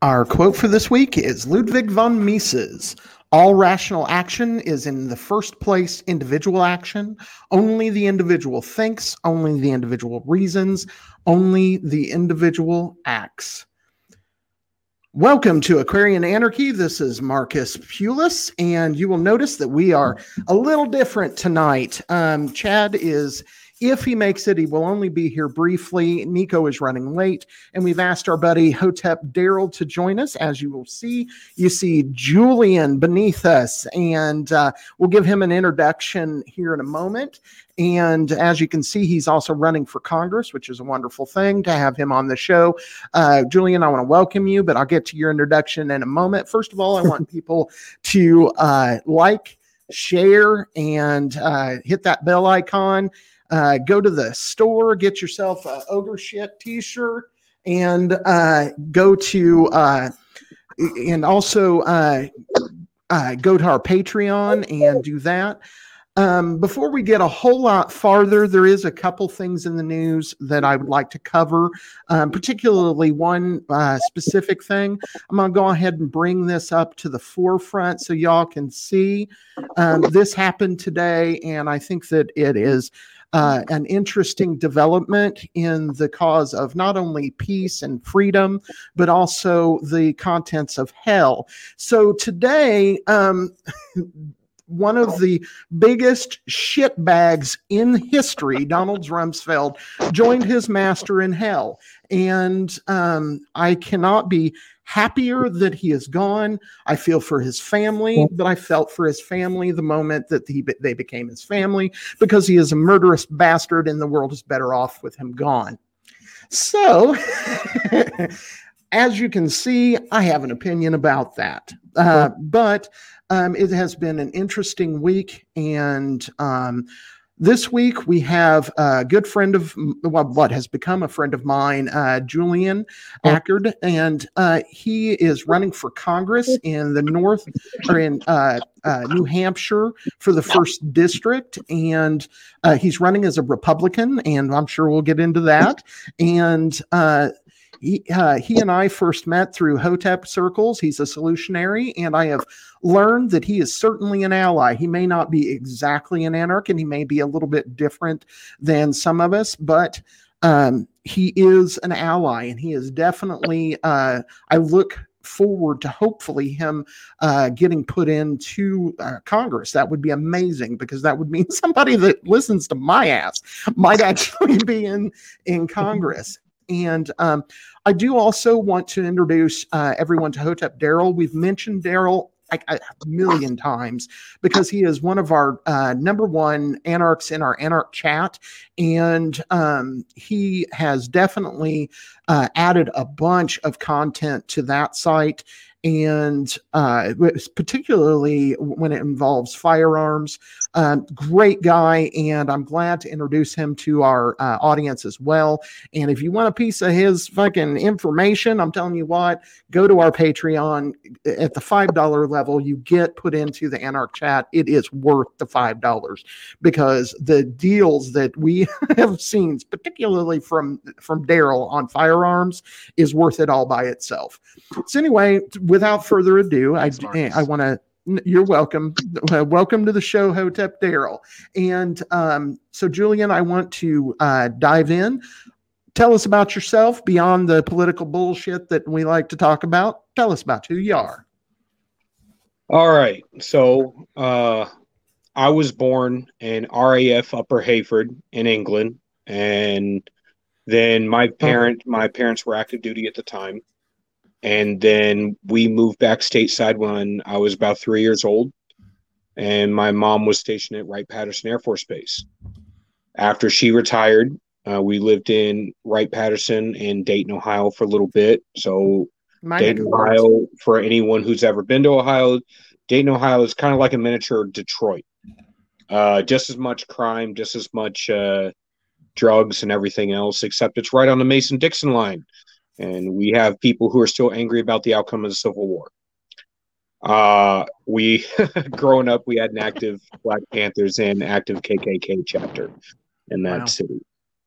Our quote for this week is Ludwig von Mises. All rational action is in the first place individual action. Only the individual thinks, only the individual reasons, only the individual acts. Welcome to Aquarian Anarchy. This is Marcus Pulis, and you will notice that we are a little different tonight. Um, Chad is if he makes it, he will only be here briefly. Nico is running late, and we've asked our buddy Hotep Daryl to join us. As you will see, you see Julian beneath us, and uh, we'll give him an introduction here in a moment. And as you can see, he's also running for Congress, which is a wonderful thing to have him on the show. Uh, Julian, I want to welcome you, but I'll get to your introduction in a moment. First of all, I want people to uh, like, share, and uh, hit that bell icon uh, go to the store, get yourself a ogre shit t-shirt, and uh, go to uh, and also uh, uh, go to our Patreon and do that. Um, before we get a whole lot farther, there is a couple things in the news that I would like to cover, um, particularly one uh, specific thing. I'm going to go ahead and bring this up to the forefront so y'all can see. Um, this happened today, and I think that it is uh, an interesting development in the cause of not only peace and freedom, but also the contents of hell. So today, um, one of the biggest shitbags in history, Donald Rumsfeld, joined his master in hell. And um, I cannot be happier that he is gone. I feel for his family, that I felt for his family the moment that he, they became his family because he is a murderous bastard and the world is better off with him gone. So, as you can see, I have an opinion about that. Uh, but um, it has been an interesting week and um, this week we have a good friend of well, what has become a friend of mine, uh, Julian oh. Acciard, and uh, he is running for Congress in the North or in uh, uh New Hampshire for the first district, and uh, he's running as a Republican, and I'm sure we'll get into that. And uh, he, uh, he and I first met through Hotep circles. He's a solutionary, and I have learned that he is certainly an ally. He may not be exactly an anarch, and he may be a little bit different than some of us, but um, he is an ally, and he is definitely. Uh, I look forward to hopefully him uh, getting put into uh, Congress. That would be amazing because that would mean somebody that listens to my ass might actually be in in Congress. And um, I do also want to introduce uh, everyone to Hotep Daryl. We've mentioned Daryl like a million times because he is one of our uh, number one anarchs in our anarch chat and um, he has definitely uh, added a bunch of content to that site and uh, particularly when it involves firearms. Um, great guy, and I'm glad to introduce him to our uh, audience as well. And if you want a piece of his fucking information, I'm telling you what, go to our Patreon at the five dollar level. You get put into the Anarch chat. It is worth the five dollars because the deals that we have seen, particularly from from Daryl on firearms, is worth it all by itself. So anyway without further ado, I, I want to you're welcome. Uh, welcome to the show, Hotep Daryl. And um, so, Julian, I want to uh, dive in. Tell us about yourself beyond the political bullshit that we like to talk about. Tell us about who you are. All right. So, uh, I was born in RAF Upper Heyford in England, and then my parent, my parents were active duty at the time and then we moved back stateside when I was about three years old, and my mom was stationed at Wright Patterson Air Force Base. After she retired, uh, we lived in Wright Patterson in Dayton, Ohio, for a little bit. So, My Dayton, Ohio, for anyone who's ever been to Ohio, Dayton, Ohio is kind of like a miniature Detroit. Uh, just as much crime, just as much uh, drugs and everything else, except it's right on the Mason Dixon line and we have people who are still angry about the outcome of the Civil War. Uh, we, growing up, we had an active Black Panthers and active KKK chapter in that wow. city.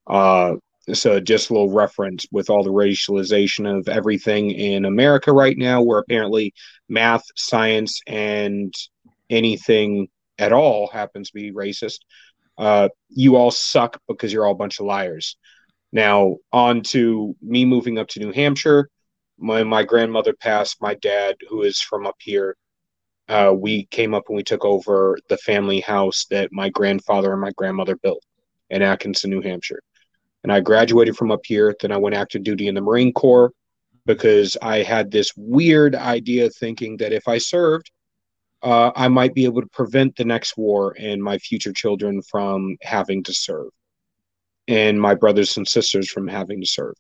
Uh, So just a little reference with all the racialization of everything in America right now, where apparently math, science, and anything at all happens to be racist. Uh, you all suck because you're all a bunch of liars. Now, on to me moving up to New Hampshire. When my grandmother passed, my dad, who is from up here, uh, we came up and we took over the family house that my grandfather and my grandmother built in Atkinson, New Hampshire. And I graduated from up here. Then I went active duty in the Marine Corps because I had this weird idea thinking that if I served, uh, I might be able to prevent the next war and my future children from having to serve and my brothers and sisters from having to serve.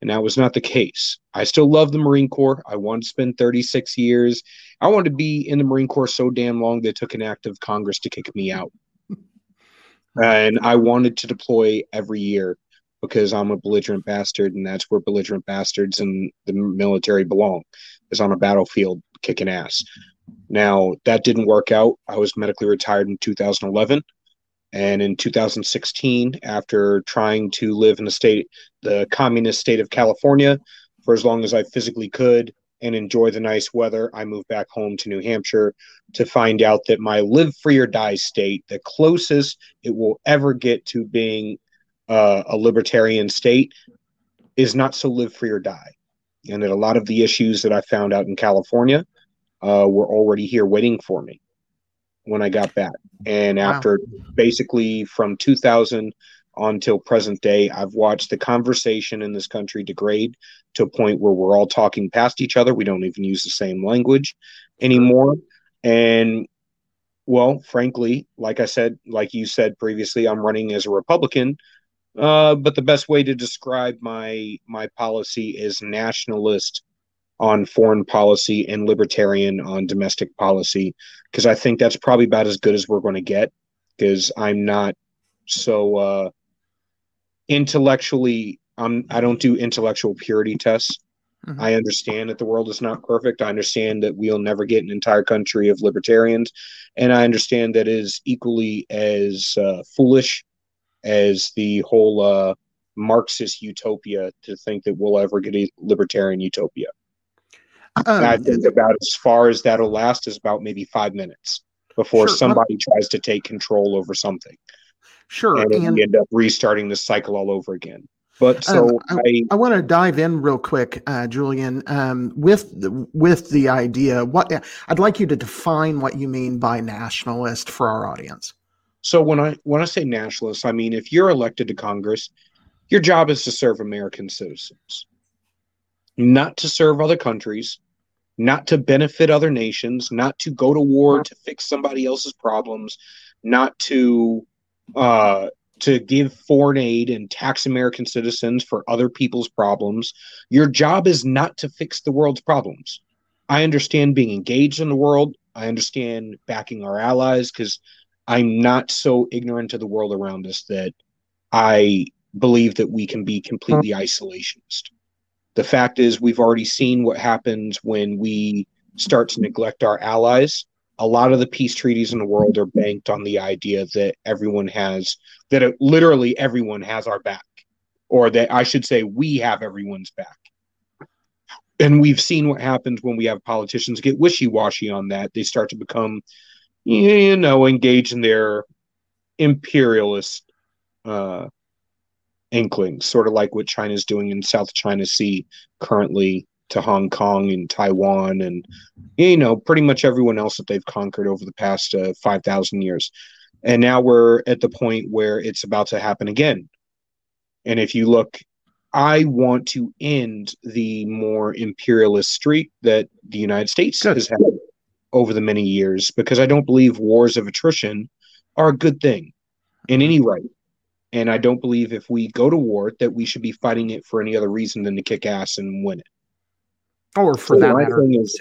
And that was not the case. I still love the Marine Corps. I wanted to spend 36 years. I wanted to be in the Marine Corps so damn long they took an act of Congress to kick me out. and I wanted to deploy every year because I'm a belligerent bastard, and that's where belligerent bastards and the military belong, is on a battlefield kicking ass. Now, that didn't work out. I was medically retired in 2011. And in 2016, after trying to live in the state, the communist state of California, for as long as I physically could and enjoy the nice weather, I moved back home to New Hampshire to find out that my live free or die state, the closest it will ever get to being uh, a libertarian state, is not so live free or die. And that a lot of the issues that I found out in California uh, were already here waiting for me when I got back. And wow. after basically from 2000 until present day, I've watched the conversation in this country degrade to a point where we're all talking past each other. We don't even use the same language anymore. And well, frankly, like I said, like you said previously, I'm running as a Republican. Uh, but the best way to describe my my policy is nationalist on foreign policy and libertarian on domestic policy because I think that's probably about as good as we're going to get because I'm not so uh, intellectually I'm I don't do intellectual purity tests. Mm-hmm. I understand that the world is not perfect. I understand that we'll never get an entire country of libertarians, and I understand that is equally as uh, foolish as the whole uh, Marxist utopia to think that we'll ever get a libertarian utopia. Um, I think about as far as that'll last is about maybe five minutes before sure, somebody tries to take control over something. Sure, and, and we end up restarting the cycle all over again. But so um, I, I, I want to dive in real quick, uh, Julian, um, with the, with the idea. What I'd like you to define what you mean by nationalist for our audience. So when I when I say nationalist, I mean if you're elected to Congress, your job is to serve American citizens not to serve other countries, not to benefit other nations, not to go to war to fix somebody else's problems, not to uh, to give foreign aid and tax American citizens for other people's problems. Your job is not to fix the world's problems. I understand being engaged in the world. I understand backing our allies because I'm not so ignorant of the world around us that I believe that we can be completely isolationist. The fact is, we've already seen what happens when we start to neglect our allies. A lot of the peace treaties in the world are banked on the idea that everyone has, that it, literally everyone has our back, or that I should say, we have everyone's back. And we've seen what happens when we have politicians get wishy washy on that. They start to become, you know, engaged in their imperialist uh, inklings, sort of like what China's doing in South China Sea currently to Hong Kong and Taiwan and you know pretty much everyone else that they've conquered over the past uh, 5000 years. And now we're at the point where it's about to happen again. And if you look I want to end the more imperialist streak that the United States has had over the many years because I don't believe wars of attrition are a good thing in any right. And I don't believe if we go to war that we should be fighting it for any other reason than to kick ass and win it. Or for so that matter, is,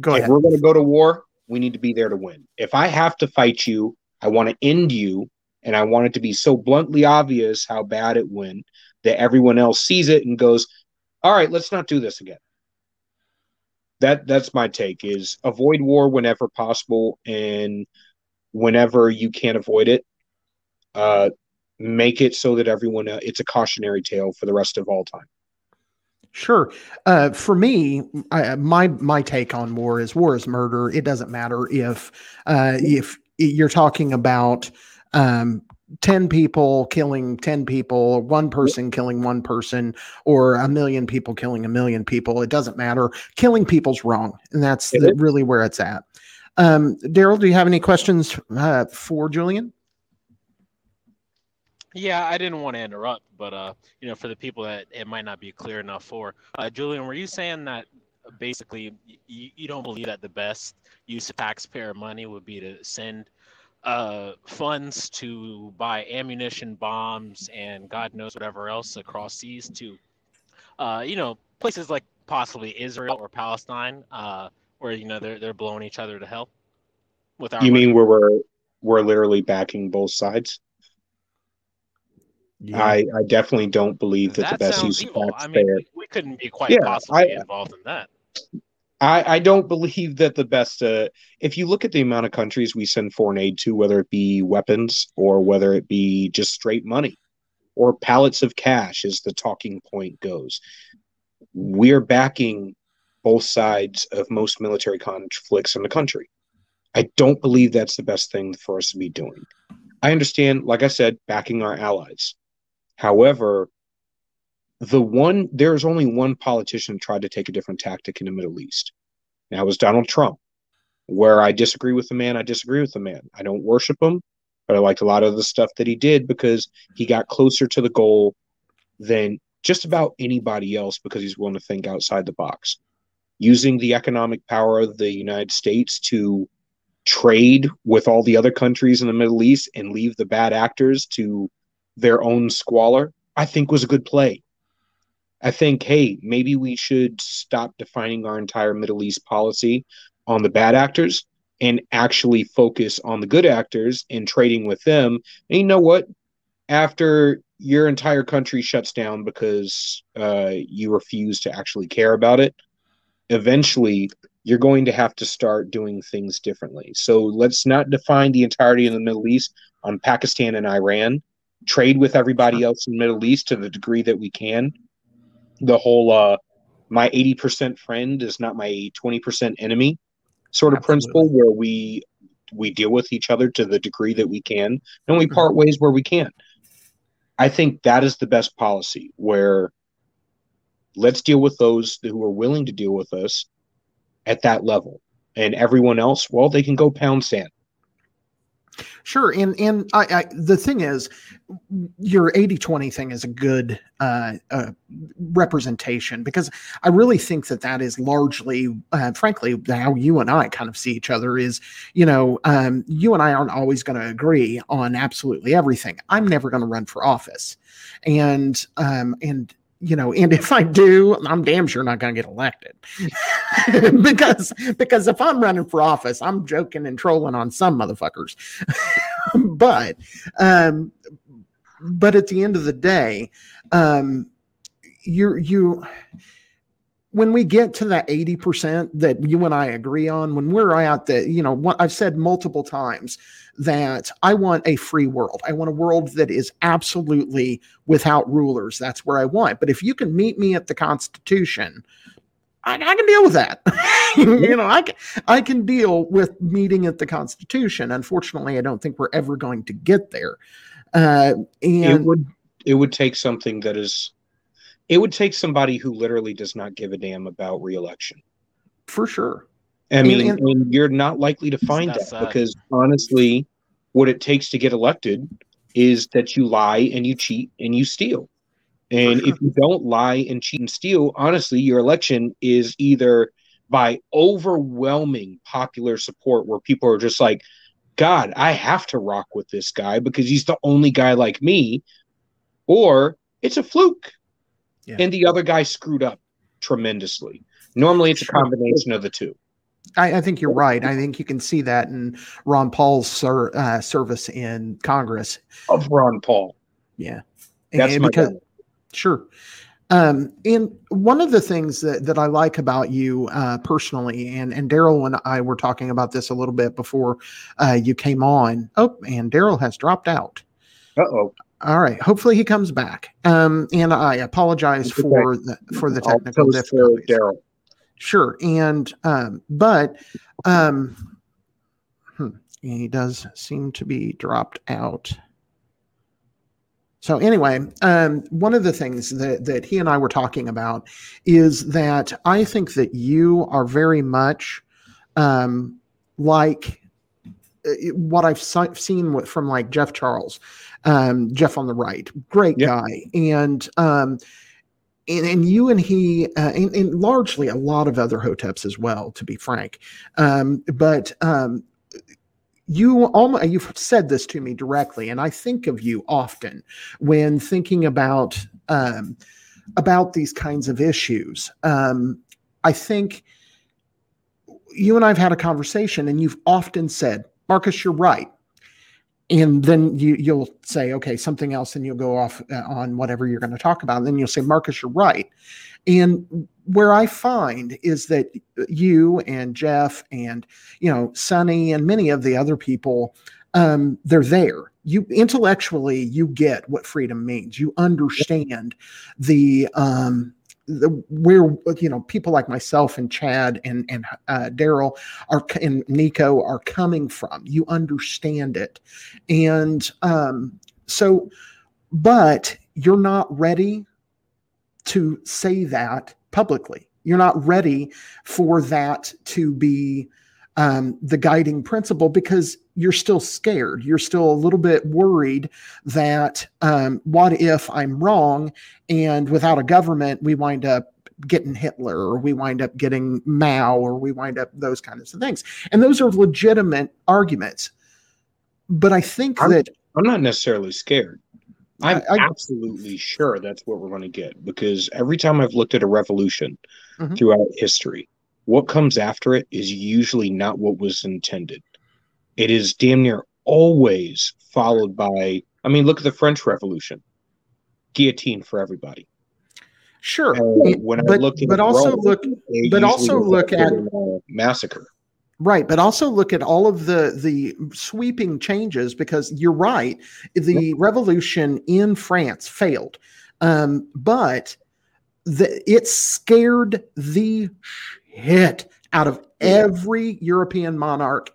go if we're going to go to war, we need to be there to win. If I have to fight you, I want to end you, and I want it to be so bluntly obvious how bad it went that everyone else sees it and goes, "All right, let's not do this again." That that's my take: is avoid war whenever possible, and whenever you can't avoid it, uh, make it so that everyone uh, it's a cautionary tale for the rest of all time. Sure. Uh, for me, I, my my take on war is war is murder. It doesn't matter if uh, if you're talking about um, 10 people killing 10 people, one person killing one person, or a million people killing a million people. It doesn't matter. Killing people's wrong. And that's the, really where it's at. Um, Daryl, do you have any questions uh, for Julian? Yeah, I didn't want to interrupt, but uh, you know, for the people that it might not be clear enough for, uh, Julian, were you saying that basically you, you don't believe that the best use of taxpayer money would be to send uh, funds to buy ammunition, bombs, and God knows whatever else across seas to, uh, you know, places like possibly Israel or Palestine, uh, where you know they're they're blowing each other to hell. With our you money. mean where we're we're literally backing both sides? Yeah. I, I definitely don't believe that, that the best use evil. of taxpayer. I mean, we, couldn't be quite yeah, possibly I, involved in that. I, I don't believe that the best. Uh, if you look at the amount of countries we send foreign aid to, whether it be weapons or whether it be just straight money or pallets of cash, as the talking point goes, we're backing both sides of most military conflicts in the country. I don't believe that's the best thing for us to be doing. I understand, like I said, backing our allies. However, the one there's only one politician tried to take a different tactic in the Middle East. And that was Donald Trump. Where I disagree with the man, I disagree with the man. I don't worship him, but I liked a lot of the stuff that he did because he got closer to the goal than just about anybody else because he's willing to think outside the box. Using the economic power of the United States to trade with all the other countries in the Middle East and leave the bad actors to their own squalor, I think was a good play. I think, hey, maybe we should stop defining our entire Middle East policy on the bad actors and actually focus on the good actors and trading with them. And you know what? After your entire country shuts down because uh, you refuse to actually care about it, eventually you're going to have to start doing things differently. So let's not define the entirety of the Middle East on Pakistan and Iran. Trade with everybody else in the Middle East to the degree that we can. The whole uh, my 80% friend is not my 20% enemy sort of Absolutely. principle where we we deal with each other to the degree that we can and we part ways where we can. I think that is the best policy where let's deal with those who are willing to deal with us at that level. And everyone else well they can go pound sand Sure, and and I, I, the thing is, your 80-20 thing is a good uh, uh, representation because I really think that that is largely, uh, frankly, how you and I kind of see each other. Is you know, um, you and I aren't always going to agree on absolutely everything. I'm never going to run for office, and um, and you know, and if I do, I'm damn sure not going to get elected because because if I'm running for office, I'm joking and trolling on some motherfuckers. but um, but at the end of the day, um, you you when we get to that 80% that you and I agree on, when we're at the, you know, what I've said multiple times that I want a free world. I want a world that is absolutely without rulers. That's where I want. But if you can meet me at the Constitution, I, I can deal with that. you know, I can, I can deal with meeting at the Constitution. Unfortunately, I don't think we're ever going to get there. Uh, and it would it would take something that is it would take somebody who literally does not give a damn about reelection. For sure. I mean, and, and you're not likely to find that sad. because honestly, what it takes to get elected is that you lie and you cheat and you steal. And sure. if you don't lie and cheat and steal, honestly, your election is either by overwhelming popular support where people are just like, God, I have to rock with this guy because he's the only guy like me, or it's a fluke yeah. and the other guy screwed up tremendously. Normally, it's sure. a combination of the two. I, I, think you're right. I think you can see that in Ron Paul's ser, uh, service in Congress. Of Ron Paul. Yeah. That's and because, Sure. Um, and one of the things that, that I like about you uh, personally, and, and Daryl and I were talking about this a little bit before uh, you came on. Oh, and Daryl has dropped out. Uh oh. All right. Hopefully he comes back. Um, and I apologize for the for the technical difficulties. Daryl. Sure. And um, but um, hmm, he does seem to be dropped out. So anyway, um, one of the things that that he and I were talking about is that I think that you are very much um, like uh, what I've seen with, from like Jeff Charles, um, Jeff on the right, great Yep. guy, and um, and, and you and he, uh, and, and largely a lot of other hoteps as well, to be frank. Um, but um, you almost you've said this to me directly, and I think of you often when thinking about um, about these kinds of issues. Um, I think you and I've had a conversation, and you've often said, "Marcus, you're right." And then you you'll say, okay, something else, and you'll go off uh, on whatever you're going to talk about. And then you'll say, Marcus, you're right. And where I find is that you and Jeff and you know sunny and many of the other people, um, they're there. You intellectually, you get what freedom means. You understand the um, the where you know people like myself and Chad and and uh, Daryl are and Nico are coming from. You understand it, and um, so, but you're not ready to say that publicly. You're not ready for that to be um, the guiding principle because you're still scared. You're still a little bit worried that um, what if I'm wrong and without a government, we wind up getting Hitler or we wind up getting Mao or we wind up those kinds of things. And those are legitimate arguments. But I think I'm- that I'm not necessarily scared. I'm I- I- absolutely sure that's what we're going to get because every time I've looked at a revolution Mhm. throughout history, what comes after it is usually not what was intended. It is damn near always followed by, I mean, look at the French Revolution guillotine for everybody. sure. It- when I but, look but also Rome, look but also look at- resulted in a massacre. Right, but also look at all of the the sweeping changes because you're right. The revolution in France failed, um, but the, it scared the shit out of every European monarch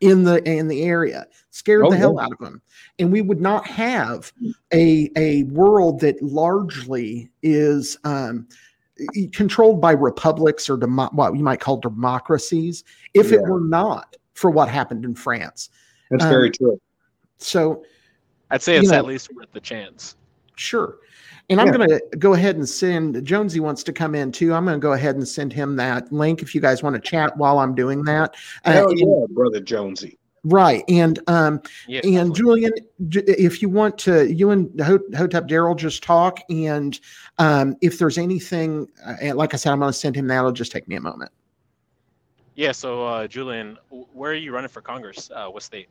in the in the area. Scared Oh, the hell yeah. out of them, and we would not have a a world that largely is. Um, controlled by republics or demo- what you might call democracies if it were not for what happened in France. That's Um, very true. So, I'd say You it's know- at least worth the chance. Sure. And I'm going to go ahead and send Jonesy wants to come in too. I'm going to go ahead and send him that link if you guys want to chat while I'm doing that. Uh, Hell and- yeah, brother Jonesy. Right. And um Yeah, and definitely. Julian, if you want to, you and Ho- Hotep Daryl just talk. And um, if there's anything, uh, like I said, I'm going to send him that. It'll just take me a moment. Yeah. So, uh, Julian, where are you running for Congress? Uh, what state?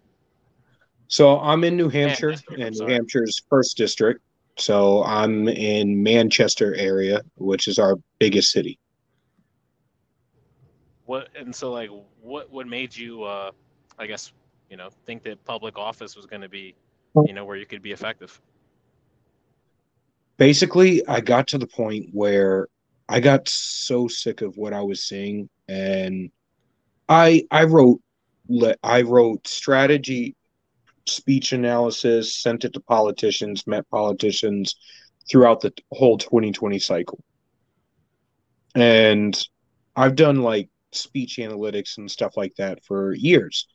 So I'm in New Hampshire, Manchester, I'm and New. Hampshire's first district. So I'm in Manchester area, which is our biggest city. What and so like what what made you uh I guess you know think that public office was going to be you know where you could be effective? Basically, I got to the point where I got so sick of what I was seeing, and I I wrote I wrote strategy, speech analysis, sent it to politicians, met politicians throughout the whole 2020 cycle, and I've done like speech analytics and stuff like that for years.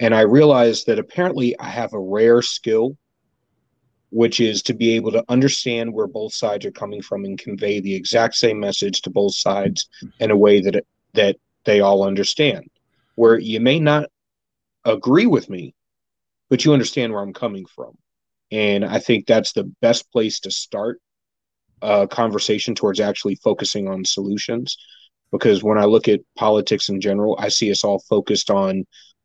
And I realized that apparently I have a rare skill, which is to be able to understand where both sides are coming from and convey the exact same message to both sides in a way that that they all understand. Where you may not agree with me, but you understand where I'm coming from. And I think that's the best place to start a conversation towards actually focusing on solutions because when I look at politics in general, I see us all focused on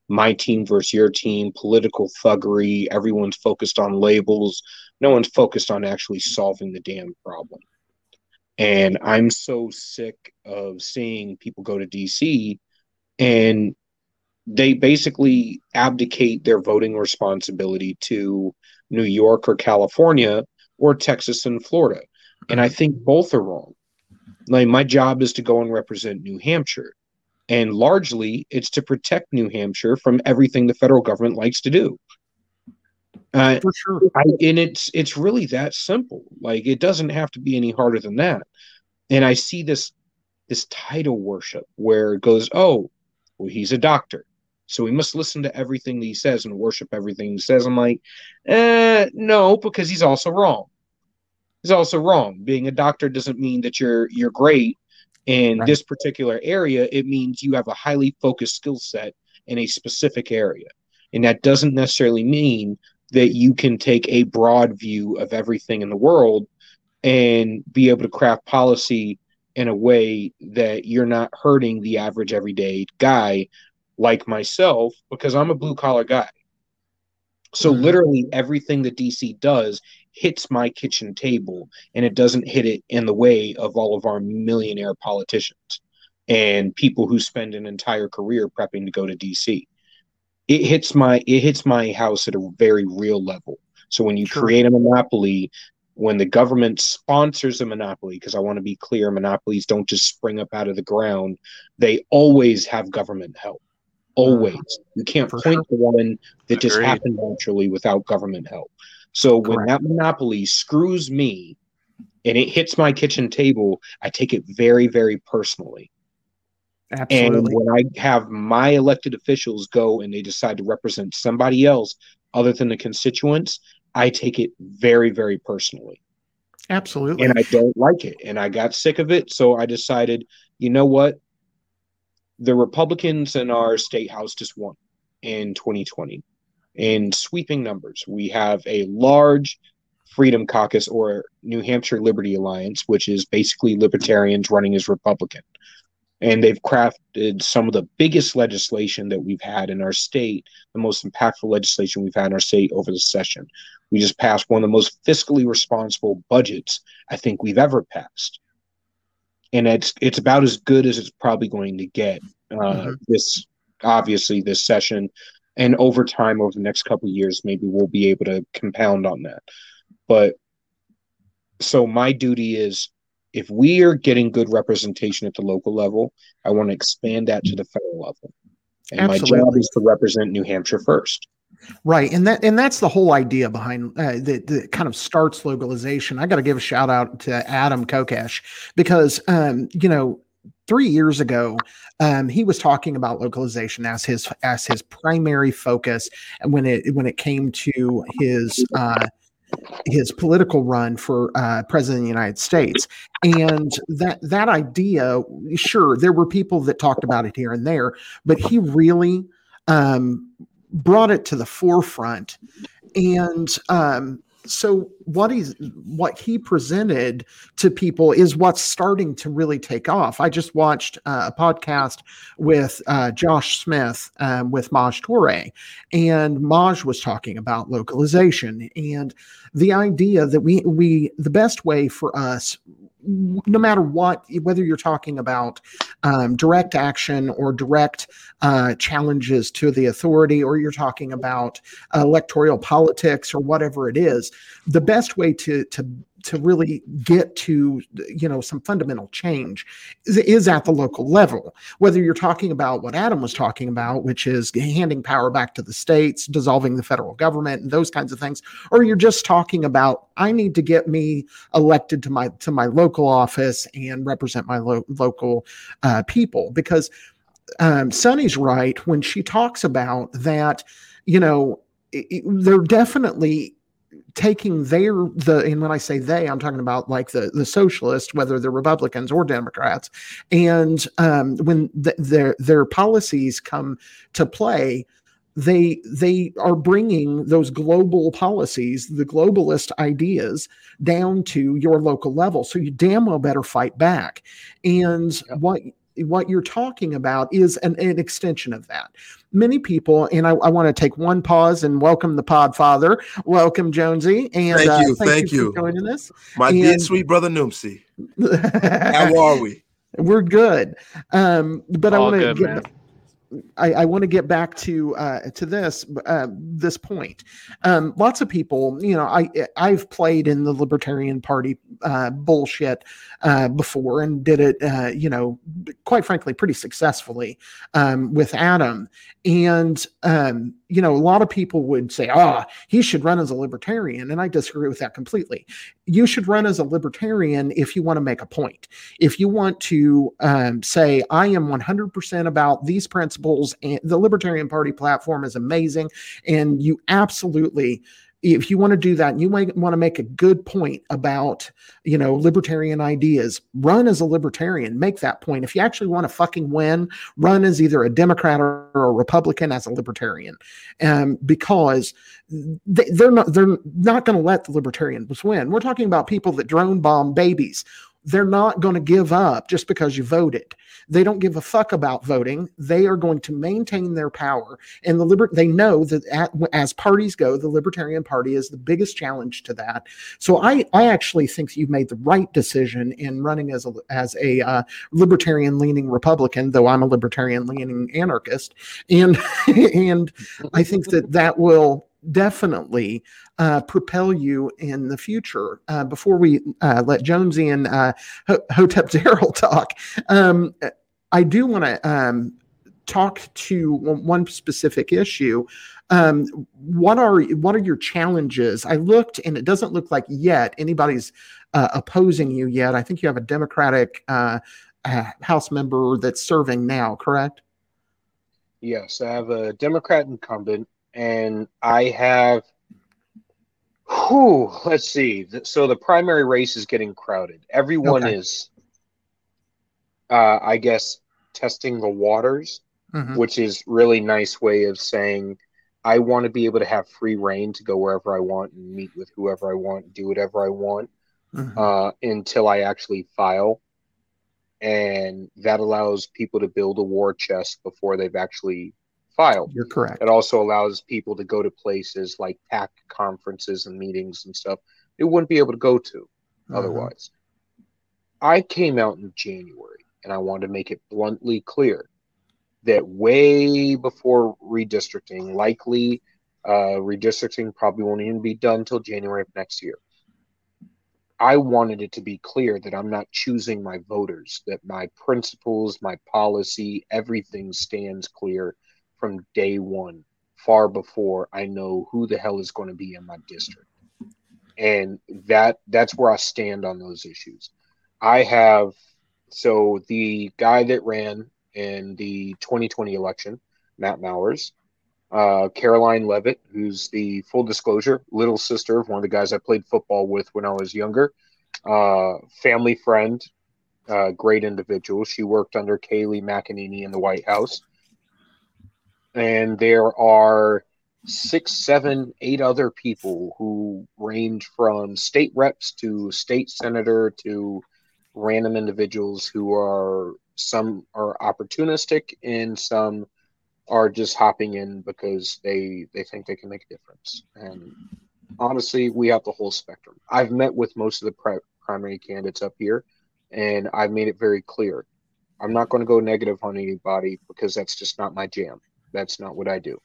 my team versus your team, political thuggery. Everyone's focused on labels. No one's focused on actually solving the damn problem. And I'm so sick of seeing people go to DC and they basically abdicate their voting responsibility to New York or California or Texas and Florida. And I think both are wrong. Like my job is to go and represent New Hampshire. And largely it's to protect New Hampshire from everything the federal government likes to do. Uh, For sure. I, and it's it's really that simple. Like it doesn't have to be any harder than that. And I see this this title worship where it goes, oh, well, he's a doctor, so we must listen to everything that he says and worship everything he says. I'm like, eh, no, because he's also wrong. He's also wrong. Being a doctor doesn't mean that you're you're great in Right. this particular area. It means you have a highly focused skill set in a specific area, and that doesn't necessarily mean that you can take a broad view of everything in the world and be able to craft policy in a way that you're not hurting the average everyday guy like myself because I'm a blue collar guy. So Mhm. literally everything that DC does hits my kitchen table and it doesn't hit it in the way of all of our millionaire politicians and people who spend an entire career prepping to go to DC. It hits my it hits my house at a very real level. So when you Sure. create a monopoly, when the government sponsors a monopoly, because I want to be clear, monopolies don't just spring up out of the ground. They always have government help. Always. Uh-huh. You can't For point to one that just happened naturally without government help. So when that monopoly screws me and it hits my kitchen table, I take it very, very personally. Absolutely. And when I have my elected officials go and they decide to represent somebody else other than the constituents, I take it very, very personally. Absolutely. And I don't like it. And I got sick of it. So I decided, you know what? The Republicans in our state house just won in 2020 in sweeping numbers. We have a large Freedom Caucus or New Hampshire Liberty Alliance, which is basically libertarians running as Republican. And they've crafted some of the biggest legislation that we've had in our state, the most impactful legislation we've had in our state over the session. We just passed one of the most fiscally responsible budgets I think we've ever passed. And it's it's about as good as it's probably going to get uh, Mhm. this obviously this session. And over time over the next couple of years maybe we'll be able to compound on that. But so my duty is if we are getting good representation at the local level i want to expand that to the federal level. And my job is to represent new hampshire first Right, and that and that's the whole idea behind uh, that that kind of starts localization. I got to give a shout out to Adam Kokesh because um, you know three years ago um, he was talking about localization as his as his primary focus, when it when it came to his uh, his political run for uh, president of the United States, and that that idea, sure, there were people that talked about it here and there, but he really um, brought it to the forefront. And um, so what he's what he presented to people is what's starting to really take off. I just watched uh, a podcast with uh, josh smith um, with maj Toure, and maj was talking about localization. And the idea that we we the best way for us no matter what whether you're talking about um, direct action or direct uh, challenges to the authority, or you're talking about electoral politics or whatever it is, the best way to to to really get to you know some fundamental change is, is at the local level. Whether you're talking about what Adam was talking about, which is handing power back to the states, dissolving the federal government, and those kinds of things, or you're just talking about I need to get me elected to my to my local office and represent my lo- local uh, people because um, Sonny's right when she talks about that. You know, it, it- they're definitely taking their the and when I say they, I'm talking about like the the socialists, whether they're Republicans or Democrats, and um, when th- their their policies come to play. They they are bringing those global policies, the globalist ideas, down to your local level. So you damn well better fight back. And what what you're talking about is an, an extension of that. Many people, and I, I want to take one pause and welcome the Podfather. Welcome, Jonesy. And Thank uh, you, thank you. for joining us. My dear sweet brother Noomsy. How are we? We're good. Um, but I want to get man. I, I want to get back to uh, to this uh, this point. Um, lots of people, you know, I I've played in the Libertarian Party uh, bullshit uh, before and did it, uh, you know, quite frankly, pretty successfully um, with Adam. And um, you know, a lot of people would say, "Ah, oh, he should run as a libertarian," and I disagree with that completely. You should run as a libertarian if you want to make a point. If you want to um, say, "I am 100% about these principles," and the Libertarian Party platform is amazing, and you absolutely if you want to do that and you might want to make a good point about you know libertarian ideas. Run as a libertarian make that point. If you actually want to fucking win run as either a democrat or a republican as a libertarian. Um, because they, are not they're not going to let the libertarians win. We're talking about people that drone bomb babies they're not going to give up just because you voted. They don't give a fuck about voting. They are going to maintain their power. And the liber- they know that at, as parties go, the Libertarian Party is the biggest challenge to that. So I, I actually think you've made the right decision in running as a, as a uh, libertarian leaning Republican, though I'm a libertarian leaning anarchist. And, and I think that that will definitely uh, propel you in the future. Uh, before we uh, let Jonesy and uh, Hotep Daryl talk, um, I do want to um, talk to one specific issue. Um, what are what are your challenges? I looked, and it doesn't look like yet anybody's uh, opposing you yet. I think you have a Democratic uh, House member that's serving now, correct? Yes, I have a Democrat incumbent and I have. Whew, let's see. So the primary race is getting crowded. Everyone okay. is, uh, I guess, testing the waters, mm-hmm. which is really nice way of saying I want to be able to have free reign to go wherever I want and meet with whoever I want, do whatever I want, mm-hmm. uh, until I actually file. And that allows people to build a war chest before they've actually filed. You're correct. It also allows people to go to places like PAC conferences and meetings and stuff they wouldn't be able to go to uh-huh. otherwise. I came out in January and I wanted to make it bluntly clear that way before redistricting, likely uh, redistricting probably won't even be done until January of next year. I wanted it to be clear that I'm not choosing my voters, that my principles, my policy, everything stands clear from day one, far before I know who the hell is going to be in my district. And that that's where I stand on those issues. I have so the guy that ran in the 2020 election, Matt Mowers, uh, Karoline Leavitt, who's the full disclosure little sister of one of the guys I played football with when I was younger, uh, family friend, uh, great individual. She worked under Kayleigh McEnany in the White House and there are six, seven, eight other people who range from state reps to state senator to random individuals who are some are opportunistic and some are just hopping in because they they think they can make a difference. And honestly we have the whole spectrum. I've met with most of the pri- primary candidates up here and i've made it very clear. I'm not going to go negative on anybody because that's just not my jam that's not what I do.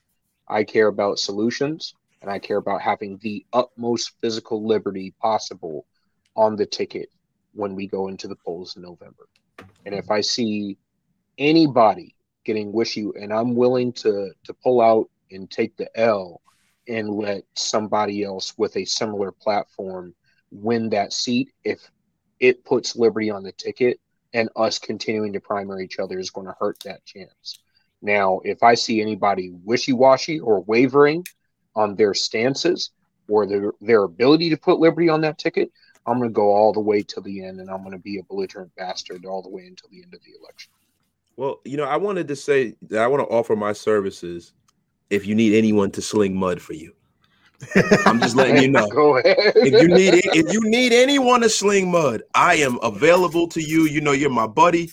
I care about solutions and I care about having the utmost physical liberty possible on the ticket when we go into the polls in November. And if I see anybody getting wishy and I'm willing to to pull out and take the L and let somebody else with a similar platform win that seat if it puts liberty on the ticket and us continuing to primary each other is going to hurt that chance. Now, if I see anybody wishy washy or wavering on their stances or their, their ability to put Liberty on that ticket, I'm going to go all the way to the end and I'm going to be a belligerent bastard all the way until the end of the election. Well, you know, I wanted to say that I want to offer my services if you need anyone to sling mud for you. I'm just letting you know. Go ahead. if you need if you need anyone to sling mud, I am available to you. You know, you're my buddy.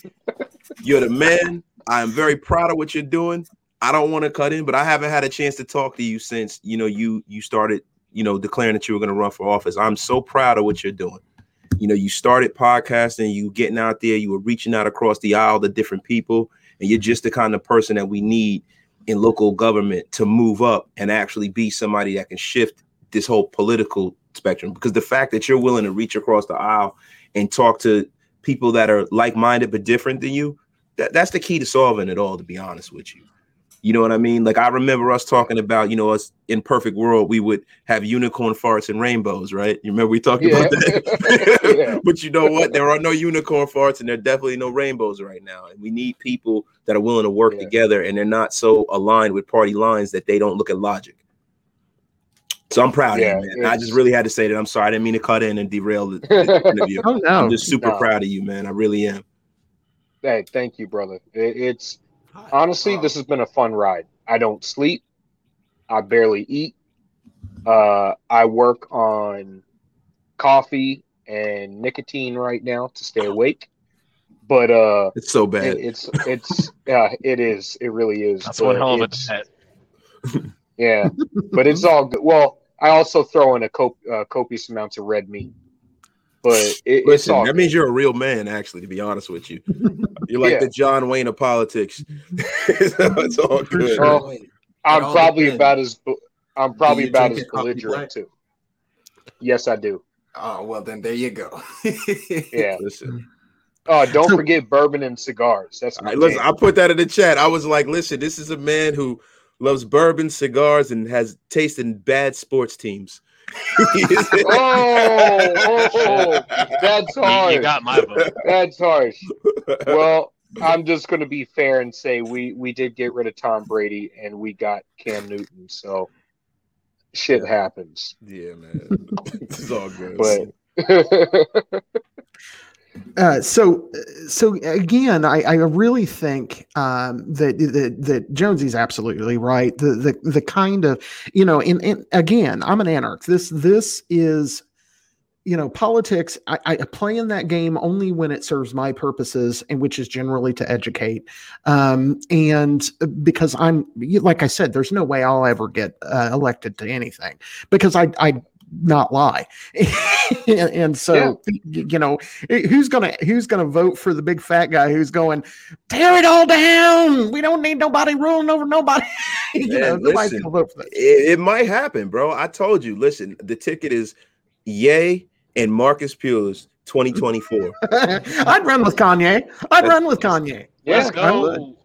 You're the man. I am very proud of what you're doing. I don't want to cut in, but I haven't had a chance to talk to you since you know you you started you know declaring that you were going to run for office. I'm so proud of what you're doing. You know, you started podcasting, you getting out there, you were reaching out across the aisle to different people, and you're just the kind of person that we need in local government to move up and actually be somebody that can shift this whole political spectrum. Because the fact that you're willing to reach across the aisle and talk to people that are like-minded but different than you, that, that's the key to solving it all. To be honest with you. You know what I mean? Like I remember us talking about, you know, us in perfect world, we would have unicorn farts and rainbows, right? You remember we talked yeah. about that? yeah. But you know what? There are no unicorn farts and there are definitely no rainbows right now. And we need people that are willing to work yeah. together and they're not so aligned with party lines that they don't look at logic. So I'm proud yeah, of you, man. I just really had to say that. I'm sorry. I didn't mean to cut in and derail the, the interview. oh, no. I'm just super no. proud of you, man. I really am. Hey, thank you, brother. It's honestly, this has been a fun ride. I don't sleep. I barely eat. Uh, I work on coffee and nicotine right now to stay awake. But uh, it's so bad. It, it's it's yeah, it is. It really is. That's one hell of a set. Yeah, but it's all good. Well, I also throw in a cop- uh, copious amounts of red meat. But it, Listen, that good. means you're a real man, actually. To be honest with you, you're like yeah. the John Wayne of politics. it's all good. Well, oh, I'm probably about as I'm probably about as belligerent too. Yes, I do. Oh well, then there you go. yeah. Listen. Oh, don't forget bourbon and cigars. That's my right, listen. I put that in the chat. I was like, listen, this is a man who loves bourbon, cigars, and has taste in bad sports teams oh, oh, oh, that's hard. You got my vote. That's harsh. Well, I'm just going to be fair and say we we did get rid of Tom Brady and we got Cam Newton, so shit yeah. happens. Yeah, man, it's all good. But uh, so, so again, I, I really think um, that, that that Jonesy's absolutely right. The the the kind of you know, and, and again, I'm an anarchist. This this is you know politics I, I, play in that game only when it serves my purposes and which is generally to educate um, and because i'm like i said there's no way i'll ever get uh, elected to anything because i i not lie. and, and, so yeah. you know eh, who's gonna who's gonna vote for the big fat guy who's going tear it all down. We don't need nobody ruling over nobody. you Man, know, listen, gonna vote for that. It, it, might happen, bro. I told you. Listen, the ticket is Ye and Marcus Pulis 2024. I'd run with Kanye. I'd run with Kanye. Let's go.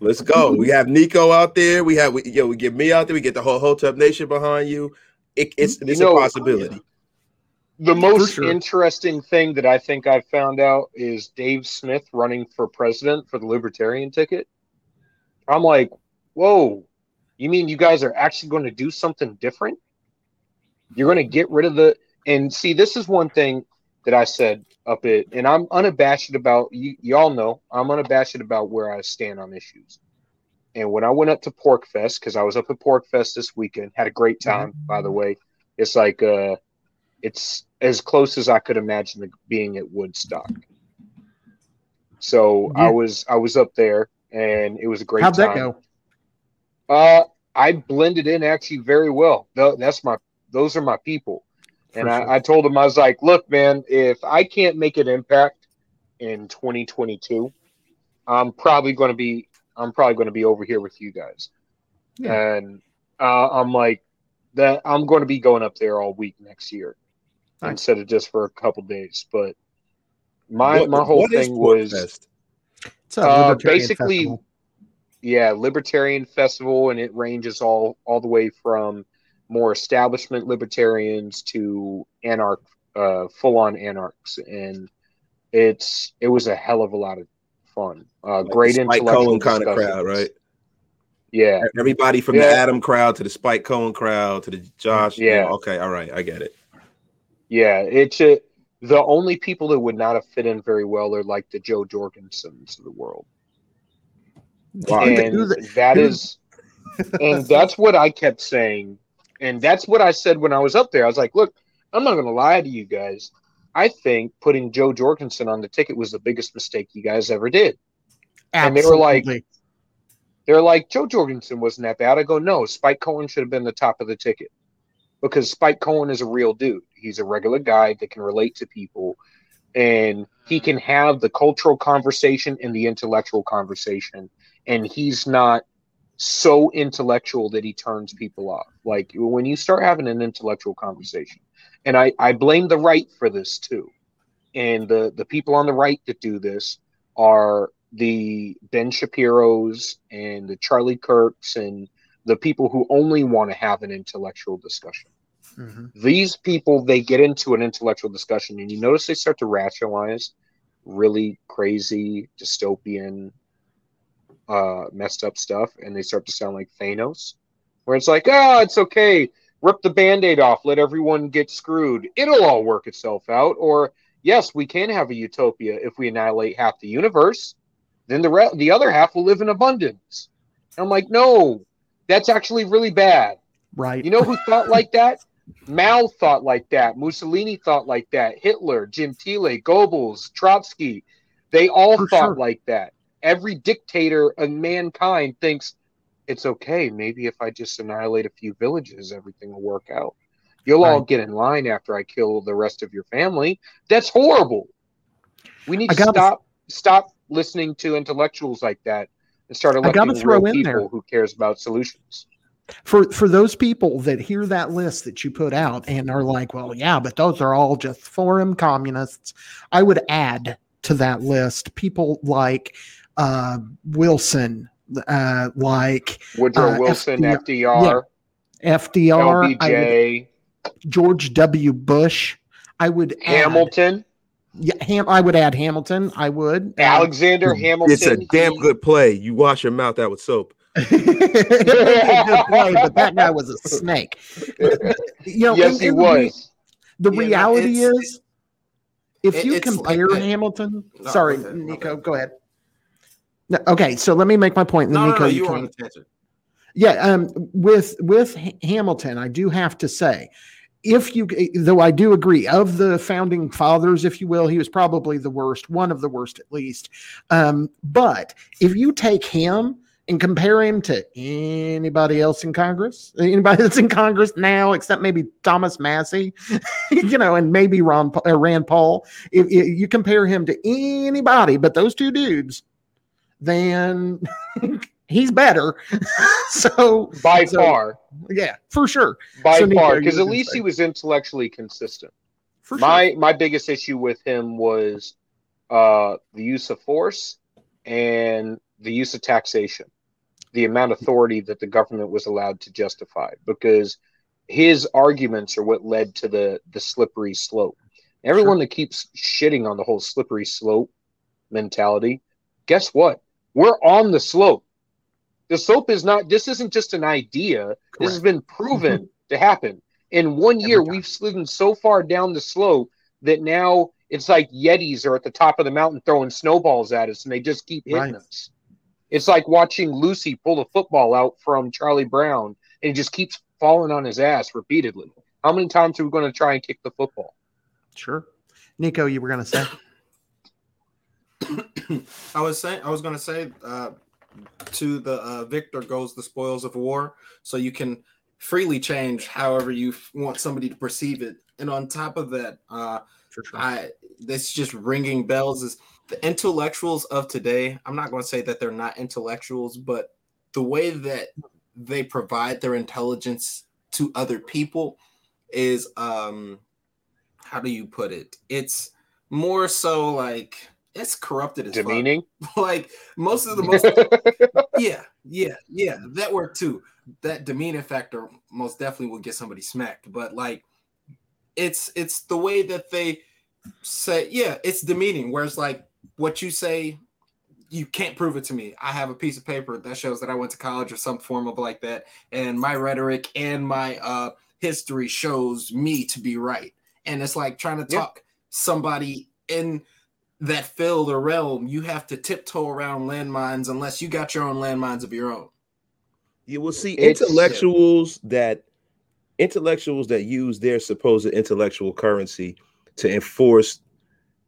Let's go. We have Nico out there. We have we, yo, we get me out there. We get the whole Hotep Nation behind you it, it's it's you know, a possibility. The most sure. interesting thing that I think I've found out is Dave Smith running for president for the Libertarian ticket. I'm like, whoa, you mean you guys are actually going to do something different? You're going to get rid of the and see. This is one thing that I said up it, and I'm unabashed about. You, y'all know I'm unabashed about where I stand on issues. And when I went up to PorcFest, because I was up at PorcFest this weekend, had a great mm-hmm. time, mm-hmm. by the way. It's like uh it's as close as I could imagine being at Woodstock. So yeah. I was I was up there and it was a great How'd time. that go? Uh I blended in actually very well. That's my those are my people. And sure. I, I told him I was like, look, man, if I can't make an impact in 2022, I'm probably going to be I'm probably going to be over here with you guys. Yeah. And uh, I'm like, that I'm going to be going up there all week next year nice. instead of just for a couple days. But my what, my whole thing was uh, basically, festival. yeah, libertarian festival, and it ranges all all the way from more establishment libertarians to anarch, uh, full on anarchs, and it's it was a hell of a lot of fun. Uh, like great intellectual Cohen kind of crowd, right? Yeah. Everybody from yeah. the Adam crowd to the Spike Cohen crowd to the Josh. Yeah. okay. All right. I get it. Yeah. It's a, the only people that would not have fit in very well are like the Jo Jorgensens of the world. Wow. And that is, and that's what I kept saying. And that's what I said when I was up there. I was like, look, I'm not going to lie to you guys. I think putting Jo Jorgensen on the ticket was the biggest mistake you guys ever did. Absolutely. And they were like, they're like, Jo Jorgensen wasn't that bad. I go, no, Spike Cohen should have been the top of the ticket because Spike Cohen is a real dude. He's a regular guy that can relate to people. and he can have the cultural conversation and the intellectual conversation and he's not so intellectual that he turns people off like when you start having an intellectual conversation and i i blame the right for this too. And the the people on the right that do this are the ben shapiro's and the charlie kirks and the people who only want to have an intellectual discussion. Mhm. these people they get into an intellectual discussion and you notice they start to rationalize really crazy dystopian uh messed up stuff and they start to sound like thanos where it's like oh it's okay rip the band-aid off let everyone get screwed it'll all work itself out or yes we can have a utopia if we annihilate half the universe then the re- the other half will live in abundance and i'm like no that's actually really bad Right. you know who thought like that? Mao thought like that. Mussolini thought like that. Hitler, Jim Gentile, Goebbels, Trotsky, they all For thought sure. like that. Every dictator of mankind thinks it's okay. Maybe if I just annihilate a few villages, everything will work out. You'll all get in line after I kill the rest of your family. That's horrible. We need to stop stop listening to intellectuals like that and start electing throw real in people there. who cares about solutions. for for those people that hear that list that you put out and are like, well, yeah, but those are all just foreign communists. I would add to that list people like uh, Wilson, uh, like Woodrow Uh, Wilson, FDR, FDR, FDR, I would, LBJ, George W. Bush. I would add, Hamilton, Yeah, Ham. I would add Hamilton. I would Alexander Hamilton. It's a damn good play. You wash your mouth out with soap. It a good play, but that guy was a snake. You know, yes, and- he and the was. The Yeah, reality is, if it- you it's like compare. Hamilton, No, sorry, go Nico, bad. go ahead. No, okay, so let me make my point. No, no, no, you you on the tangent. yeah, um, with with Hamilton, I do have to say, if you, though I do agree, of the founding fathers, if you will, he was probably the worst, one of the worst at least. Um, but if you take him and compare him to anybody else in Congress, anybody that's in Congress now, except maybe Thomas Massie, you know, and maybe Ron uh, Rand Paul, if, if you compare him to anybody but those two dudes, then he's better. so By So- far, yeah, for sure. by So, far, because at least he was intellectually consistent. For sure. my my biggest issue with him was uh, the use of force and the use of taxation, the amount of authority that the government was allowed to justify, because his arguments are what led to the the slippery slope. Everyone that keeps shitting on the whole slippery slope mentality, guess what? We're on the slope. The slope is not. This isn't just an idea. This has been proven to happen. In one year, we've slidden so far down the slope that now it's like Yetis are at the top of the mountain throwing snowballs at us, and they just keep hitting Right. us. It's like watching Lucy pull the football out from Charlie Brown, and he just keeps falling on his ass repeatedly. How many times are we going to try and kick the football? Sure. Nico, you were going to say? I was saying, I was going to say, uh, to the uh, victor goes the spoils of war. So you can freely change however you want somebody to perceive it. And on top of that, uh, For sure. I this just ringing bells is the intellectuals of today. I'm not going to say that they're not intellectuals, but the way that they provide their intelligence to other people is um how do you put it? It's more so like it's corrupted as fuck. Demeaning. like most of the most yeah, yeah, yeah. That worked too. That demeaning factor most definitely will get somebody smacked. But like, it's it's the way that they say, yeah, it's demeaning. Whereas like what you say, you can't prove it to me. I have a piece of paper that shows that I went to college or some form of like that, and my rhetoric and my uh history shows me to be right. And it's like trying to Yeah. talk somebody in that fill the realm, you have to tiptoe around landmines unless you got your own landmines of your own. You will see It's- intellectuals that intellectuals that use their supposed intellectual currency to enforce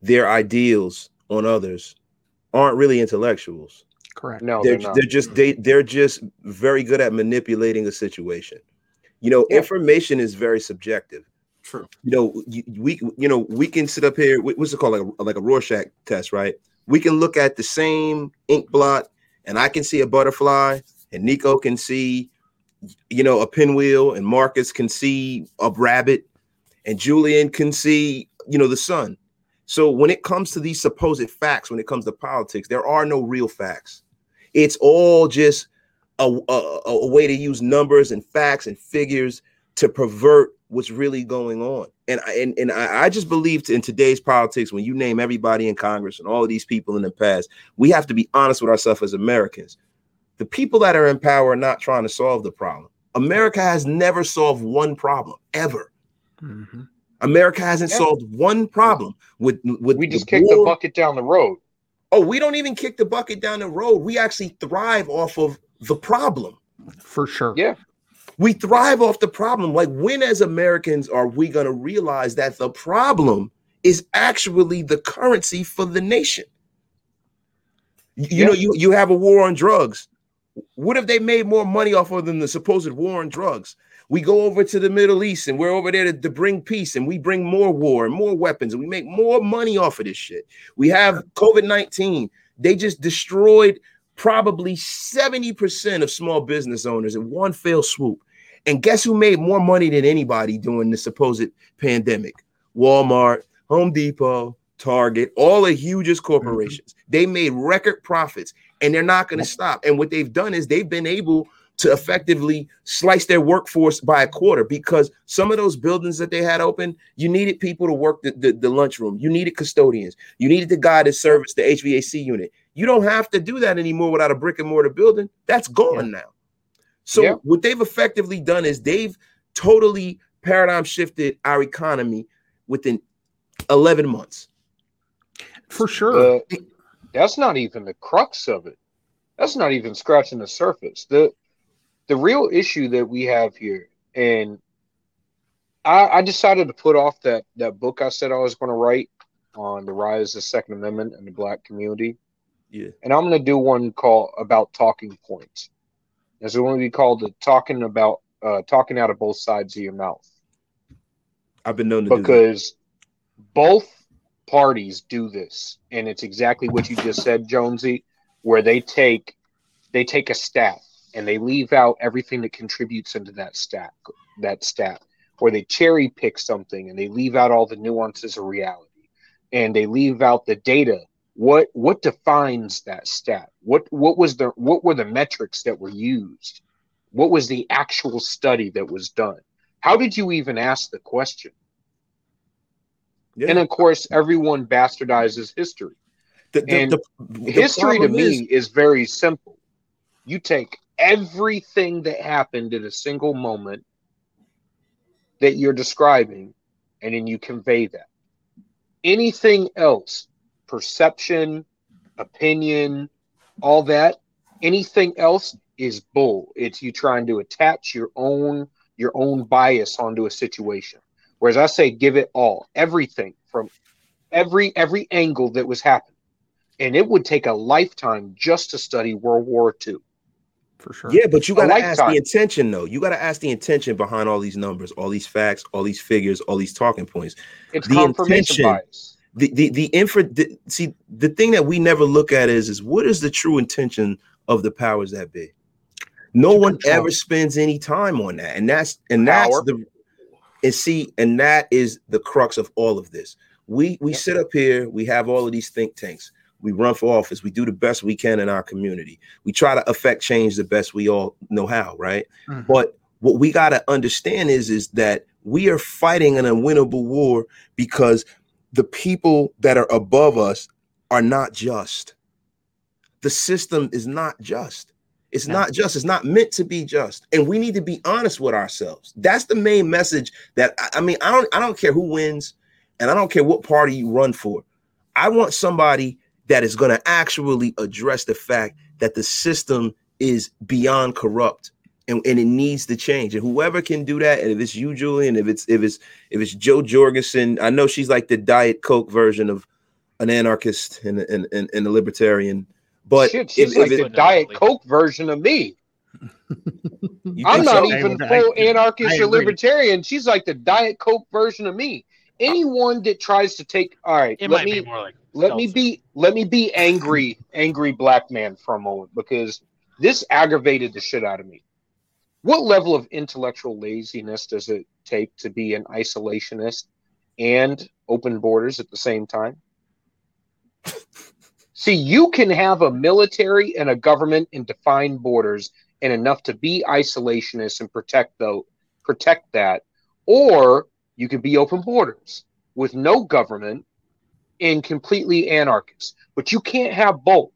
their ideals on others aren't really intellectuals. Correct. No, they're, they're, not. they're just they they're just very good at manipulating a situation. You know, Yeah. information is very subjective. True. You know, you, we you know we can sit up here. What's it called? Like a, like a Rorschach test, right? We can look at the same ink blot, and I can see a butterfly, and Nico can see, you know, a pinwheel, and Marcus can see a rabbit, and Julian can see, you know, the sun. So when it comes to these supposed facts, when it comes to politics, there are no real facts. It's all just a, a, a way to use numbers and facts and figures to pervert what's really going on. And I, and, and I, I just believe in today's politics, when you name everybody in Congress and all of these people in the past, we have to be honest with ourselves as Americans. The people that are in power are not trying to solve the problem. America has never solved one problem ever. Mm-hmm. America hasn't Yeah. solved one problem with with We just the kicked the bucket down the road. Oh, we don't even kick the bucket down the road. We actually thrive off of the problem. For sure. Yeah. We thrive off the problem. Like when as Americans are we going to realize that the problem is actually the currency for the nation? You, you know, you, you have a war on drugs. What if they made more money off of than the supposed war on drugs? We go over to the Middle East and we're over there to, to bring peace and we bring more war and more weapons and we make more money off of this shit. We have COVID 19. They just destroyed probably 70% of small business owners in one fell swoop. And guess who made more money than anybody during the supposed pandemic? Walmart, Home Depot, Target, all the hugest mm-hmm. corporations. They made record profits and they're not going to stop. And what they've done is they've been able to effectively slice their workforce by a quarter because some of those buildings that they had open, you needed people to work the, the, the lunchroom, you needed custodians, you needed the guy to service the HVAC unit. You don't have to do that anymore without a brick and mortar building. That's gone now. So Yeah. what they've effectively done is they've totally paradigm shifted our economy within 11 months. For sure. Uh, that's not even the crux of it. That's not even scratching the surface. The the real issue that we have here, and I, I decided to put off that that book I said I was going to write on the rise of the Second Amendment and the Black community, Yeah. and I'm going to do one called about talking points. Going to be called the talking about uh, talking out of both sides of your mouth I've been known to do that. because both parties do this and it's exactly what you just said jonesy where they take they take a stat and they leave out everything that contributes into that stat that stat or they cherry pick something and they leave out all the nuances of reality and they leave out the data what what defines that stat what what was the what were the metrics that were used what was the actual study that was done how did you even ask the question Yeah. and of course, everyone bastardizes history. The- the- and the- history to me is- is, very simple. You take everything that happened at a single moment that you're describing, and then you convey that. Anything else, perception, opinion, all that, anything else is bull. It's you trying to attach your own your own bias onto a situation. Whereas I say give it all, everything from every every angle that was happening. And it would take a lifetime just to study World War II. For sure. Yeah, but you got to ask the intention, though. You got to ask the intention behind all these numbers, all these facts, all these figures, all these talking points. It's The confirmation intention- bias. The the the infra. The, see, the thing that we never look at is is what is the true intention of the powers that be. No one control. ever spends any time on that, and that's and that's Power. the and see, and that is the crux of all of this. We we Yep. sit up here, we have all of these think tanks. We run for office. We do the best we can in our community. We try to affect change the best we all know how, right? Mhm. But what we got to understand is is that we are fighting an unwinnable war because the people that are above us are not just. The system is not just. It's No. not just. It's not meant to be just. And we need to be honest with ourselves. That's the main message that I- I mean, I don't I don't care who wins and I don't care what party you run for. I want somebody that is going to actually address the fact that the system is beyond corrupt and, and it needs to change. And whoever can do that, and if it's you, Julian, if it's if it's if it's Jo Jorgensen, I know she's like the Diet Coke version of an anarchist and and, and, and a libertarian. But Shit, she's if, like if the it, Diet Coke version of me. I'm not so? even I- full I anarchist or libertarian. She's like the Diet Coke version of me. Anyone that tries to take all right, It let me be more like let me be let me be angry, angry black man for a moment because this aggravated the shit out of me. What level of intellectual laziness does it take to be an isolationist and open borders at the same time? See, you can have a military and a government and defined borders and enough to be isolationist and protect the protect that, or you could be open borders with no government and completely anarchist. But you can't have both.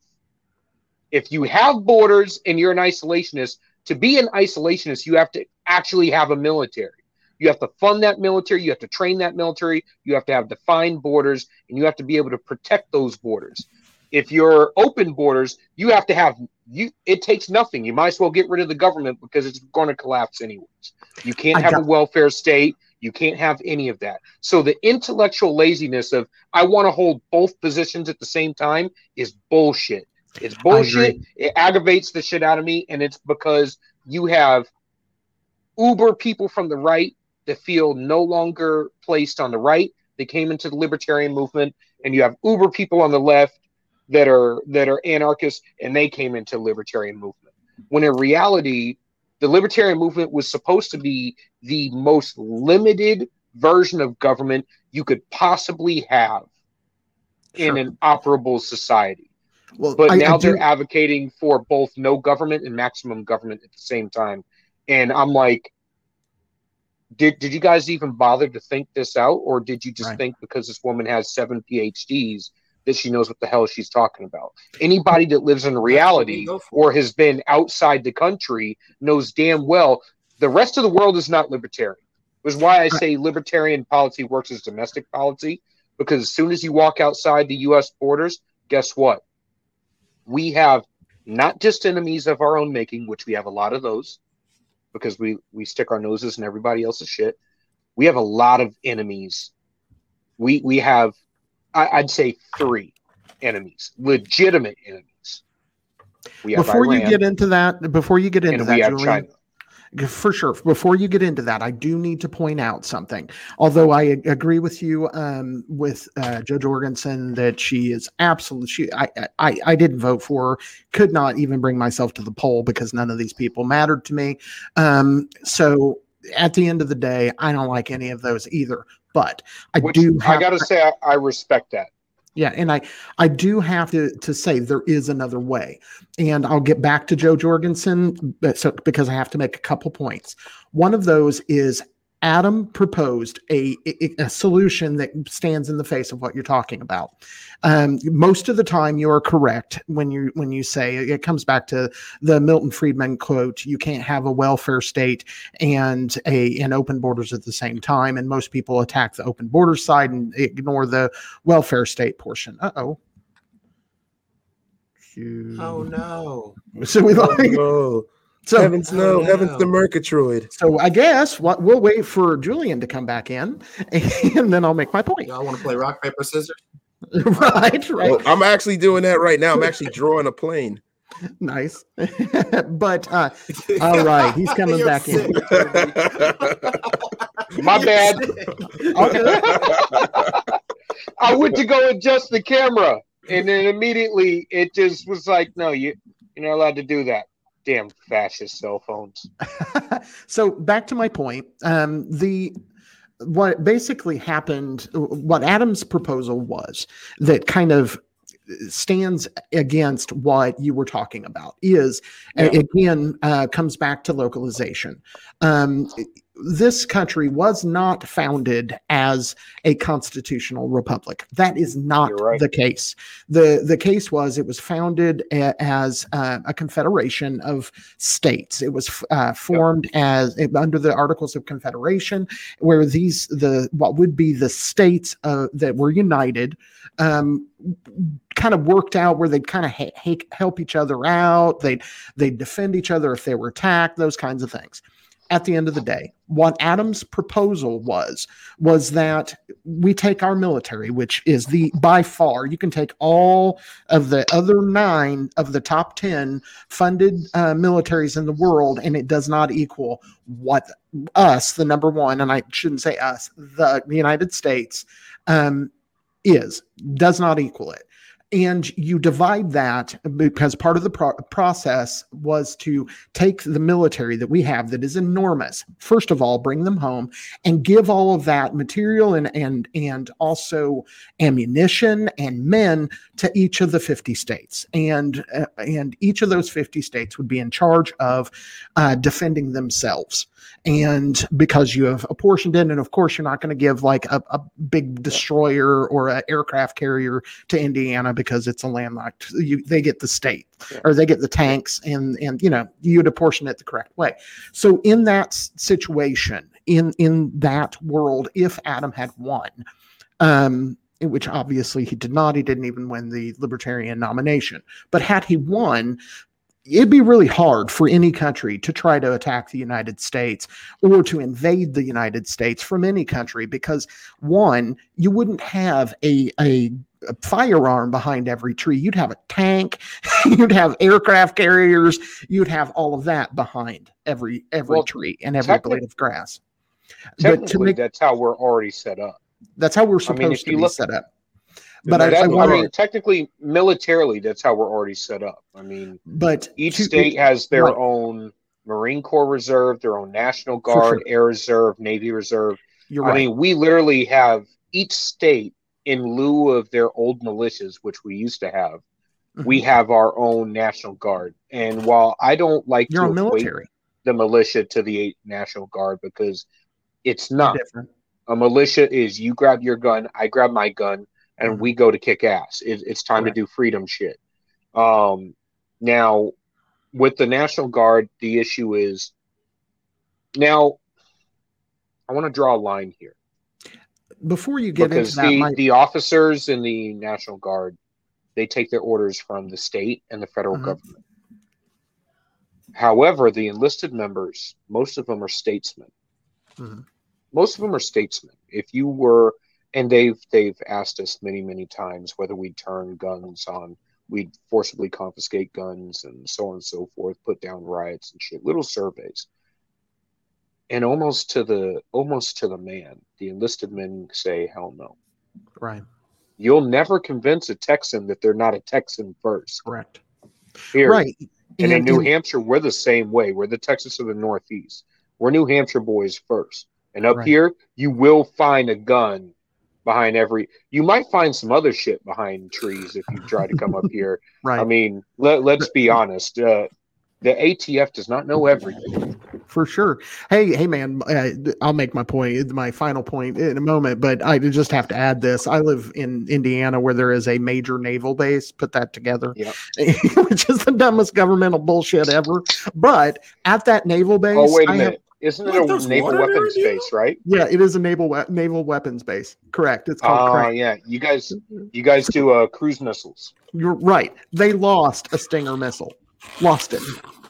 If you have borders and you're an isolationist, to be an isolationist, you have to actually have a military. You have to fund that military, you have to train that military, you have to have defined borders, and you have to be able to protect those borders. If you're open borders, you have to have you it takes nothing. You might as well get rid of the government because it's going to collapse anyways. You can't have a welfare state. You can't have any of that. So the intellectual laziness of I want to hold both positions at the same time is bullshit. It's bullshit. It aggravates the shit out of me, and it's because you have uber people from the right that feel no longer placed on the right. They came into the libertarian movement, and you have uber people on the left that are that are anarchists, and they came into libertarian movement. When in reality, the libertarian movement was supposed to be the most limited version of government you could possibly have in an operable society. Well, But I- I now do- they're advocating for both no government and maximum government at the same time. And I'm like, did did you guys even bother to think this out, or did you just Right. think because this woman has seven PhDs that she knows what the hell she's talking about? Anybody that lives in reality or has been outside the country knows damn well the rest of the world is not libertarian. Which is why I say libertarian policy works as domestic policy, because as soon as you walk outside the US borders, guess what? We have not just enemies of our own making, which we have a lot of those, because we we stick our noses in everybody else's shit. We have a lot of enemies. We we have, I, I'd say, three enemies, legitimate enemies. We have before you get into that, before you get into that, Julian, China. For sure. Before you get into that, I do need to point out something. Although I agree with you um, with uh, Jo Jorgensen that she is absolutely. She, I, I, I didn't vote for her. Could not even bring myself to the poll because none of these people mattered to me. Um, so at the end of the day, I don't like any of those either. But I Which do. I got to say, I, I respect that. Yeah, and I I do have to to say there is another way, and I'll get back to Jo Jorgensen, so because I have to make a couple points. One of those is Adam proposed a, a, solution that stands in the face of what you're talking about. Um, most of the time, you are correct when you when you say it comes back to the Milton Friedman quote: "You can't have a welfare state and a and open borders at the same time." And most people attack the open border side and ignore the welfare state portion. Uh oh. Oh no. So we Oh, like no. So heavens no, Oh, heavens no. the Murgatroyd. so I guess what we'll wait for Julian to come back in and then I'll make my point. Y'all want to play rock paper scissors? right, right. Well, I'm actually doing that right now. I'm actually drawing a plane. Nice. but uh all right, he's coming You're back in. sick, Kirby. My You're bad. sick. I went to go adjust the camera, and then immediately it just was like, "No, you you're not allowed to do that." Damn fascist cell phones. so back to my point. Um, the what basically happened, what Adam's proposal was that kind of stands against what you were talking about is Yeah. again uh, comes back to localization. Um, this country was not founded as a constitutional republic. That is not right. the case. the The case was it was founded a, as uh, a confederation of states. It was uh, formed as under the Articles of Confederation, where these the what would be the states uh, that were united. Um, kind of worked out where they'd kind of ha- ha- help each other out. They'd they'd defend each other if they were attacked. Those kinds of things. At the end of the day, what Adam's proposal was was that we take our military, which is the by far you can take all of the other nine of the top ten funded uh, militaries in the world, and it does not equal what us, the number one, and I shouldn't say us, the, the United States, um, is does not equal it and you divide that because part of the pro- process was to take the military that we have that is enormous. First of all bring them home and give all of that material and and and also ammunition and men to each of the 50 states. And uh, and each of those 50 states would be in charge of uh, defending themselves. And because you have apportioned it and of course you're not going to give like a, a big destroyer or an aircraft carrier to indiana because it's a landlocked you, they get the state Yeah. or they get the tanks and and you know you'd apportion it the correct way so in that situation in in that world if adam had won um which obviously he did not he didn't even win the libertarian nomination but had he won it'd be really hard for any country to try to attack the United States or to invade the United States from any country because one, you wouldn't have a, a, a firearm behind every tree. You'd have a tank, you'd have aircraft carriers, you'd have all of that behind every every Well, tree and every blade of grass. Technically, make that's how we're already set up. that's how we're I mean, supposed to be look- set up. But I, That- I I want mean, technically, militarily, that's how we're already set up. I mean, but each to- state has their right. own Marine Corps Reserve, their own National Guard, sure. Air Reserve, Navy Reserve. You're I right. mean, we literally have each state in lieu of their old militias, which we used to have. Mhm. We have our own National Guard, and while I don't like Your to military. the militia to the National Guard because it's not. Different. A militia is you grab your gun, I grab my gun, and Mhm. we go to kick ass. It, it's time Correct. to do freedom shit. Um, now, with the National Guard, the issue is now. I want to draw a line here Before you get because into that, the, my, the officers in the National Guard they take their orders from the state and the federal Mhm. government. However, the enlisted members, most of them are statesmen. Mhm. Most of them are statesmen. If you were, and they've they've asked us many many times whether we'd turn guns on, we'd forcibly confiscate guns and so on and so forth, put down riots and shit. Little surveys, and almost to the almost to the man, the enlisted men say, "Hell no." right, You'll never convince a Texan that they're not a Texan first. correct. Here, Right. and, in And- New and- Hampshire, we're the same way. We're the Texas of the Northeast. We're New Hampshire boys first. And up Right. here, you will find a gun behind every. You might find some other shit behind trees if you try to come up here. right. I mean, let, let's be honest. Uh, the ATF does not know everything. For sure. Hey, hey, man, uh, I'll make my point, my final point in a moment, but I just have to add this. I live in Indiana where there is a major naval base. Put that together, Yep. which is the dumbest governmental bullshit ever. But at that naval base, Oh, wait a I have- minute. Isn't it What, a naval weapons base, right? yeah, it is a naval we- naval weapons base. Correct. It's called. Oh, Crane. yeah. You guys, you guys do uh, cruise missiles. You're right. They lost a Stinger missile. Lost it.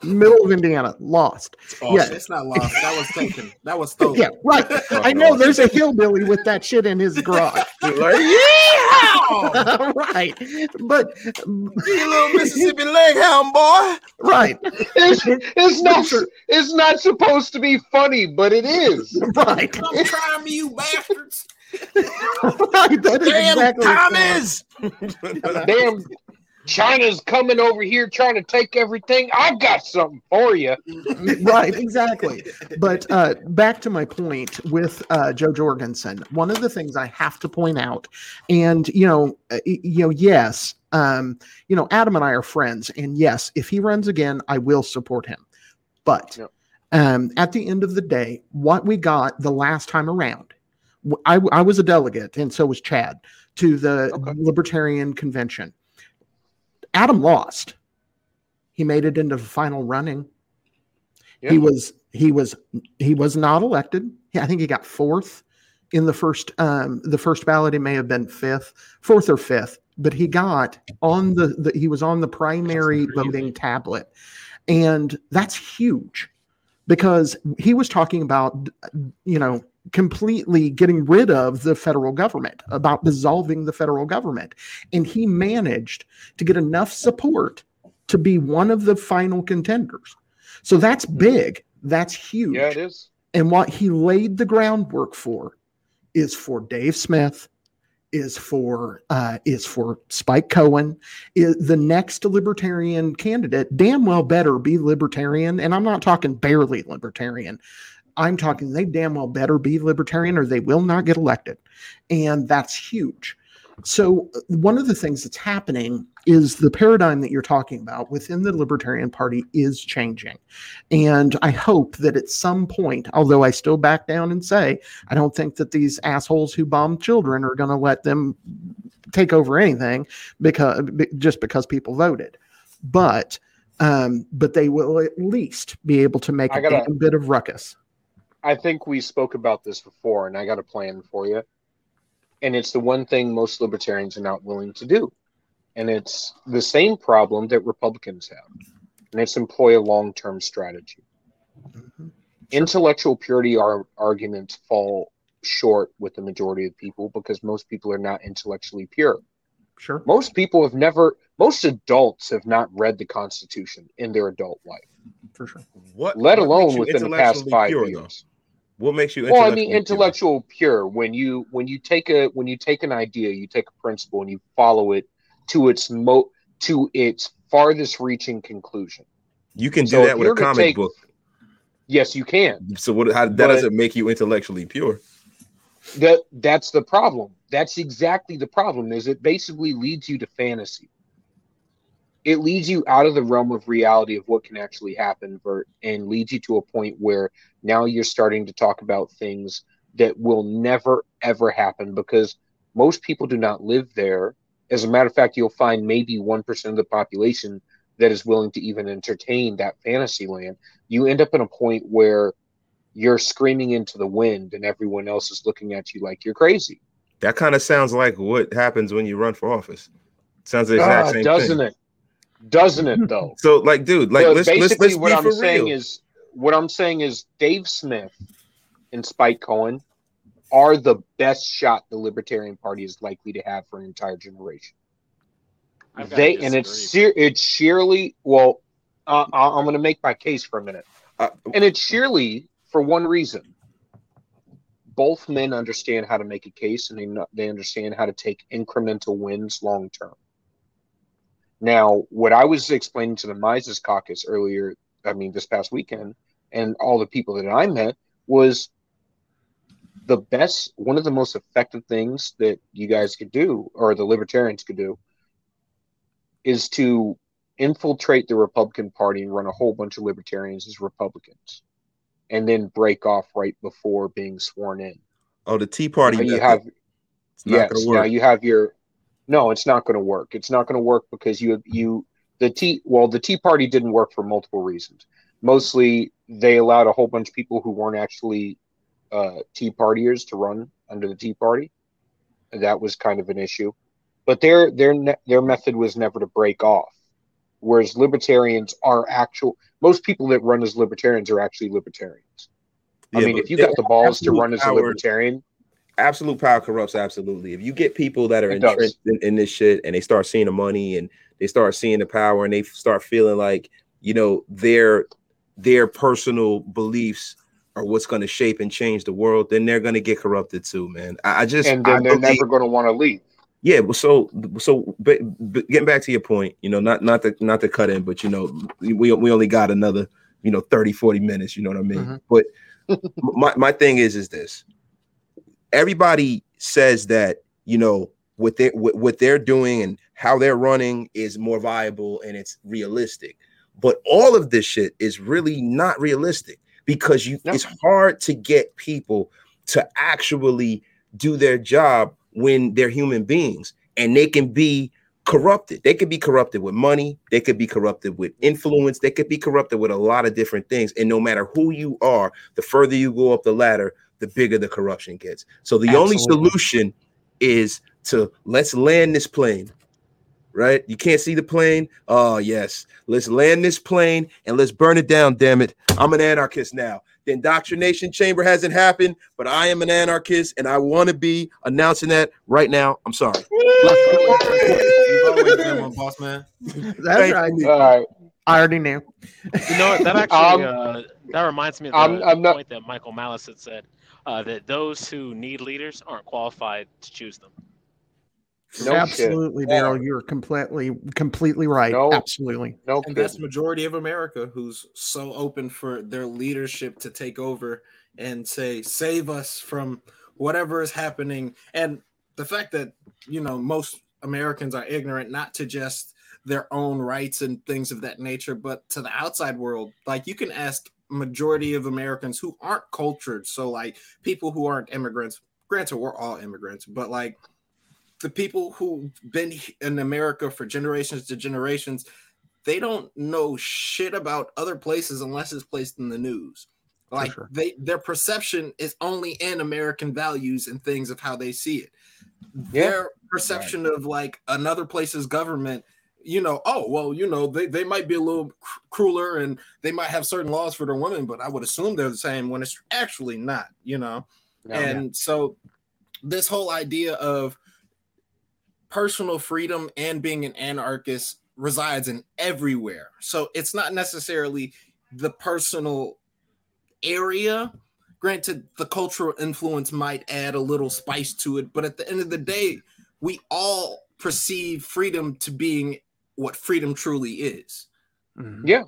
Middle of Indiana. Lost. Oh, Yeah. it's not lost. That was taken. That was stolen. Yeah, right. I know there's a hillbilly with that shit in his garage. Like, yeah! right. But You little Mississippi leg hound boy. right. It's, it's not. It's not supposed to be funny, but it is. Right. Come try me, you bastards. right. That is Damn exactly commies. Damn, China's coming over here trying to take everything. I've got something for you. right, exactly. But uh, back to my point with uh, Jo Jorgensen. One of the things I have to point out, and you know, uh, you know, yes, um, you know, Adam and I are friends, and yes, if he runs again, I will support him. But Yep. um, at the end of the day, what we got the last time around, I was a delegate, and so was Chad to the Okay. Libertarian Convention. Adam lost. He made it into the final running. Yeah. He was he was he was not elected. I think he got fourth in the first um the first ballot. He may have been fifth, fourth or fifth, but he got on the, the he was on the primary voting tablet, and that's huge because he was talking about, you know, completely getting rid of the federal government, about dissolving the federal government. And he managed to get enough support to be one of the final contenders. So that's big. That's huge. Yeah, it is. And what he laid the groundwork for is for Dave Smith, is for uh, is for Spike Cohen. Is the next libertarian candidate damn well better be libertarian, and I'm not talking barely libertarian. I'm talking they damn well better be libertarian, or they will not get elected, and that's huge. So, uh, one of the things that's happening is the paradigm that you're talking about within the Libertarian Party is changing. And I hope that at some point, although I still back down and say, I don't think that these assholes who bomb children are going to let them take over anything because just because people voted. But um, but they will at least be able to make a gotta- damn bit of ruckus. I think we spoke about this before, and I got a plan for you. And it's the one thing most libertarians are not willing to do. And it's the same problem that Republicans have. And it's employ a long term strategy. Mhm. Intellectual purity ar- arguments fall short with the majority of people because most people are not intellectually pure. Sure. Most people have never, most adults have not read the Constitution in their adult life, For sure. What? let what alone within the past five pure, though? years. What makes you? well i mean intellectual pure when you when you take a when you take an idea you take a principle and you follow it to its mo to its farthest reaching conclusion You can do So that with a comic take- book. yes you can So what? How, that But- doesn't make you intellectually pure. that that's the problem that's exactly the problem is it basically leads you to fantasy it leads you out of the realm of reality of what can actually happen ver- and leads you to a point where now you're starting to talk about things that will never ever happen because most people do not live there as a matter of fact you'll find maybe 1% of the population that is willing to even entertain that fantasy land you end up in a point where you're screaming into the wind and everyone else is looking at you like you're crazy That kind of sounds like what happens when you run for office. Sounds the exact Ah, same doesn't thing. it doesn't it though? So, like, dude, like, So let's let's, basically let's what be i'm for saying real. is what i'm saying is dave smith and spike cohen are the best shot the libertarian party is likely to have for an entire generation. They and it's disagree. sheer, it's sheerly well uh, I- i'm going to make my case for a minute. Uh, and it's sheerly for one reason. Both men understand how to make a case and they they understand how to take incremental wins long term now what i was explaining to the mises caucus earlier i mean this past weekend and all the people that i met was the best one of the most effective things that you guys could do or the libertarians could do is to infiltrate the Republican Party and run a whole bunch of libertarians as Republicans, and then break off right before being sworn in. oh, the Tea Party. Now you have it's not yes. Now you have your no. It's not going to work. It's not going to work because you you the Tea well the Tea Party didn't work for multiple reasons. Mostly they allowed a whole bunch of people who weren't actually uh, Tea Partiers to run under the Tea Party. That was kind of an issue. But their their ne- their method was never to break off. Whereas libertarians are actual most people that run as libertarians are actually libertarians. I mean, if you got the balls to run as a libertarian, absolute power corrupts absolutely. If you get people that are entrenched in, in this shit and they start seeing the money and they start seeing the power and they start feeling like you know their their personal beliefs are what's going to shape and change the world, then they're going to get corrupted too, man. I, I just and I they're believe- never going to want to leave. yeah well so so but, but getting back to your point you know not not to not to cut in but you know we, we only got another you know 30 40 minutes you know what i mean Mhm. but my, my thing is is this everybody says that you know what they what, what they're doing and how they're running is more viable and it's realistic but all of this shit is really not realistic because you No. it's hard to get people to actually do their job when they're human beings and they can be corrupted. They could be corrupted with money, they could be corrupted with influence, they could be corrupted with a lot of different things. And no matter who you are, the further you go up the ladder, the bigger the corruption gets. So the only solution is to let's land this plane. right? You can't see the plane. Oh, yes. Let's land this plane and let's burn it down, damn it. I'm an anarchist now. The indoctrination chamber hasn't happened, but I am an anarchist and I want to be announcing that right now. I'm sorry. You've always been one, boss man. That's right. All right. I already knew. You know what? That actually uh, that reminds me of the, I'm- I'm not- point that Michael Malice had said uh, that those who need leaders aren't qualified to choose them. No shit. Absolutely, Daryl. You're completely, completely right. No. Absolutely. No And that's majority of America who's so open for their leadership to take over and say, save us from whatever is happening. And the fact that, you know, most Americans are ignorant, not to just their own rights and things of that nature, but to the outside world. Like you can ask majority of Americans who aren't cultured. So like people who aren't immigrants, granted, we're all immigrants, but like the people who've been in America for generations to generations, they don't know shit about other places unless it's placed in the news. Like sure. they their perception is only in American values and things of how they see it. Yeah. Their perception of like another place's government, you know, oh well, you know, they, they might be a little cr- crueler and they might have certain laws for their women, but I would assume they're the same when it's actually not, you know. Oh, no. And so this whole idea of personal freedom and being an anarchist resides in everywhere. So it's not necessarily the personal area. Granted, the cultural influence might add a little spice to it, but at the end of the day, we all perceive freedom to being what freedom truly is. Mhm. Yeah.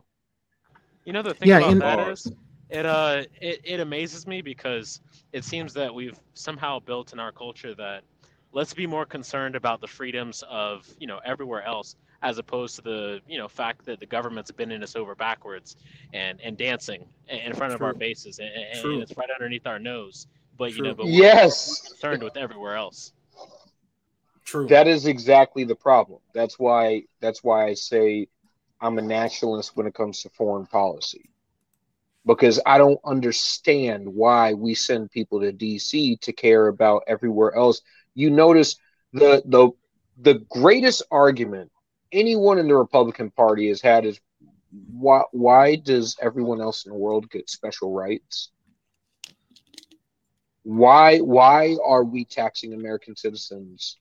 You know the thing Yeah, about in- that is it uh it, it amazes me because it seems that we've somehow built in our culture that let's be more concerned about the freedoms of you know everywhere else as opposed to the you know fact that the government's bending us over backwards and and dancing in in front of our faces and, and it's right underneath our nose but you know but we're Yes. concerned with everywhere else True. That is exactly the problem. That's why that's why I say I'm a nationalist when it comes to foreign policy. Because I don't understand why we send people to DC to care about everywhere else. You notice the the the greatest argument anyone in the Republican Party has had is why why does everyone else in the world get special rights? Why why are we taxing American citizens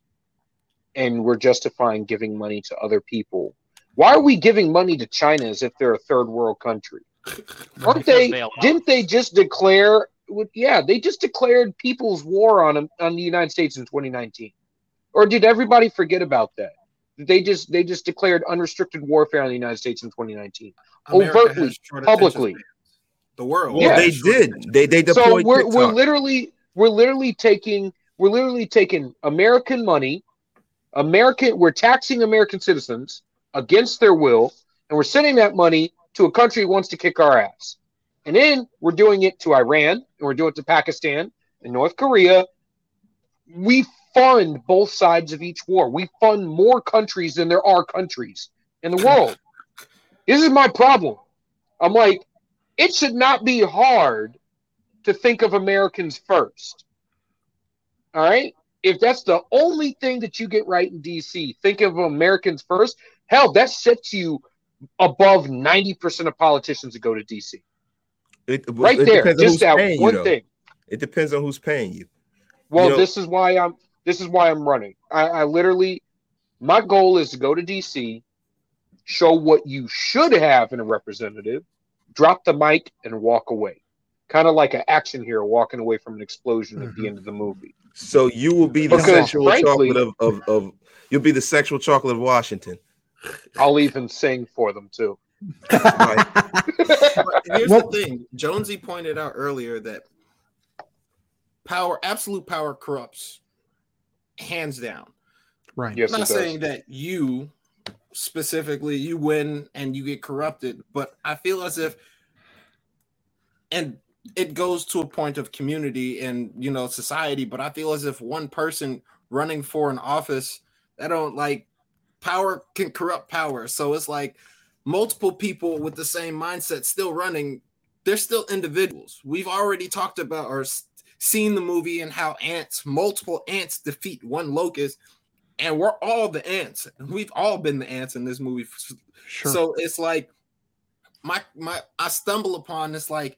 and we're justifying giving money to other people. Why are we giving money to China as if they're a third world country? Aren't they? they Didn't they just declare? Yeah, they just declared people's war on on the United States in 2019. Or did everybody forget about that? They just they just declared unrestricted warfare on the United States in 2019. America overtly, has short attention publicly. The world. Well, Yeah. they did. They they spans. so we're, we're literally we're literally taking we're literally taking American money, American we're taxing American citizens against their will, and we're sending that money to a country who wants to kick our ass. And then we're doing it to Iran and we're doing it to Pakistan and North Korea. We fund both sides of each war. We fund more countries than there are countries in the world. this is my problem. I'm like, it should not be hard to think of Americans first. All right? If that's the only thing that you get right in DC, think of Americans first. Hell, that sets you above 90% of politicians that go to DC. It, Right it there. Just that paying you, one thing. It depends on who's paying you. Well, You know- this is why I'm this is why I'm running. I, I literally my goal is to go to DC, show what you should have in a representative, drop the mic and walk away. Kind of like an action hero walking away from an explosion at the Mhm. end of the movie. So you will be the Because, sexual frankly- chocolate of, of, of you'll be the sexual chocolate of Washington. I'll even sing for them too. But here's Well- the thing Jonesy pointed out earlier that power, absolute power corrupts hands down. right. Yes, I'm not saying that you specifically you win and you get corrupted, but I feel as if and it goes to a point of community and you know society, but I feel as if one person running for an office that don't like power can corrupt power. So it's like multiple people with the same mindset still running, they're still individuals. We've already talked about or seen the movie and how ants, multiple ants defeat one locust and we're all the ants. We've all been the ants in this movie. Sure. So it's like my my I stumble upon this like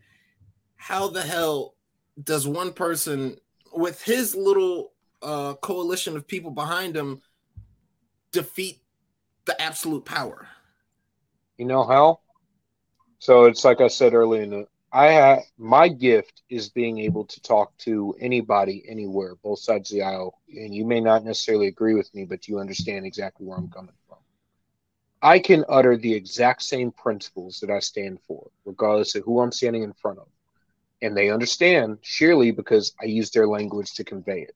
how the hell does one person with his little uh coalition of people behind him defeat the absolute power? You know how? So it's like I said earlier in the I have my gift is being able to talk to anybody anywhere, both sides of the aisle. And you may not necessarily agree with me, but you understand exactly where I'm coming from. I can utter the exact same principles that I stand for, regardless of who I'm standing in front of. And they understand surely because I use their language to convey it.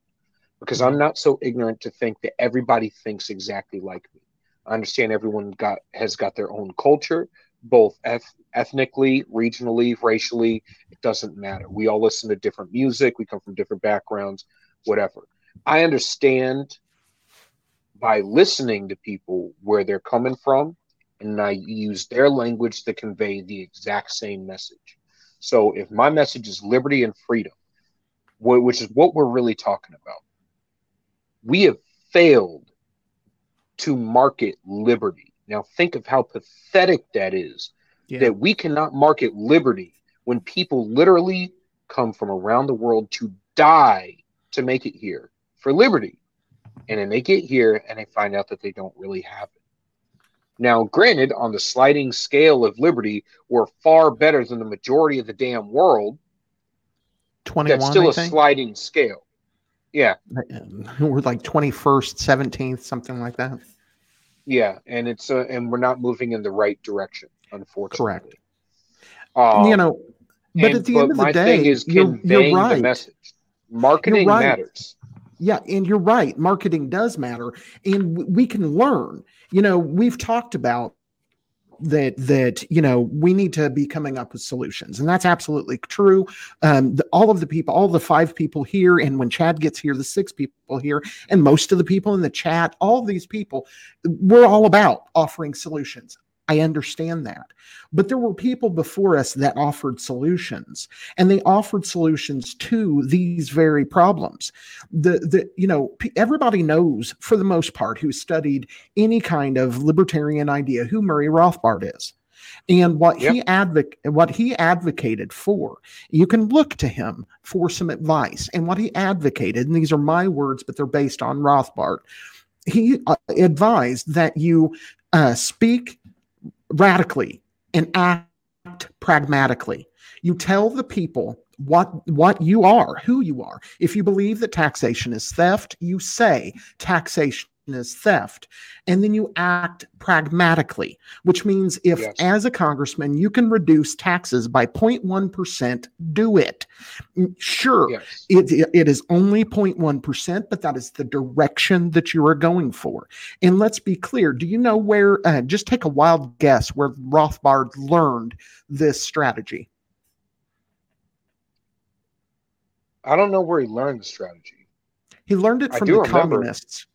Because I'm not so ignorant to think that everybody thinks exactly like me. I understand everyone got has got their own culture, both eth- ethnically, regionally, racially. It doesn't matter. We all listen to different music. We come from different backgrounds, whatever. I understand by listening to people where they're coming from, and I use their language to convey the exact same message. So if my message is liberty and freedom, which is what we're really talking about, we have failed to market liberty. Now think of how pathetic that is Yeah. that we cannot market liberty when people literally come from around the world to die to make it here for liberty. And then they get here and they find out that they don't really have it. Now, granted, on the sliding scale of liberty, we're far better than the majority of the damn world. 21, That's still I a think. sliding scale. Yeah, We're like 21st, 17th, something like that. yeah, and it's uh, and we're not moving in the right direction, unfortunately. Correct. Um, you know, but and- at the end of the day, is you're, you're right. the message. Marketing right. matters. Yeah, and you're right. Marketing does matter, and we can learn. You know, we've talked about that. That you know, we need to be coming up with solutions, and that's absolutely true. Um, the, all of the people, all the five people here, and when Chad gets here, the six people here, and most of the people in the chat, all these people, we're all about offering solutions. I understand that. But there were people before us that offered solutions, and they offered solutions to these very problems. The the you know everybody knows for the most part who studied any kind of libertarian idea who Murray Rothbard is. And what he advoc- what he advocated for you can look to him for some advice. And what he advocated and these are my words but they're based on Rothbard he uh, advised that you uh, speak radically and act pragmatically. You tell the people what what you are who you are. If you believe that taxation is theft you say taxation is theft and then you act pragmatically which means if Yes. as a congressman you can reduce taxes by 0.1% do it Mm, sure Yes. it, it is only 0.1%, but that is the direction that you are going for. And let's be clear do you know where, uh, just take a wild guess where Rothbard learned this strategy? I don't know where he learned the strategy. He learned it from the remember. communists.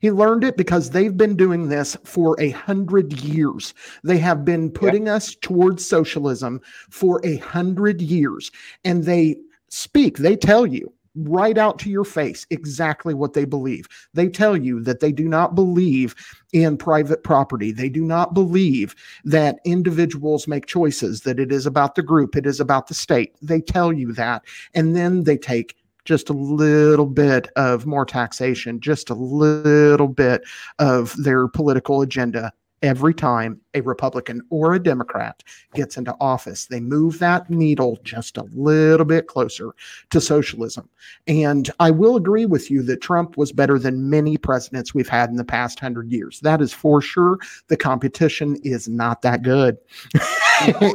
He learned it because they've been doing this for a hundred years. They have been putting us towards socialism for a hundred years. And they speak, they tell you right out to your face exactly what they believe. They tell you that they do not believe in private property. They do not believe that individuals make choices, that it is about the group, it is about the state. They tell you that. And then they take just a little bit of more taxation, just a little bit of their political agenda every time a Republican or a Democrat gets into office. They move that needle just a little bit closer to socialism. And I will agree with you that Trump was better than many presidents we've had in the past hundred years. That is for sure. The competition is not that good.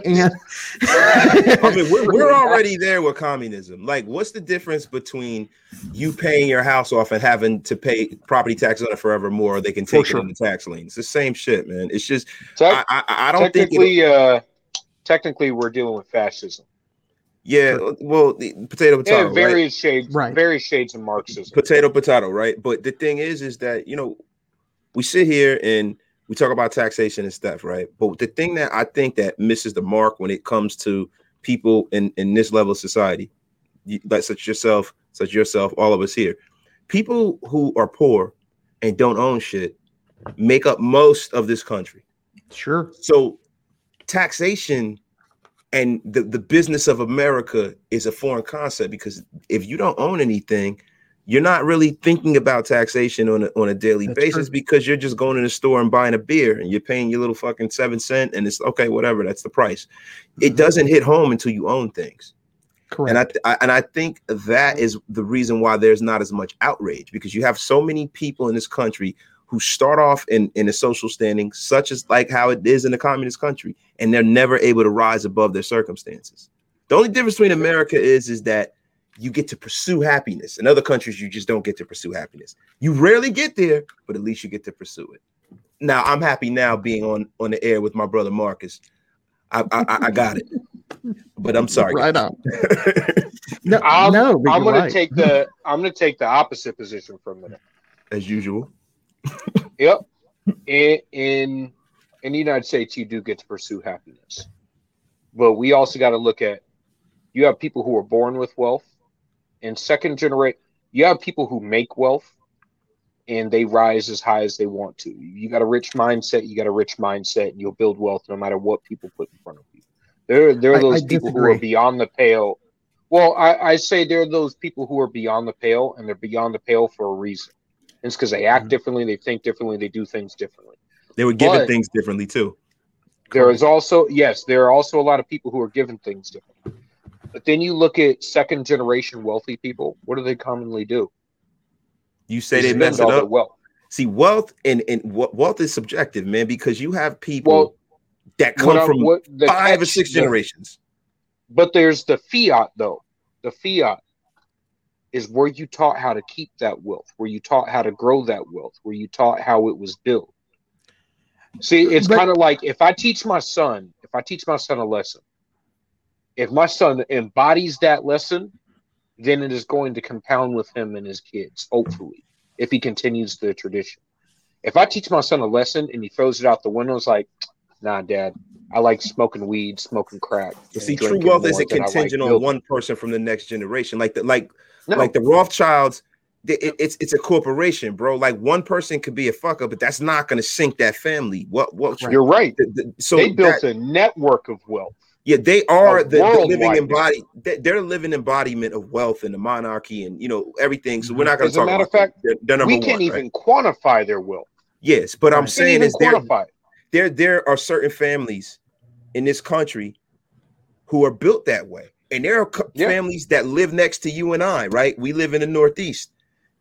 and I mean, we're, we're already there with communism. Like, what's the difference between you paying your house off and having to pay property taxes on it forevermore, or they can For take sure. it in the tax lien? It's the same shit, man. It's just Tec- I, I, I don't think. Technically, uh, technically, we're dealing with fascism. yeah, well, the potato potato, Yeah, right? various shades, Right. various shades of Marxism. potato potato right but the thing is is that you know we sit here and we talk about taxation and stuff right but the thing that i think that misses the mark when it comes to people in in this level of society like such yourself such yourself all of us here people who are poor and don't own shit make up most of this country. Sure. So taxation and the, the business of America is a foreign concept because if you don't own anything, you're not really thinking about taxation on a, on a daily That's basis true. because you're just going to the store and buying a beer and you're paying your little fucking seven cent and it's okay, whatever, that's the price. It Mhm. doesn't hit home until you own things. Correct. And I, th- I and I think that is the reason why there's not as much outrage because you have so many people in this country who start off in in a social standing such as like how it is in a communist country and they're never able to rise above their circumstances. The only difference between America is is that you get to pursue happiness. In other countries you just don't get to pursue happiness. You rarely get there, but at least you get to pursue it. Now, I'm happy now being on on the air with my brother Marcus. I I, I- I got it. But I'm sorry. Right on. No, I'm, no, I'm gonna right. take the I'm gonna take the opposite position from that. As usual. Yep. In, in in the United States, you do get to pursue happiness, but we also got to look at you have people who are born with wealth, and second generation. You have people who make wealth, and they rise as high as they want to. You got a rich mindset. You got a rich mindset, and you'll build wealth no matter what people put in front of you. There, there are those I people who are beyond the pale. Well, I, I say there are those people who are beyond the pale, and they're beyond the pale for a reason. It's because they act Mhm. differently, they think differently, they do things differently. They were given But- things differently too. There is also yes, there are also a lot of people who are given things differently. But then you look at second generation wealthy people. What do they commonly do? You say They they mess it up. wealth. See, wealth and and wealth is subjective, man, because you have people Well, that come from what five or catch- six the- generations. But there's the fiat though. The fiat is where you taught how to keep that wealth, where you taught how to grow that wealth, where you taught how it was built. See, it's kind of like if I teach my son, if I teach my son a lesson, if my son embodies that lesson, then it is going to compound with him and his kids, hopefully, if he continues the tradition. If I teach my son a lesson and he throws it out the window, it's like, nah, dad, I like smoking weed, smoking crack. But see, true wealth isn't than like contingent on one person from the next generation. Like the like No, like the Rothschilds, they- it- it's it's a corporation, bro. Like one person could be a fucker, but that's not gonna sink that family. What what you're right. the- the- so they built that- a network of wealth. yeah, they are the, the living embody. they- They're the living embodiment of wealth and the monarchy and you know everything. So we're not gonna talk. As a matter of fact, They're, they're number we can't one, right? even quantify their wealth. Yes, but I'm Right. We can't saying is there there there are certain families in this country who are built that way and there are co- Yeah. families that live next to you and i right we live in the northeast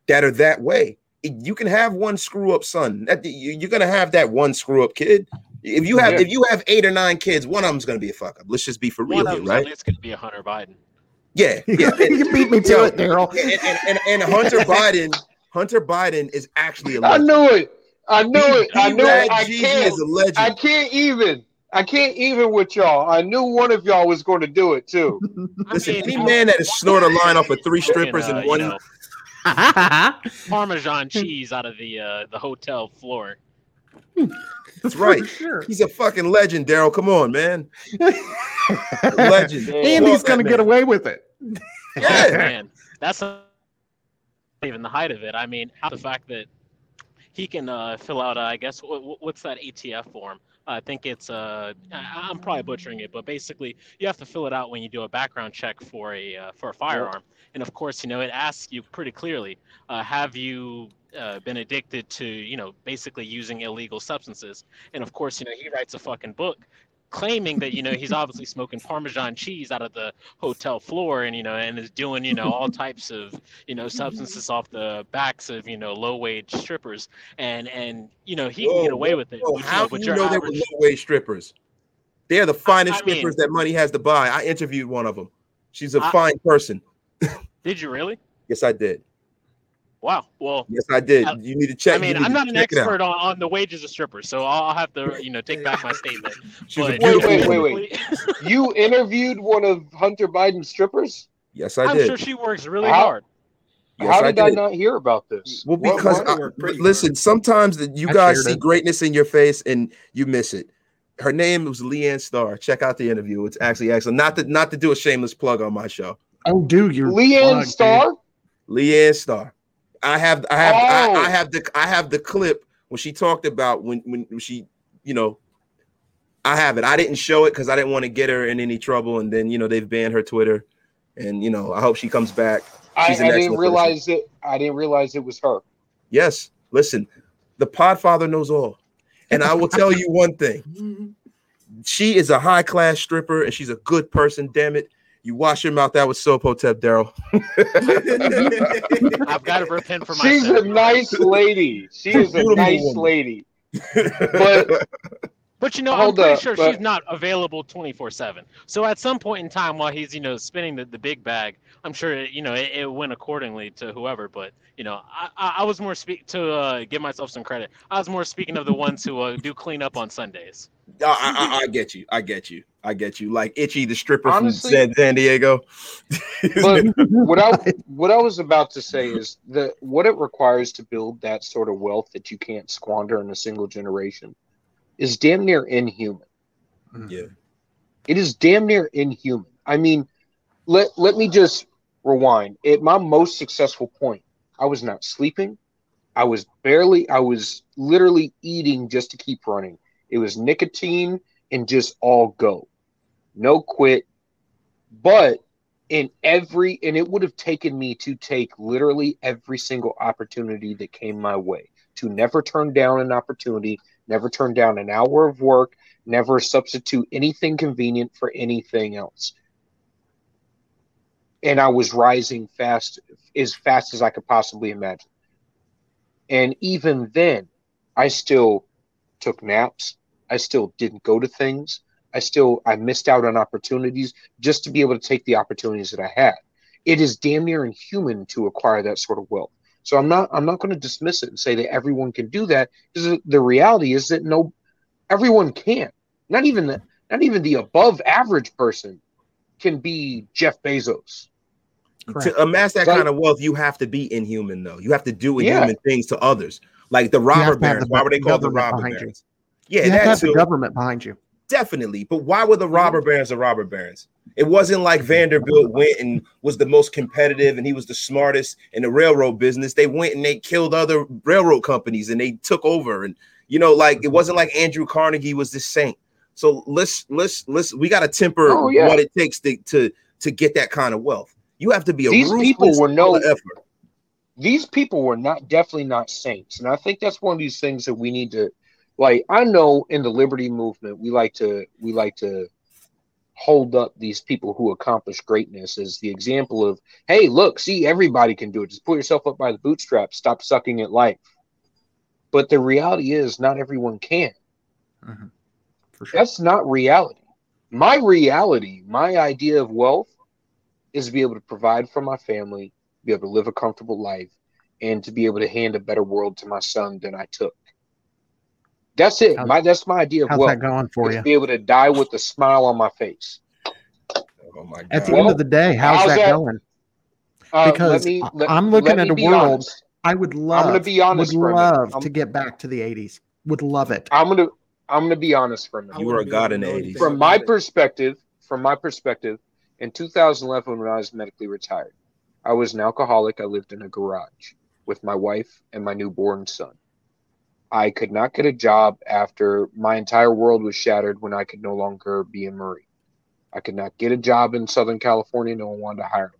that are that way you can have one screw up son you- you're gonna have that one screw up kid if you have Yeah. if you have eight or nine kids one of them's gonna be a fuck up let's just be for real of here, them's right It's going to be a Hunter Biden. yeah yeah and, you beat me to Yo, it, Daryl. and, and, and, and hunter biden hunter biden is actually a I legend. knew it. I knew it. I knew it. I Jeezy can't. is a legend I can't even. I can't even with y'all. I knew one of y'all was going to do it too. I Listen, mean, any I- man that has snored a line off of three fucking, strippers uh, in you one know, Parmesan cheese out of the uh, the hotel floor. That's right. Sure. He's a fucking legend, Daryl. Come on, man. Legend. and he's going to get away with it. Yeah. man, that's not even the height of it. I mean, how the fact that he can uh, fill out, uh, I guess, what, what's that ATF form? I think it's, uh, I'm probably butchering it, but basically, you have to fill it out when you do a background check for a uh, for a firearm. And of course, you know, it asks you pretty clearly, uh, have you uh, been addicted to, you know, basically using illegal substances? And of course, you know, he writes a fucking book claiming that you know he's obviously smoking parmesan cheese out of the hotel floor and you know and is doing you know all types of you know substances off the backs of you know low wage strippers and and you know he can get away with it you how do you know they were low wage strippers? They're the finest I mean- strippers that money has to buy. I interviewed one of them. She's a I- fine person. did you really Yes, I did. Wow well Yes, I did. I- you need to check. I mean, I'm not an check it out. expert on, on the wages of strippers, so I'll have to, you know, take back my statement. She's But beautiful Wait, wait, woman. wait, You interviewed one of Hunter Biden's strippers. Yes, I did. I'm sure she works really How- hard. Yes, How I did I, did. not hear about this? Well, Well, because I- worked pretty listen, sometimes that you I guys see it. greatness in your face and you miss it. Her name was Leanne Starr. Check out the interview. It's actually excellent. Not to not to do a shameless plug on my show. Oh, dude, you're Leanne plugged, dude. Starr. Leanne Starr. I have I have I, Oh. I have the I have the clip when she talked about when when she you know I have it. I didn't show it because I didn't want to get her in any trouble, and then you know they've banned her Twitter, and you know I hope she comes back. I, She's an I didn't realize it. I didn't realize it was her. Yes, listen, the Podfather knows all, and I will tell you one thing: mm-hmm. she is a high class stripper, and she's a good person. Damn it, you wash your mouth out with soap, Hotep Daryl. I've got to repent for myself. She's a nice lady. She is a nice woman. lady. But But you know, Hold I'm pretty up, sure but- she's not available 24 7. So at some point in time, while he's, you know, spinning the, the big bag, I'm sure, it, you know, it, it went accordingly to whoever. But, you know, I, I, I was more speak to uh, give myself some credit. I was more speaking of the ones who uh, do clean up on Sundays. I, I, I- I get you. I get you. I get you. Like Itchy, the stripper Honestly- from San, San Diego. but what I what I was about to say is that what it requires to build that sort of wealth that you can't squander in a single generation is damn near inhuman. Mm-hmm. yeah. It is damn near inhuman. I mean, let let me just rewind. At my most successful point, I was not sleeping. I was barely. I was literally eating just to keep running. It was nicotine and just all go, no quit. But in every, and it would have taken me to take literally every single opportunity that came my way to never turn down an opportunity, never turn down an hour of work, never substitute anything convenient for anything else. And I was rising fast, as fast as I could possibly imagine. And even then, I still took naps. I still didn't go to things. I still I missed out on opportunities just to be able to take the opportunities that I had. It is damn near inhuman to acquire that sort of wealth. So I'm not I'm not going to dismiss it and say that everyone can do that because the reality is that no everyone can't. Not even the not even the above average person can be Jeff Bezos. Correct. To amass that Like- kind of wealth, you have to be inhuman, though. You have to do Yeah. inhuman things to others, like the robber barons. the Why were they called the robber behind you. barons? Yeah, you have to that have the government behind you. Definitely. But why were the mm-hmm. robber barons the robber barons? It wasn't like Vanderbilt went and was the most competitive and he was the smartest in the railroad business. They went and they killed other railroad companies and they took over. And you know, like it mm-hmm. wasn't like Andrew Carnegie was the saint. So let's let's let's we gotta temper Oh, yeah. what it takes to to to get that kind of wealth. You have to be a These people were no- effort. these people were not definitely not saints and i think that's one of these things that we need to like i know in the liberty movement we like to we like to hold up these people who accomplish greatness as the example of hey look see everybody can do it. Just pull yourself up by the bootstraps. Stop sucking at life. But the reality is not everyone can. Mm-hmm. For sure. that's not reality. My reality my idea of wealth is to be able to provide for my family be able to live a comfortable life and to be able to hand a better world to my son than i took that's it How- my that's my idea of How's wealth that going for is you? to be able to die with a smile on my face Oh my At the god. end of the day, how's, how's that, that- going? Uh, Because let me, I- let, I'm looking at a world- honest. I would love. I'm gonna be honest Would for a minute. love to get back to the '80s. Would love it. i'm gonna i'm gonna be honest for a minute You were a god in the 80s. from my perspective, from my perspective, in 2011 when I was medically retired, I was an alcoholic. I lived in a garage with my wife and my newborn son. I could not get a job after my entire world was shattered when I could no longer be a Marine. I could not get a job in Southern California. No one wanted to hire me.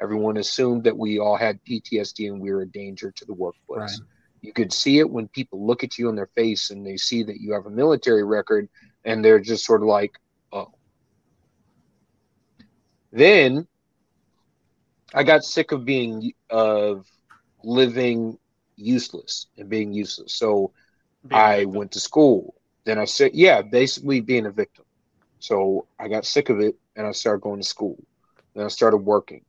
Everyone assumed that we all had PTSD and we were a danger to the workplace. Right. You could see it when people look at you in their face and they see that you have a military record and they're just sort of like, oh. Then I got sick of being of living useless and being useless. So Being I went to school. Then I said, yeah, basically being a victim. So I got sick of it and I started going to school. Then I started working.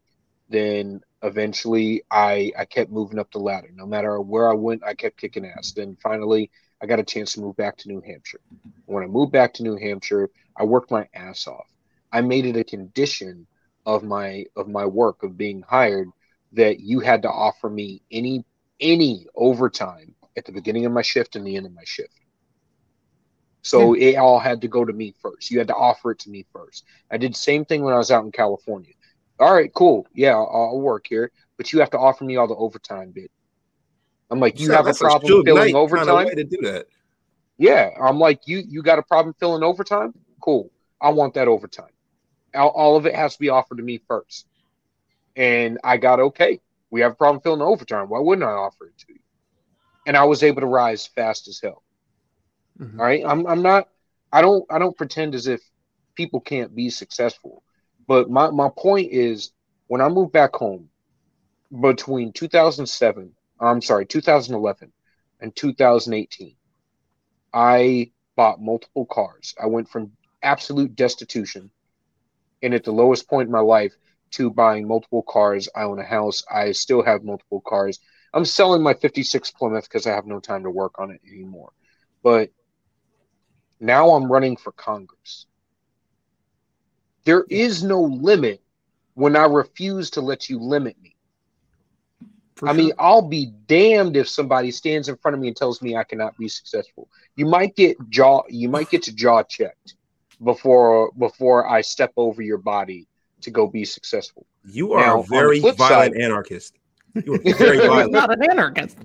Then eventually I I kept moving up the ladder. No matter where I went, I kept kicking ass. Then finally I got a chance to move back to New Hampshire. When I moved back to New Hampshire, I worked my ass off. I made it a condition of my of my work of being hired that you had to offer me any any overtime at the beginning of my shift and the end of my shift. So it all had to go to me first. You had to offer it to me first. I did the same thing when I was out in California. All right, cool. Yeah, I'll, I'll work here, but you have to offer me all the overtime bit. I'm like, you So have a problem Suge filling overtime? way to do that. Yeah, I'm like, you you got a problem filling overtime? Cool. I want that overtime. All, all of it has to be offered to me first. And I got okay. We have a problem filling the overtime. Why wouldn't I offer it to you? And I was able to rise fast as hell. Mhm. All right. I'm I'm not I don't I don't pretend as if people can't be successful. But my, my point is when I moved back home between 2007, I'm sorry, 2011 and 2018, I bought multiple cars. I went from absolute destitution and at the lowest point in my life to buying multiple cars. I own a house. I still have multiple cars. I'm selling my 56 Plymouth because I have no time to work on it anymore. But now I'm running for Congress. There is no limit when I refuse to let you limit me. For I mean. I'll be damned if somebody stands in front of me and tells me I cannot be successful. You might get jaw you might get your jaw checked before before I step over your body to go be successful. You are Now, a very violent side- anarchist. You are very violent. not an anarchist.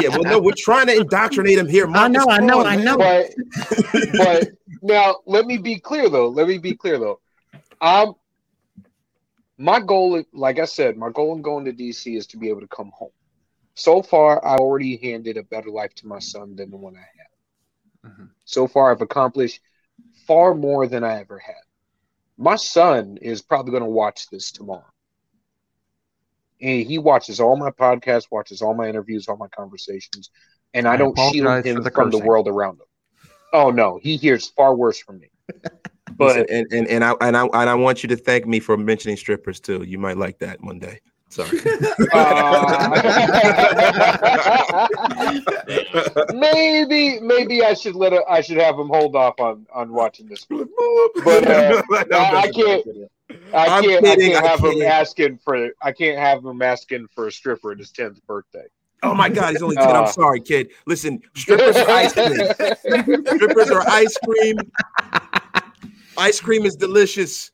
yeah, well, no, we're trying to indoctrinate him here. I know, Marcus. I know, on, I know. But but now let me be clear though. Let me be clear though. Um my goal, like I said, my goal in going to DC is to be able to come home. So far, I already handed a better life to my son than the one I had. Mhm. So far, I've accomplished far more than I ever had. My son is probably going to watch this tomorrow. And he watches all my podcasts, watches all my interviews, all my conversations, and I, I don't shield apologize him the from the world around him. Oh no, he hears far worse from me. But and, and and I and I and I want you to thank me for mentioning strippers too. You might like that one day. Sorry. uh, maybe maybe I should let a, I should have him hold off on on watching this. But uh, I, I can't I can't I kidding, can't have him can't. asking for I can't have him asking for a stripper at his tenth birthday. Oh my God, he's only 10. Uh, I'm sorry, kid. Listen, strippers are ice cream. strippers are ice cream. Ice cream is delicious.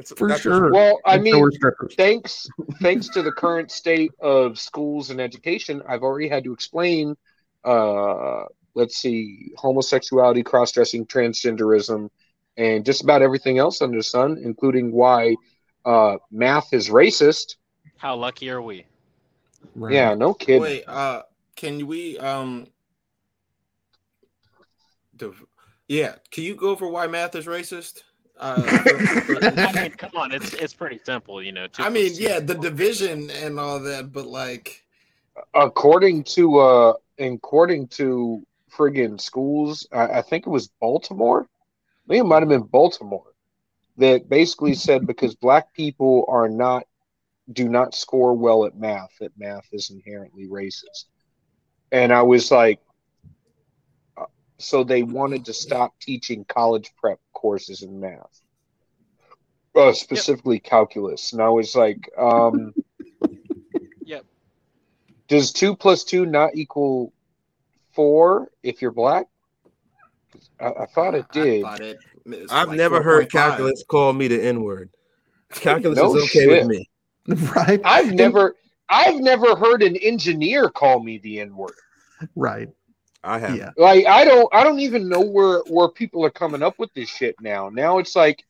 That's, For that's sure. Well, I mean, thanks thanks to the current state of schools and education, I've already had to explain uh let's see, homosexuality, cross-dressing, transgenderism, and just about everything else under the sun, including why uh math is racist. How lucky are we? Right. Yeah, no kidding. Wait, uh, can we um, the, yeah, can you go over why math is racist? Uh, for- for- I mean, come on, it's it's pretty simple, you know. I mean, plus yeah, the division and all that, but like, According to uh according to friggin' schools, I, I think it was Baltimore. I think it might have been Baltimore that basically said because black people are not do not score well at math, that math is inherently racist. And I was like, uh, so they wanted to stop teaching college prep courses in math, uh, specifically calculus. And I was like, um, Yep. does two plus two not equal four if you're black? I, I thought it did. I thought it I've like never heard 4.5. calculus call me the N word. Calculus No is okay shit. with me. Right. I've never, I've never heard an engineer call me the N word. Right. I have. Yeah. Like I don't, I don't even know where where people are coming up with this shit now. Now it's like,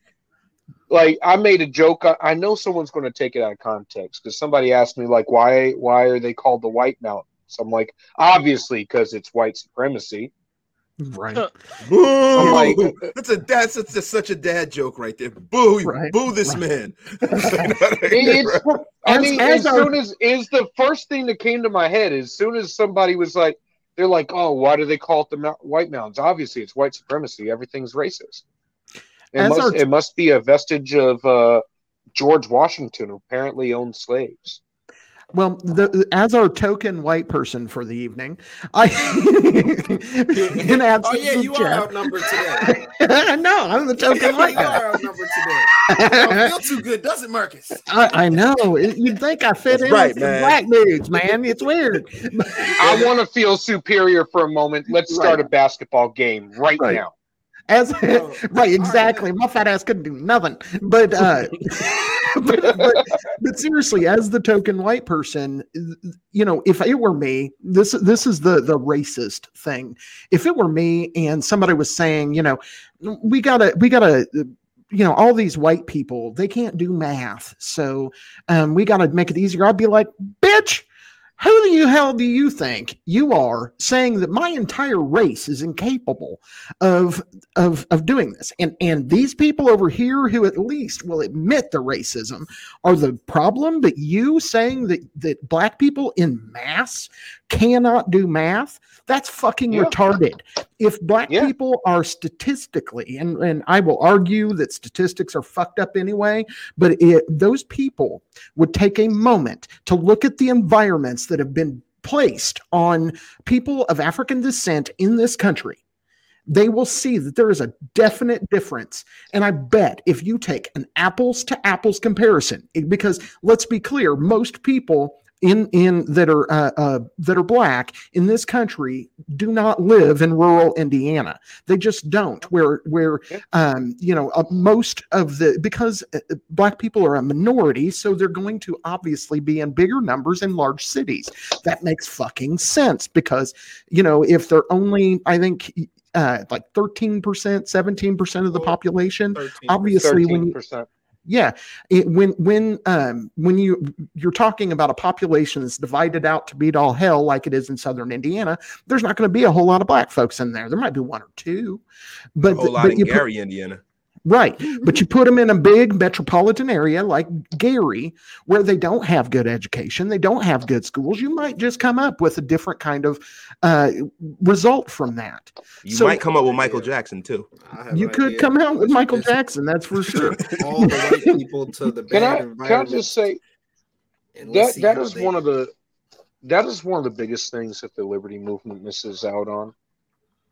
like I made a joke. I, I know someone's going to take it out of context because somebody asked me like, why why are they called the White Mountains? I'm like, obviously because it's white supremacy. Right. Boo! Like, that's a that's, that's just such a dad joke right there. Boo! Right, Boo this right. man. It's, I As- mean, as as, our- soon as is the first thing that came to my head. As soon as somebody was like, they're like, "Oh, why do they call it the Mount- White Mountains?" Obviously, it's white supremacy. Everything's racist. It must, our- it must be a vestige of uh, George Washington, who apparently owned slaves. Well, the, as our token white person for the evening, I in Oh absence yeah, of you are outnumbered today. no, I'm the token white you are outnumbered today. I don't feel too good, doesn't Marcus? I, I know. You'd think I fit That's in right, with man. black dudes, man. It's weird. I want to feel superior for a moment. Let's start Right. a basketball game right, Right. now. As Oh, right, exactly. My fat ass couldn't do nothing. But uh but, but, but seriously, as the token white person, you know, if it were me, this this is the the racist thing. If it were me and somebody was saying, you know, we gotta we gotta you know all these white people they can't do math so um, we got to make it easier i'd be like bitch who the hell do you think you are saying that my entire race is incapable of, of, of doing this? And, and these people over here who at least will admit the racism are the problem, but you saying that, that black people in mass cannot do math, that's fucking yeah. retarded. If black yeah. people are statistically, and, and I will argue that statistics are fucked up anyway, but those people would take a moment to look at the environments that have been placed on people of African descent in this country they will see that there is a definite difference. And I bet if you take an apples to apples comparison, because let's be clear, most people in in that are uh, uh, that are black in this country do not live in rural Indiana. They just don't. Where where um, you know uh, most of the because uh, uh, black people are a minority, so they're going to obviously be in bigger numbers in large cities. That makes fucking sense because you know if they're only I think uh, like 13%, 17% of the population. 13. Obviously, 13%. when you, yeah, it, when when um, when you you're talking about a population that's divided out to beat all hell like it is in southern Indiana, there's not going to be a whole lot of black folks in there. There might be one or two, but a whole lot but in Gary, put, Indiana. Right. But you put them in a big metropolitan area like Gary, where they don't have good education, they don't have good schools. You might just come up with a different kind of uh, result from that. You so, might come up with Michael Jackson too. You could come out with Michael Jackson, that's for sure. All the white people to the can I, can I just say that that is one of the that is one of the biggest things that the liberty movement misses out on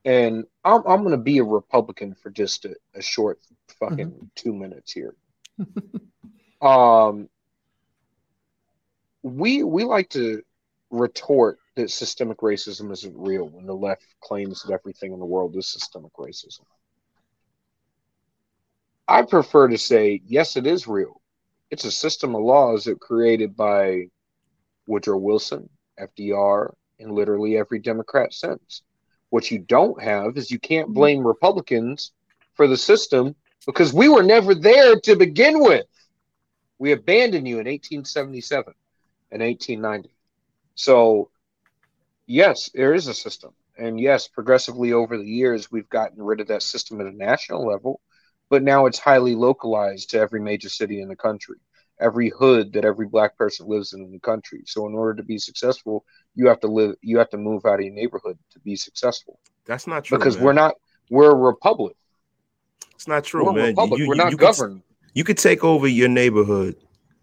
and I'm, I'm going to be a Republican for just a, a short fucking mm-hmm. two minutes here. um, we we like to retort that systemic racism isn't real when the left claims that everything in the world is systemic racism. I prefer to say yes, it is real. It's a system of laws that created by Woodrow Wilson, FDR, and literally every Democrat since. What you don't have is you can't mm-hmm. blame Republicans for the system because we were never there to begin with. We abandoned you in 1877 and 1890. So, yes, there is a system. And yes, progressively over the years, we've gotten rid of that system at a national level, but now it's highly localized to every major city in the country, every hood that every black person lives in in the country. So, in order to be successful, you have to live you have to move out of your neighborhood to be successful that's not true because man. we're not we're a republic it's not true we're man republic. You, we're not you governed could, you could take over your neighborhood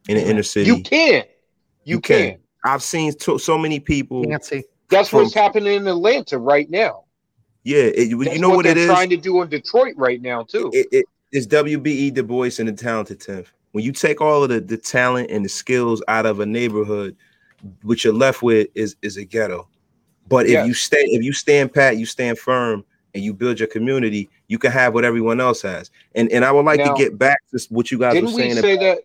in the inner city you can you, you can. can. i've seen to, so many people Nancy. that's from, what's happening in atlanta right now yeah it, you know what, what it is trying to do in detroit right now too it, it, it's wbe du bois and the talented 10th when you take all of the, the talent and the skills out of a neighborhood what you're left with is is a ghetto but if you stay, if you stand pat, you stand firm, and you build your community, you can have what everyone else has. And and I would like now, to get back to what you guys didn't were saying. We say that?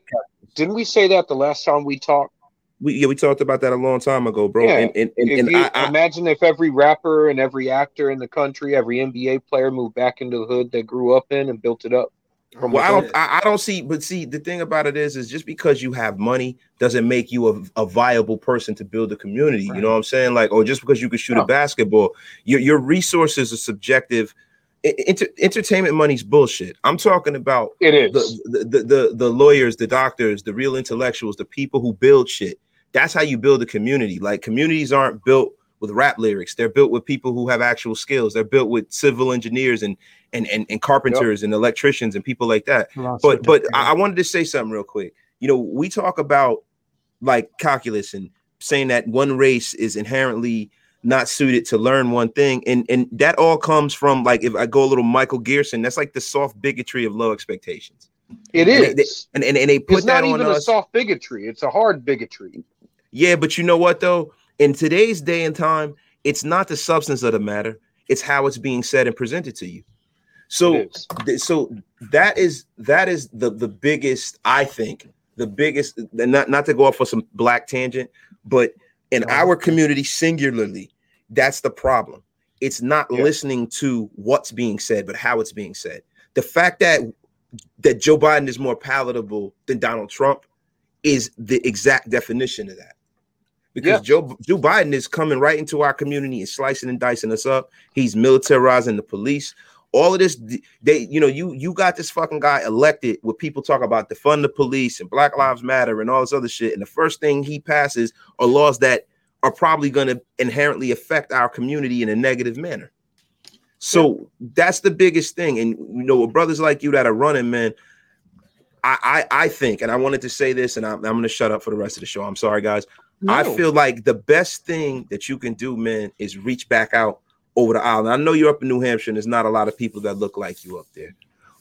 Didn't we say that the last time we talked? We yeah, we talked about that a long time ago, bro. Yeah. And and, and, and you, I, imagine if every rapper and every actor in the country, every NBA player moved back into the hood they grew up in and built it up. From well, I don't, oh. I, I, don't see, but see, the thing about it is, is just because you have money doesn't make you a, a viable person to build a community. Right. You know what I'm saying? Like, or just because you can shoot a basketball, your your resources are subjective. Inter- entertainment money's bullshit. I'm talking about it is the, the, the the lawyers, the doctors, the real intellectuals, the people who build shit. That's how you build a community. Like communities aren't built with rap lyrics. They're built with people who have actual skills. They're built with civil engineers and and and, and carpenters yep. and electricians and people like that. But but I, I wanted to say something real quick. You know, we talk about like calculus and saying that one race is inherently not suited to learn one thing and and that all comes from like if i go a little michael gerson that's like the soft bigotry of low expectations it is they, and, and, and, they put it's that not even us. a soft bigotry it's a hard bigotry yeah but you know what though in today's day and time it's not the substance of the matter it's how it's being said and presented to you so th- so that is that is the the biggest i think the biggest not not to go off for some black tangent, but in uh-huh. our community singularly, that's the problem. It's not Yeah. listening to what's being said, but how it's being said. The fact that that Joe Biden is more palatable than Donald Trump is the exact definition of that. Because Yeah. Joe Joe Biden is coming right into our community and slicing and dicing us up. He's militarizing the police. All of this, they, you know, you you got this fucking guy elected with people talk about defund the police and Black Lives Matter and all this other shit. And the first thing he passes are laws that are probably going to inherently affect our community in a negative manner. So that's the biggest thing. And you know, with brothers like you that are running, man, I I, I think, and I wanted to say this, and I'm, I'm going to shut up for the rest of the show. I'm sorry, guys. I feel like the best thing that you can do, man, is reach back out over the island. I know you're up in New Hampshire, and there's not a lot of people that look like you up there.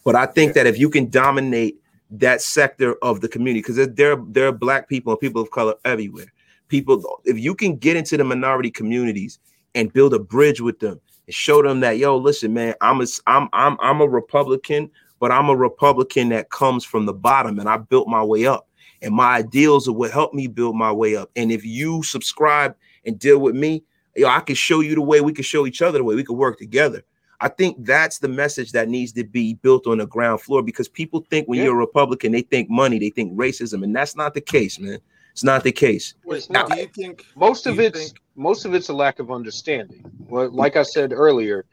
But I think that if you can dominate that sector of the community, because there, there are black people and people of color everywhere. People, if you can get into the minority communities and build a bridge with them and show them that, yo, listen, man, I'm a, I'm, I'm, I'm a Republican, but I'm a Republican that comes from the bottom, and I built my way up and my ideals are what helped me build my way up. And if you subscribe and deal with me, yo, I can show you the way. We can show each other the way. We can work together. I think that's the message that needs to be built on the ground floor because people think when Yeah. you're a Republican, they think money, they think racism, and that's not the case, man. It's not the case. It's Now, do you think most of it's think- most of it's a lack of understanding. Well, like I said earlier,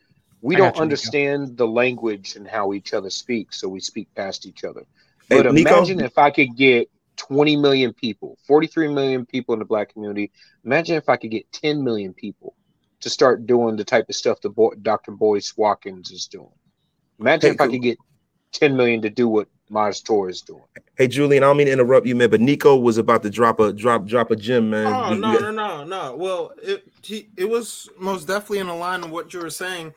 we I don't you, Nico. understand the language and how each other speaks, so we speak past each other. Hey, But Nico? imagine if I could get 20 million people, 43 million people in the black community. Imagine if I could get 10 million people to start doing the type of stuff that Bo- Dr. Boyce Watkins is doing. Imagine Hey, if I could get 10 million to do what Maj Toure is doing. Hey, Julian, I don't mean to interrupt you, man, but Nico was about to drop a drop drop a gem, man. Oh You- no, you- no, no, no. Well, it he, it was most definitely in line of what you were saying,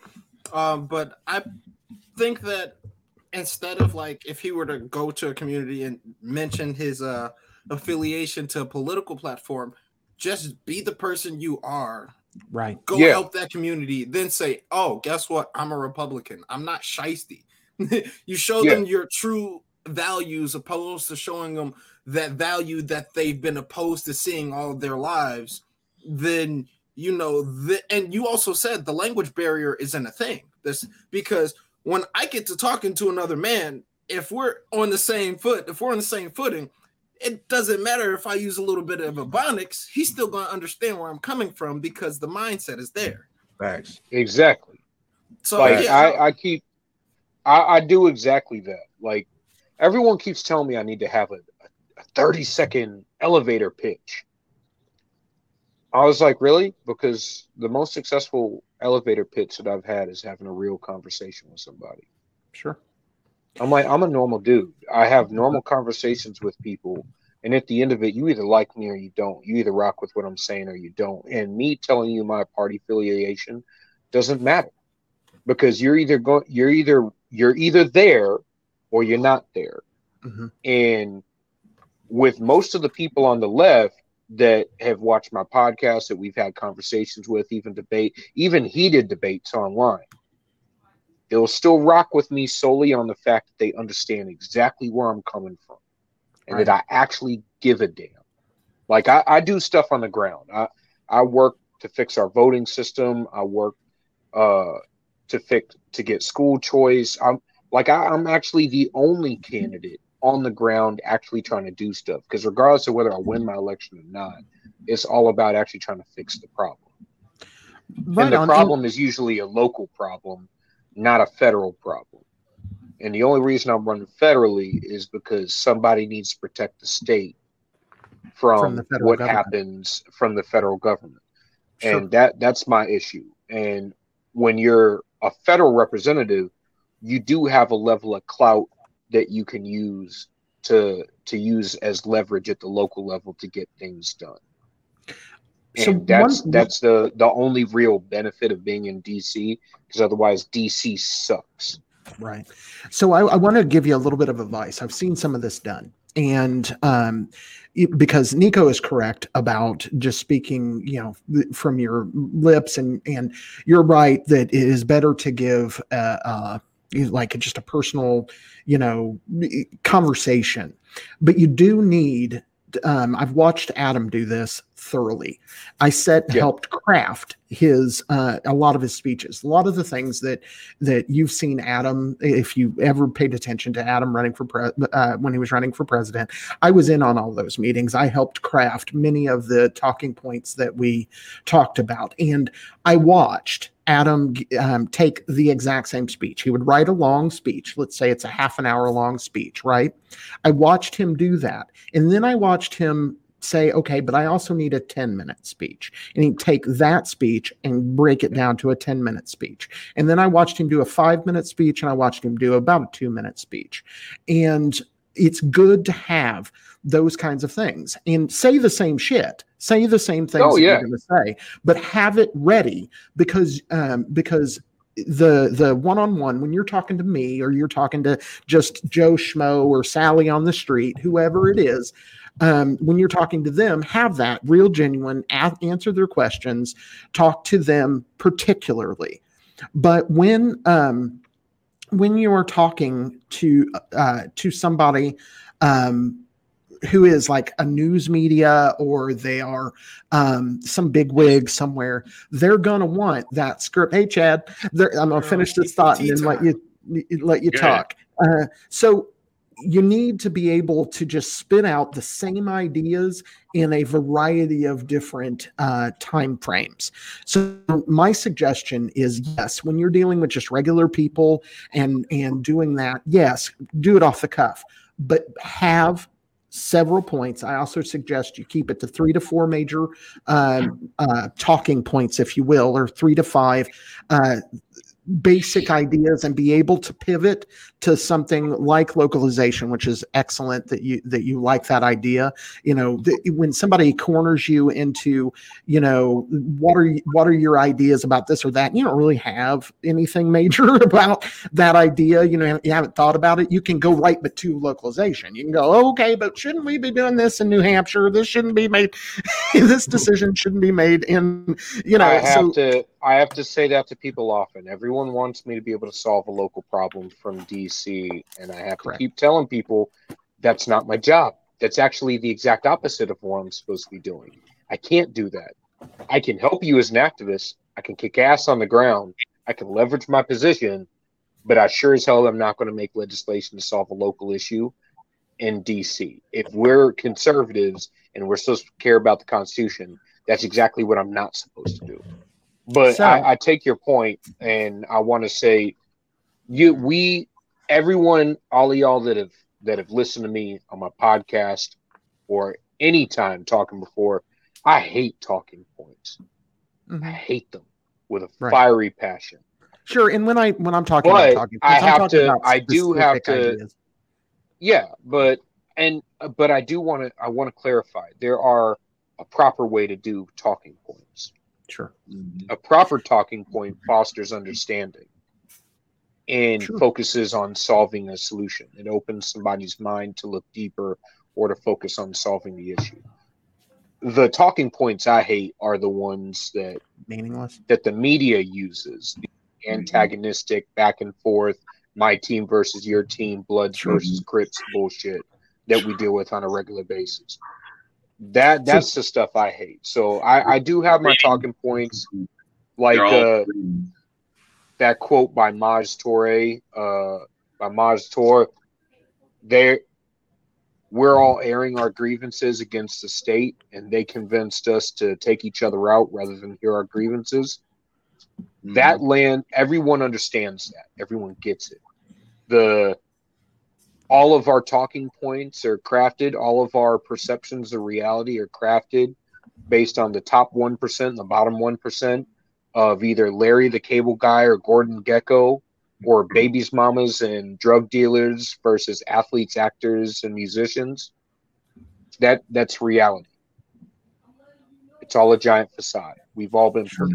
um, but I think that instead of like if he were to go to a community and mention his uh affiliation to a political platform, just be the person you are. Right. Go Yeah. help that community. Then say, "Oh, guess what? I'm a Republican. I'm not shisty." you show Yeah. them your true values opposed to showing them that value that they've been opposed to seeing all of their lives then you know the, and you also said the language barrier isn't a thing this because when i get to talking to another man if we're on the same foot if we're on the same footing it doesn't matter if i use a little bit of ebonics he's still going to understand where i'm coming from because the mindset is there Facts. Exactly. so like yeah, I, I keep I, I do exactly that like everyone keeps telling me i need to have a, a 30 second elevator pitch i was like really? Because the most successful elevator pitch that i've had is having a real conversation with somebody. Sure. i'm like i'm a normal dude. I have normal conversations with people and at the end of it you either like me or you don't. You either rock with what i'm saying or you don't. And me telling you my party affiliation doesn't matter because you're either going you're either you're either there or you're not there. Mhm. and with most of the people on the left that have watched my podcast that we've had conversations with even debate even heated debates online. They'll still rock with me solely on the fact that they understand exactly where i'm coming from and that i actually give a damn. Like I, I do stuff on the ground. I i work to fix our voting system. I work uh to fix to get school choice. I'm like I, i'm actually the only candidate on the ground actually trying to do stuff because regardless of whether i win my election or not it's all about actually trying to fix the problem Right and the on. problem is usually a local problem, not a federal problem. And the only reason I'm running federally is because somebody needs to protect the state from, From what government. happens from the federal government. Sure. And that that's my issue. And when you're a federal representative, you do have a level of clout that you can use to to use as leverage at the local level to get things done So that's one- that's the the only real benefit of being in DC because otherwise DC sucks. Right. So I, I want to give you a little bit of advice. I've seen some of this done. And um, because Nico is correct about just speaking, you know, from your lips, and and you're right that it is better to give a, a, like just a personal, you know, conversation. But you do need um, I've watched Adam do this thoroughly. I said yeah. helped craft his uh, a lot of his speeches, a lot of the things that that you've seen Adam. If you ever paid attention to Adam running for pre- uh, when he was running for president, I was in on all those meetings. I helped craft many of the talking points that we talked about, and I watched Adam um, take the exact same speech. He would write a long speech. Let's say it's a half an hour long speech, right? I watched him do that. And then I watched him say, okay, but I also need a 10 minute speech. And he'd take that speech and break it down to a 10 minute speech. And then I watched him do a five minute speech and I watched him do about a two minute speech. And it's good to have those kinds of things and say the same shit say the same things oh, yeah. you're going to say but have it ready because um, because the the one-on-one when you're talking to me or you're talking to just joe schmo or sally on the street whoever it is um, when you're talking to them have that real genuine a- answer their questions talk to them particularly but when um, when you are talking to uh, to somebody um, who is like a news media or they are um, some big wig somewhere, they're gonna want that script. Hey, Chad, I'm gonna finish this thought and then let you let you talk. Uh, so you need to be able to just spit out the same ideas in a variety of different uh, time frames. So my suggestion is yes, when you're dealing with just regular people and and doing that, yes, do it off the cuff, but have several points. I also suggest you keep it to three to four major uh, uh, talking points, if you will, or three to five uh, basic ideas and be able to pivot to something like localization which is excellent that you that you like that idea. You know the, when somebody corners you into you know what are what are your ideas about this or that? You don't really have anything major about that idea. You know you haven't thought about it. You can go right but to localization. You can go oh, okay but shouldn't we be doing this in new hampshire? This shouldn't be made this hmm. decision shouldn't be made in you know i have so, to i have to say that to people often everyone wants me to be able to solve a local problem from DC, and I have Correct. to keep telling people that's not my job. That's actually the exact opposite of what I'm supposed to be doing. I can't do that. I can help you as an activist. I can kick ass on the ground. I can leverage my position, but I sure as hell am not going to make legislation to solve a local issue in DC. If we're conservatives and we're supposed to care about the Constitution, that's exactly what I'm not supposed to do. But so, I, I take your point, and I want to say, you we everyone, all of y'all that have that have listened to me on my podcast or any time talking before, I hate talking points. Mm-hmm. I hate them with a right. fiery passion. Sure, and when I when I'm talking but about talking points, I have to. I do have to. Ideas. Yeah, but and but I do want to. I want to clarify. There are a proper way to do talking points. Sure. Mm-hmm. A proper talking point fosters understanding and True. focuses on solving a solution. It opens somebody's mind to look deeper or to focus on solving the issue. The talking points I hate are the ones that meaningless that the media uses, the mm-hmm. antagonistic back and forth, my team versus your team, Bloods True. versus Crips bullshit that we deal with on a regular basis. That that's the stuff I hate. So I, I do have my talking points, like uh, that quote by Maj Toure, uh, by Maj Toure, There, we're all airing our grievances against the state, and they convinced us to take each other out rather than hear our grievances. Mm-hmm. That land, everyone understands that. Everyone gets it. The all of our talking points are crafted. All of our perceptions of reality are crafted based on the top one percent and the bottom one percent of either Larry the Cable Guy or Gordon Gekko or babies, mamas, and drug dealers versus athletes, actors, and musicians. That that's reality. It's all a giant facade. We've all been hurt.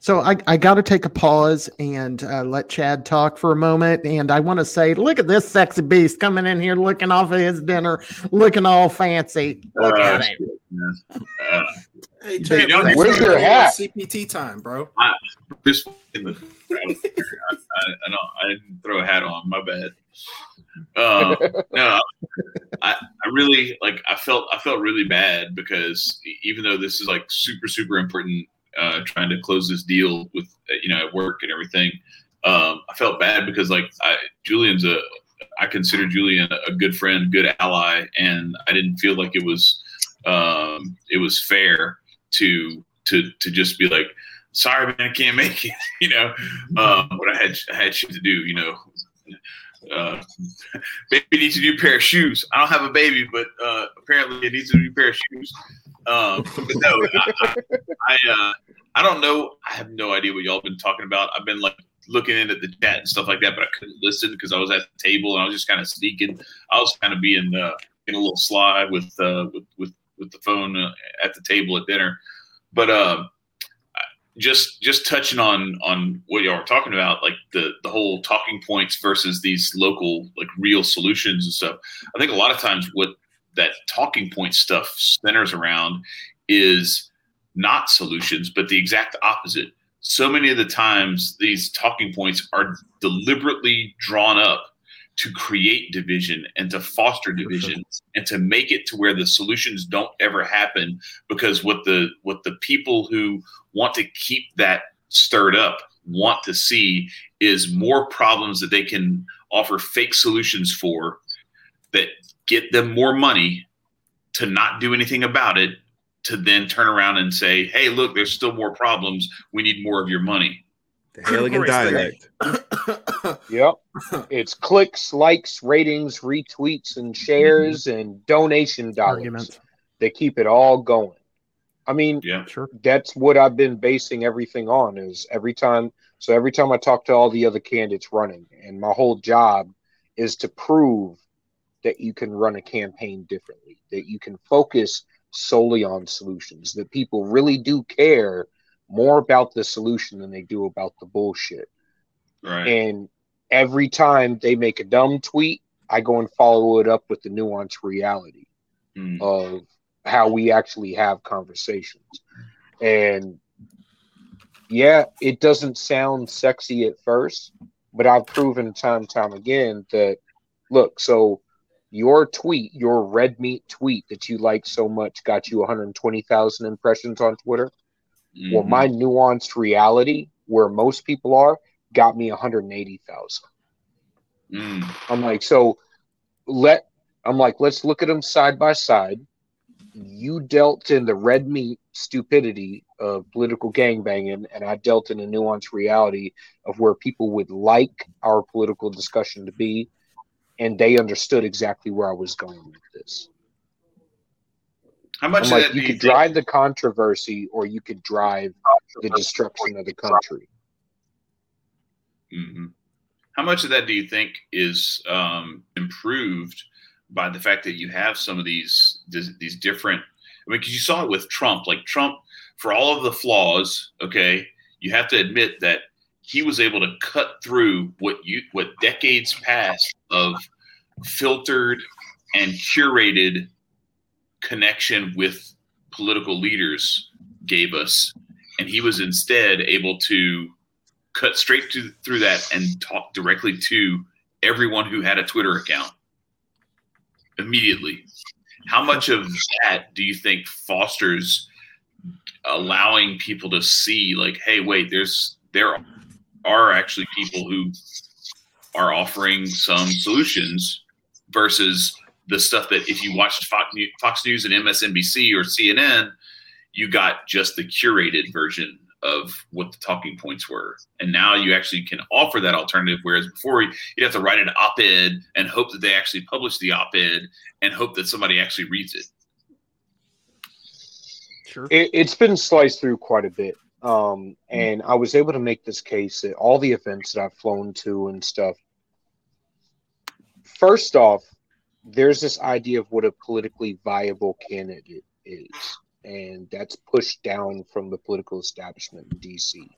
So I, I got to take a pause and uh, let Chad talk for a moment. And I want to say, look at this sexy beast coming in here, looking off of his dinner, looking all fancy. Look uh, at him. Uh, hey, Chad, where's your hat? CPT time, bro. I, this in the, I, I, don't, I didn't throw a hat on. My bad. Um, no, I, I really like. I felt I felt really bad because even though this is like super super important, uh, trying to close this deal with you know at work and everything, um, I felt bad because like I, Julian's a I consider Julian a good friend, good ally, and I didn't feel like it was um, it was fair to to to just be like, sorry man, I can't make it. you know, um, I had I had shit to do. You know, uh, baby needs a new pair of shoes. I don't have a baby, but uh, apparently it needs a new pair of shoes. Um, no, I I, I, uh, I don't know. I have no idea what y'all been talking about. I've been like looking in at the chat and stuff like that, but I couldn't listen because I was at the table and I was just kind of sneaking. I was kind of being uh, in a little sly with uh, with with with the phone uh, at the table at dinner. But uh, just just touching on on what y'all were talking about, like the the whole talking points versus these local like real solutions and stuff. I think a lot of times what that talking point stuff centers around is not solutions, but the exact opposite. So many of the times, these talking points are deliberately drawn up to create division and to foster division and to make it to where the solutions don't ever happen because what the what the people who want to keep that stirred up want to see is more problems that they can offer fake solutions for that get them more money to not do anything about it to then turn around and say hey look there's still more problems we need more of your money the Hegelian dialect. yep. It's clicks, likes, ratings, retweets, and shares mm-hmm. and donation dollars. Argument. They keep it all going. I mean, yeah Sure. that's what I've been basing everything on is every time so every time I talk to all the other candidates running and my whole job is to prove that you can run a campaign differently, that you can focus solely on solutions, that people really do care more about the solution than they do about the bullshit. right And every time they make a dumb tweet, I go and follow it up with the nuanced reality Mm. of how we actually have conversations. And yeah, it doesn't sound sexy at first, but I've proven time and time again that look, so your tweet, your red meat tweet that you like so much got you 120,000 impressions on Twitter. Well, Mhm. my nuanced reality, where most people are, got me 180,000. Mm. I'm like, so let I'm like, let's look at them side by side. You dealt in the red meat stupidity of political gangbanging, and I dealt in a nuanced reality of where people would like our political discussion to be, and they understood exactly where I was going with this. how much I'm of like, that do you you could drive the controversy, or you could drive the destruction of the country. hmm How much of that do you think is um, improved by the fact that you have some of these these, these different? I mean, because you saw it with Trump. Like Trump, for all of the flaws, okay, you have to admit that he was able to cut through what you what decades past of filtered and curated connection with political leaders gave us, and he was instead able to cut straight to, through that and talk directly to everyone who had a Twitter account immediately. How much of that do you think fosters allowing people to see, like, hey, wait, there's there are actually people who are offering some solutions versus the stuff that if you watched Fox News, and MSNBC or CNN, you got just the curated version of what the talking points were. And now you actually can offer that alternative. Whereas before you'd have to write an op ed and hope that they actually publish the op ed and hope that somebody actually reads it. Sure. It, it's been sliced through quite a bit. Um, and I was able to make this case at all the events that I've flown to and stuff. First off, there's this idea of what a politically viable candidate is, and that's pushed down from the political establishment in DC.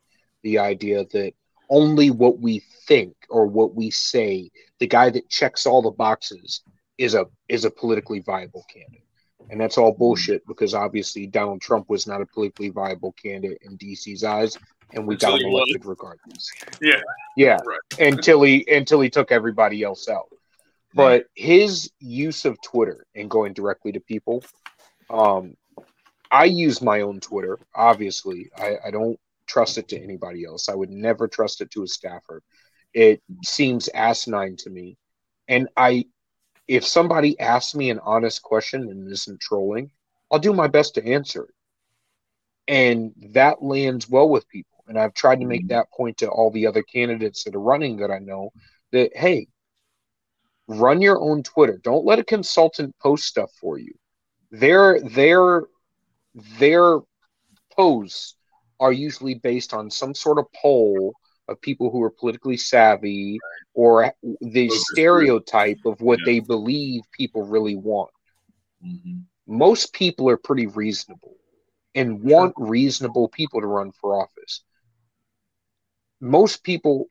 The idea that only what we think or what we say, the guy that checks all the boxes, is a is a politically viable candidate. And that's all bullshit because obviously Donald Trump was not a politically viable candidate in DC's eyes and we Until got him elected regardless. Yeah. Yeah, Right. until he until he took everybody else out. But his use of Twitter and going directly to people, um, I use my own Twitter. Obviously, I, I don't trust it to anybody else. I would never trust it to a staffer. It seems asinine to me, and I, if somebody asks me an honest question and isn't trolling, I'll do my best to answer it, and that lands well with people. And I've tried to make mm-hmm. that point to all the other candidates that are running that I know that hey, run your own Twitter. Don't let a consultant post stuff for you. Their their their posts are usually based on some sort of poll of people who are politically savvy or the Focus stereotype of what Yeah. they believe people really want. Mhm. Most people are pretty reasonable and want reasonable people to run for office. Most people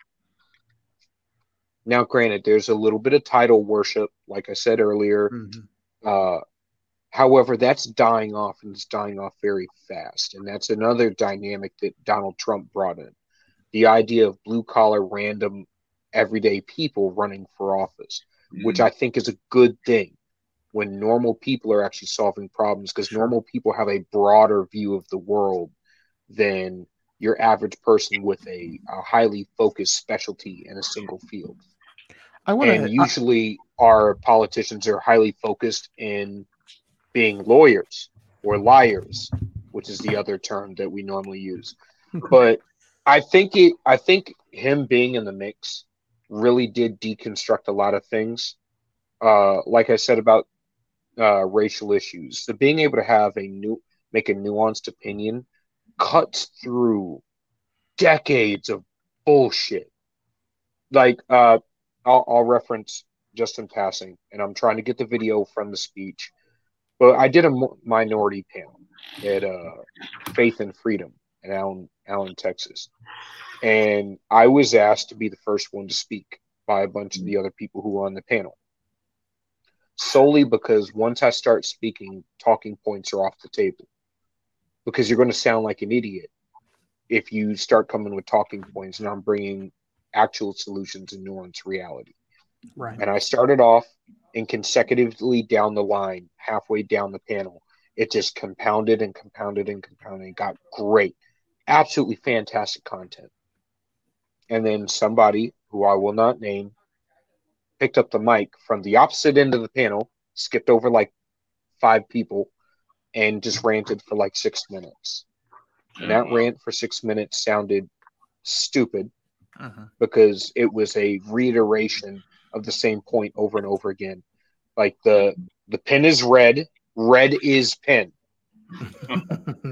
now granted there's a little bit of title worship like I said earlier Mhm. uh, however, that's dying off and it's dying off very fast. And that's another dynamic that Donald Trump brought in the idea of blue collar, random, everyday people running for office, mm-hmm. which I think is a good thing when normal people are actually solving problems because normal people have a broader view of the world than your average person with a, a highly focused specialty in a single field. I want and to. usually our politicians are highly focused in being lawyers or liars which is the other term that we normally use. But i think it i think him being in the mix really did deconstruct a lot of things uh like i said about uh racial issues the being able to have a new make a nuanced opinion cuts through decades of bullshit like uh I'll, I'll reference just in passing, and I'm trying to get the video from the speech. But I did a minority panel at uh, Faith and Freedom in Allen, Allen, Texas, and I was asked to be the first one to speak by a bunch of the other people who were on the panel. Solely because once I start speaking, talking points are off the table. Because you're going to sound like an idiot if you start coming with talking points, and I'm bringing actual solutions and nuanced reality. Right. And I started off and consecutively down the line, halfway down the panel, it just compounded and compounded and compounded and got great, absolutely fantastic content. And then somebody who I will not name picked up the mic from the opposite end of the panel, skipped over like five people, and just ranted for like six minutes. And that rant for six minutes sounded stupid Uh-huh. because it was a reiteration of the same point over and over again. Like the the pen is red, red is pen,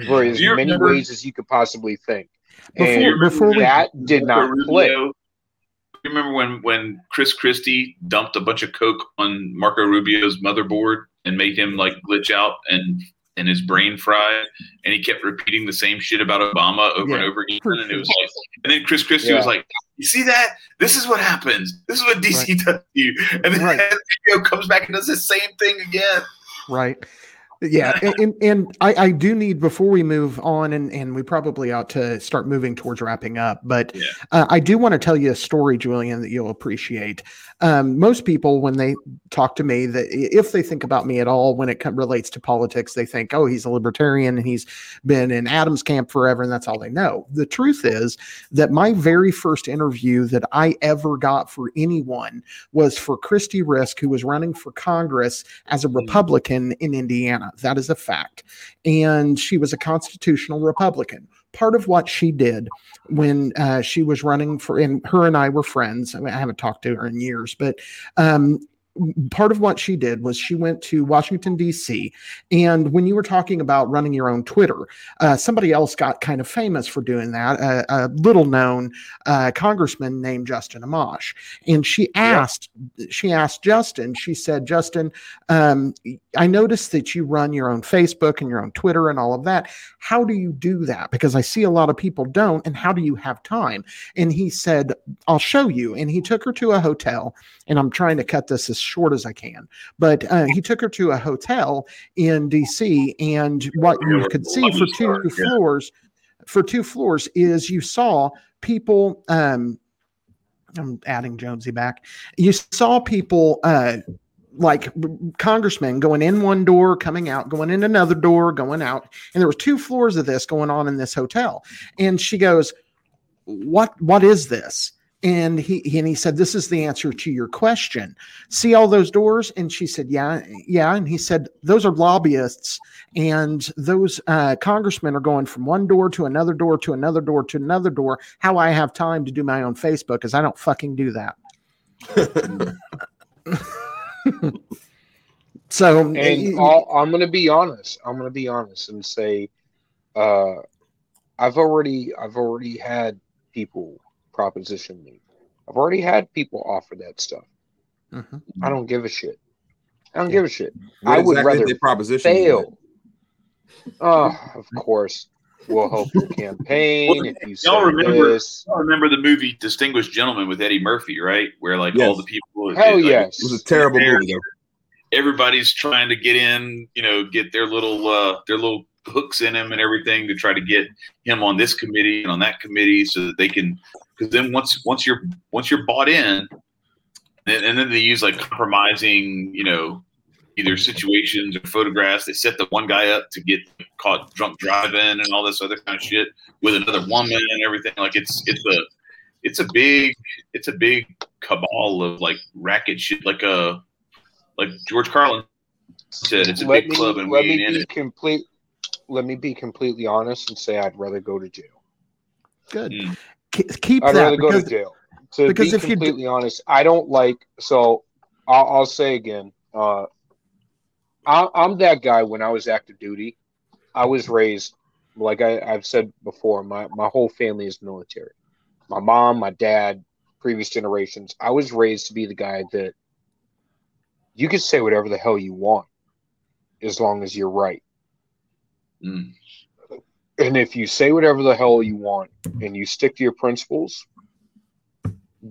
for as you many remember- ways as you could possibly think. Before- And before we- that did not play. You remember when when Chris Christie dumped a bunch of coke on Marco Rubio's motherboard and made him like glitch out and and his brain fried, and he kept repeating the same shit about Obama over and over again, and it was like, and then Chris Christie was like, "You see that? This is what happens. This is what DC does to you," and then Right. Comes back and does the same thing again. right yeah and, and, and I, I do need before we move on and, and we probably ought to start moving towards wrapping up but Yeah. uh, i do want to tell you a story julian that you'll appreciate um, most people when they talk to me that if they think about me at all when it relates to politics they think oh he's a libertarian and he's been in adam's camp forever and that's all they know the truth is that my very first interview that i ever got for anyone was for kristi risk who was running for congress as a Republican in Indiana. That is a fact. And she was a constitutional Republican. Part of what she did when uh, she was running for, and her and I were friends. I, mean, I haven't talked to her in years, but um, part of what she did was she went to Washington, D.C. And when you were talking about running your own Twitter, uh, somebody else got kind of famous for doing that, a, a little known uh, congressman named Justin Amash. And she asked, she asked Justin, she said, Justin, um, I noticed that you run your own Facebook and your own Twitter and all of that. How do you do that? Because I see a lot of people don't. And how do you have time? And he said, I'll show you. And he took her to a hotel. And I'm trying to cut this as short as I can. But uh, he took her to a hotel in DC. And what you could see for two floors, for two floors is you saw people. Um, I'm adding Jonesy back. You saw people uh, like congressmen going in one door, coming out, going in another door, going out, and there were two floors of this going on in this hotel. And she goes, "What? What is this?" And he and he said, "This is the answer to your question. See all those doors?" And she said, "Yeah, yeah." And he said, "Those are lobbyists, and those uh, congressmen are going from one door to another door to another door to another door. How I have time to do my own Facebook because I don't fucking do that." so, And I'll, I'm going to be honest. I'm going to be honest and say, uh, I've already, I've already had people proposition me. I've already had people offer that stuff. Mhm. I don't give a shit. I don't give a shit. What I would exactly rather did they proposition fail. Oh, of course. We'll help your campaign if you Y'all remember? this. Y'all remember the movie Distinguished Gentleman with Eddie Murphy, right? Where like Yes. all the people. Hell like, yes. It was a terrible movie. Though. everybody's trying to get in, you know, get their little uh their little hooks in him and everything to try to get him on this committee and on that committee so that they can because then once once you're once you're bought in and, and then they use like compromising, you know, either situations or photographs. They set the one guy up to get caught drunk driving and all this other kind of shit with another woman and everything. Like it's it's a it's a big it's a big cabal of like racket shit like a like George Carlin said, it's a let big me, club and we let ain't me in be it. complete. Let me be completely honest and say I'd rather go to jail. good. Mm. Keep I'd that rather go to jail. To because be if you do- completely honest, I don't like. So I'll, I'll say again. Uh, I, I'm that guy. When I was active duty, I was raised like I, I've said before. My my whole family is military. My mom, my dad, previous generations. I was raised to be the guy that you can say whatever the hell you want, as long as you're right. Mm. And if you say whatever the hell you want and you stick to your principles,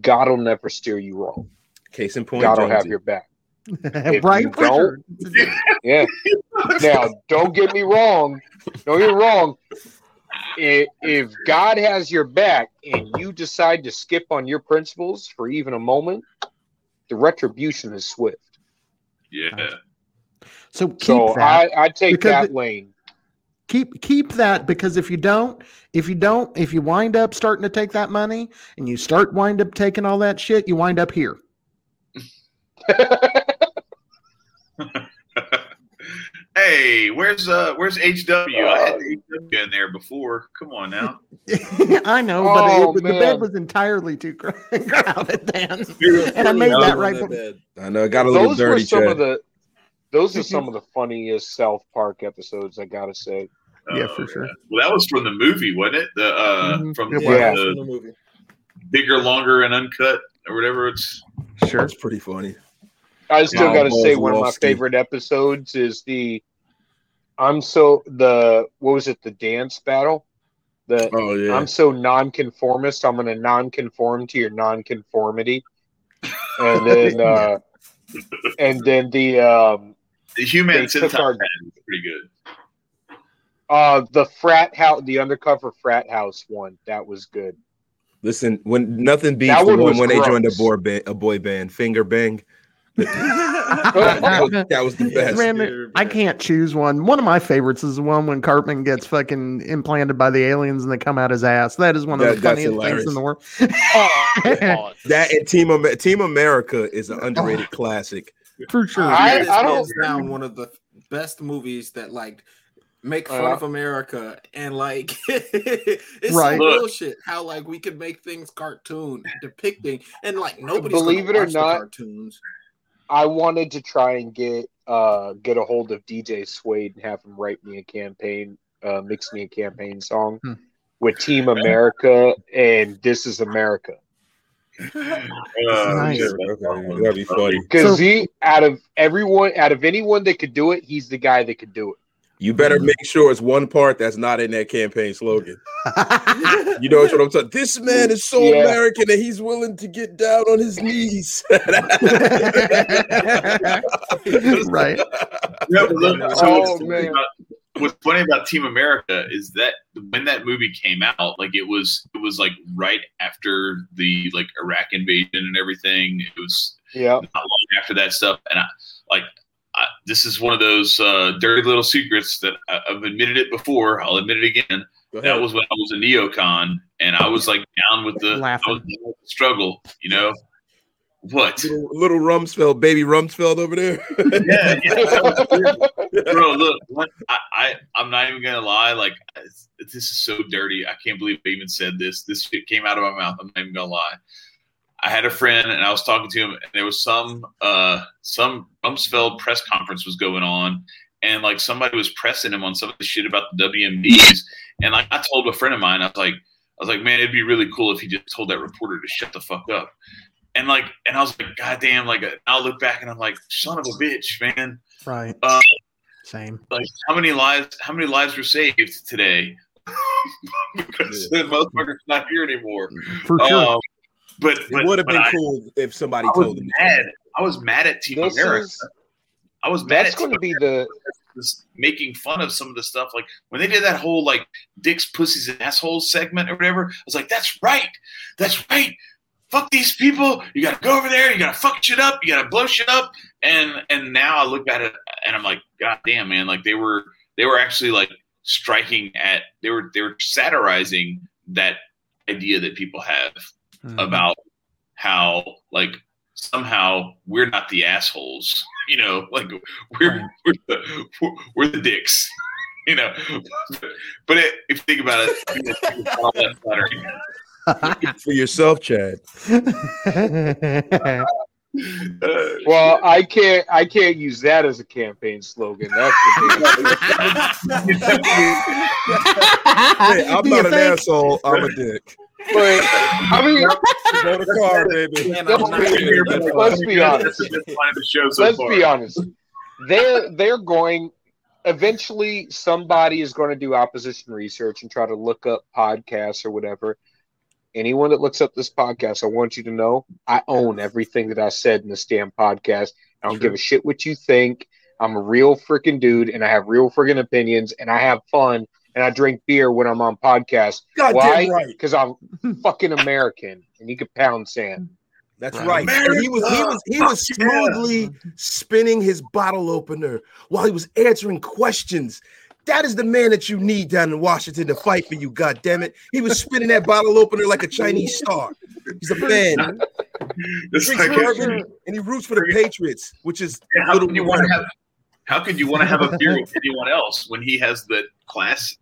God will never steer you wrong. Case in point, God will have your back. If right. Yeah. Now, don't get me wrong. Don't get me wrong. If, if God has your back and you decide to skip on your principles for even a moment, the retribution is swift. Yeah. So keep So that. I, I take because that it- lane. keep keep that because if you don't if you don't if you wind up starting to take that money and you start wind up taking all that shit you wind up here hey, where's uh where's HW? I had HW in there before. Come on now. i know but Oh, it, the bed was entirely too crowded then and i made that right before. I know. It got a little Those were dirty, some Chad. of the those are some of the funniest South Park episodes, I gotta say. Yeah, Oh, for sure. Well, that was from the movie, wasn't it? The uh Mhm. from It from was. the the movie. bigger, longer, and uncut or whatever. It's sure it's pretty funny. I still Yeah, gotta say one of my favorite episodes is the I'm so the what was it, the dance battle? The Oh yeah. I'm so nonconformist, I'm gonna non-conform to your non-conformity. And then uh and then the um the human They took our- is pretty good. uh the frat house the undercover frat house one, that was good. Listen, when nothing beats That the one one was when they joined a boy band, a boy band, Finger Bang. That, was, that was the best. Man, I can't choose one. One of my favorites is the one when Cartman gets fucking implanted by the aliens and they come out his ass. That is one of That- the funniest things in the world. Oh, That and Team Amer- Team America is an underrated classic. For sure. I- That is I don't- hands down one of the best movies that like make fun Uh, of America and like it's Right. some bullshit how like we could make things cartoon depicting and like nobody's Believe it or not, cartoons. I wanted to try and get uh get a hold of DJ Suede and have him write me a campaign, uh mix me a campaign song Hmm. with Team America and This Is America. Uh, Nice. Okay, that'd be funny. Because So- he out of everyone out of anyone that could do it, he's the guy that could do it. You better make sure it's one part that's not in that campaign slogan. You know what I'm talking. This man is so Yeah. American that he's willing to get down on his knees. right. Yeah, look, so Oh, what's man. about- what's funny about Team America is that when that movie came out, like it was it was like right after the like Iraq invasion and everything. It was Yeah. not long after that stuff, and I like I, this is one of those uh, dirty little secrets that I, I've admitted it before. I'll admit it again. That was when I was a neocon, and I was like down with the, I was down with the struggle. You know what? little, little Rumsfeld, baby Rumsfeld over there. yeah, yeah. bro. Look, I, I, I'm not even gonna lie. Like, this is so dirty. I can't believe I even said this. This shit came out of my mouth. I'm not even gonna lie. I had a friend, and I was talking to him, and there was some, uh, some Rumsfeld press conference was going on, and like somebody was pressing him on some of the shit about the WMDs, and like I told a friend of mine, I was like, I was like, man, it'd be really cool if he just told that reporter to shut the fuck up. And like, and I was like, God damn, like, I'll look back and I'm like, son of a bitch, man Right. Uh, Same. like how many lives how many lives were saved today because the motherfucker's not here anymore For sure. um, but, it would have been I, cool if somebody I was told him. mad i was mad at team This america is i was mad that's going to be the was making fun of some of the stuff. Like when they did that whole like dicks pussies and assholes segment or whatever i was like that's right. That's right. Fuck these people. You gotta go over there. You gotta fuck shit up. You gotta blow shit up. And and now i look at it and i'm like god damn man. Like they were they were actually like striking at they were they were satirizing that idea that people have Mhm. about how like somehow we're not the assholes you know like we're Right. we're, the, we're, we're the dicks you know but it, if you think about it all that flattering. For yourself, Chad. Uh, well. I can't. I can't use that as a campaign slogan. That's the thing. Hey, I'm Do not an asshole. I'm a dick. But I mean, Go to car, baby. And Let's I'm not be- let's be honest. That's the best line of the show so let's far. be honest. They're they're going. Eventually, somebody is going to do opposition research and try to look up podcasts or whatever. Anyone that looks up this podcast, I want you to know I own everything that I said in this damn podcast. I don't give a shit what you think. I'm a real freaking dude, and I have real freaking opinions, and I have fun, and I drink beer when I'm on podcast. God Why? damn right. Because I'm fucking American, and you can pound sand. That's Right. right. And he was he was he was smoothly spinning his bottle opener while he was answering questions. That is the man that you need down in Washington to fight for you. God damn it! He was spinning that bottle opener like a Chinese star. He's a fan. It's Drinks like, bourbon, and he roots for the Patriots, which is how little could you want to have how could you want to have a beer with anyone else when he has the class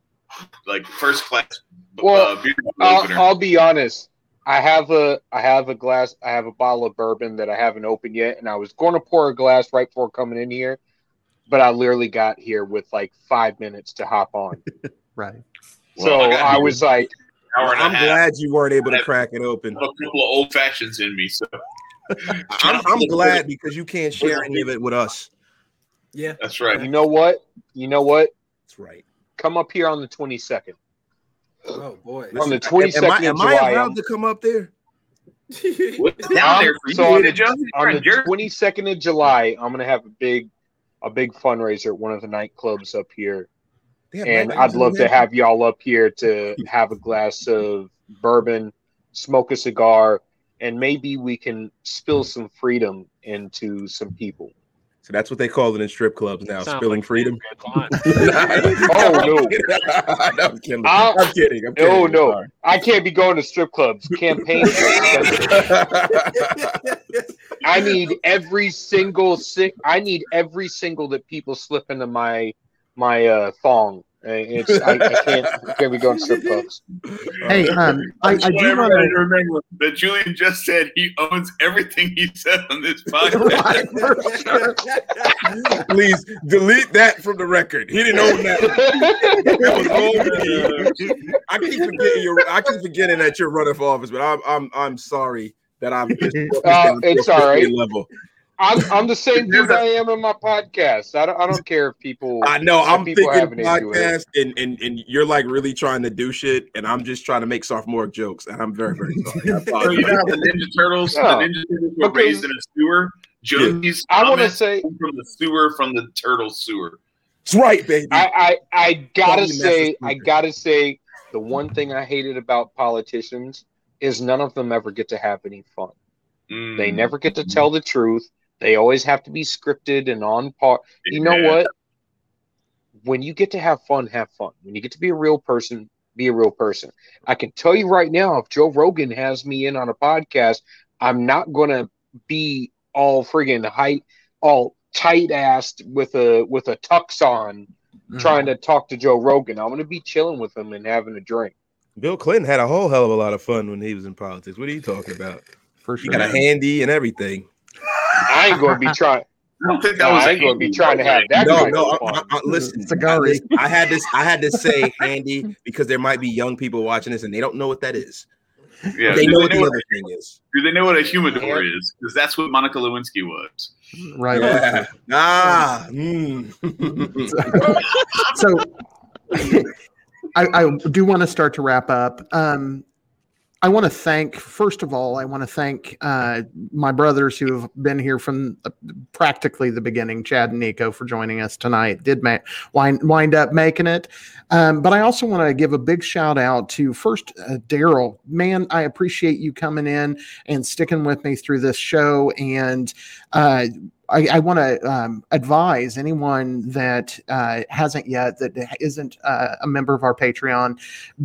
like first class Well, uh, beer I'll, opener? I'll be honest. I have a I have a glass. I have a bottle of bourbon that I haven't opened yet, and I was going to pour a glass right before coming in here, but I literally got here with like five minutes to hop on. Right. Well, so I I was like, hour and a I'm half. glad you weren't able to crack it open. I have a couple of old fashions in me, so I'm, I'm glad because you can't share any of it with us. Yeah. that's right. you know what? You know what? That's right. Come up here on the twenty second. Oh boy. On the Listen, twenty am I, second of am I allowed I'm- to come up there? What's down there for you, on the- on the twenty second of July, I'm gonna have a big a big fundraiser at one of the nightclubs up here. They and I'd love to have y'all up here to have a glass of bourbon, smoke a cigar, and maybe we can spill some freedom into some people. So that's what they call it in strip clubs now, Sounds spilling like freedom. Good. Oh, no. no, I'm kidding. Ah. I'm kidding. I'm kidding. No, no, Sorry. I can't be going to strip clubs. Campaigns. are expensive. I need every single sick. I need every single that people slip into my my uh, thong. It's I, I can't I can't be going to strip clubs. Hey, um, I, I do want to. to remember that Julian just said he owns everything he said on this podcast. Right, for sure. Please delete that from the record. He didn't own that. That was all me. I keep forgetting you I keep forgetting that you're running for office, but I'm I'm I'm sorry that I'm just Uh, it's all right. level. I'm I'm the same dude I am in my podcast. I don't I don't care if people. I know I'm people thinking an issue with it. podcast and, and and you're like really trying to do shit, and I'm just trying to make sophomore jokes, and I'm very very sorry. I So apologize. you know how the Ninja Turtles, Yeah. the Ninja Turtles were Because- raised in a sewer. Jody's I want to say from the sewer from the turtle sewer. That's right, baby. I, I, I gotta Tell me say, I gotta say, the one thing I hated about politicians is none of them ever get to have any fun. Mm, They never get to tell the truth. They always have to be scripted and on par. You know Yeah. what? When you get to have fun, have fun. When you get to be a real person, be a real person. I can tell you right now, if Joe Rogan has me in on a podcast, I'm not gonna be all friggin' height, all tight assed with a with a tux on, Mm. trying to talk to Joe Rogan. I'm gonna be chilling with him and having a drink. Bill Clinton had a whole hell of a lot of fun when he was in politics. What are you talking about? for He got a handy and everything. I ain't gonna be trying. I don't think that No, was I ain't gonna be trying to have that. No, no. I. I, I- listen, Cigars. I, I had this. I had to say handy because there might be young people watching this and they don't know what that is. Yeah, they know they what the know what, other thing is. do they know what a humidor is? Because that's what Monica Lewinsky was. Right. Yeah. Ah. mm. so I, I do want to start to wrap up. Um, I want to thank, first of all, I want to thank uh, my brothers who have been here from practically the beginning, Chad and Nico, for joining us tonight. Did ma- wind, wind up making it. Um, but I also want to give a big shout out to first uh, Daryl. Man, I appreciate you coming in and sticking with me through this show. And uh, I, I want to um, advise anyone that uh, hasn't yet, that isn't uh, a member of our Patreon,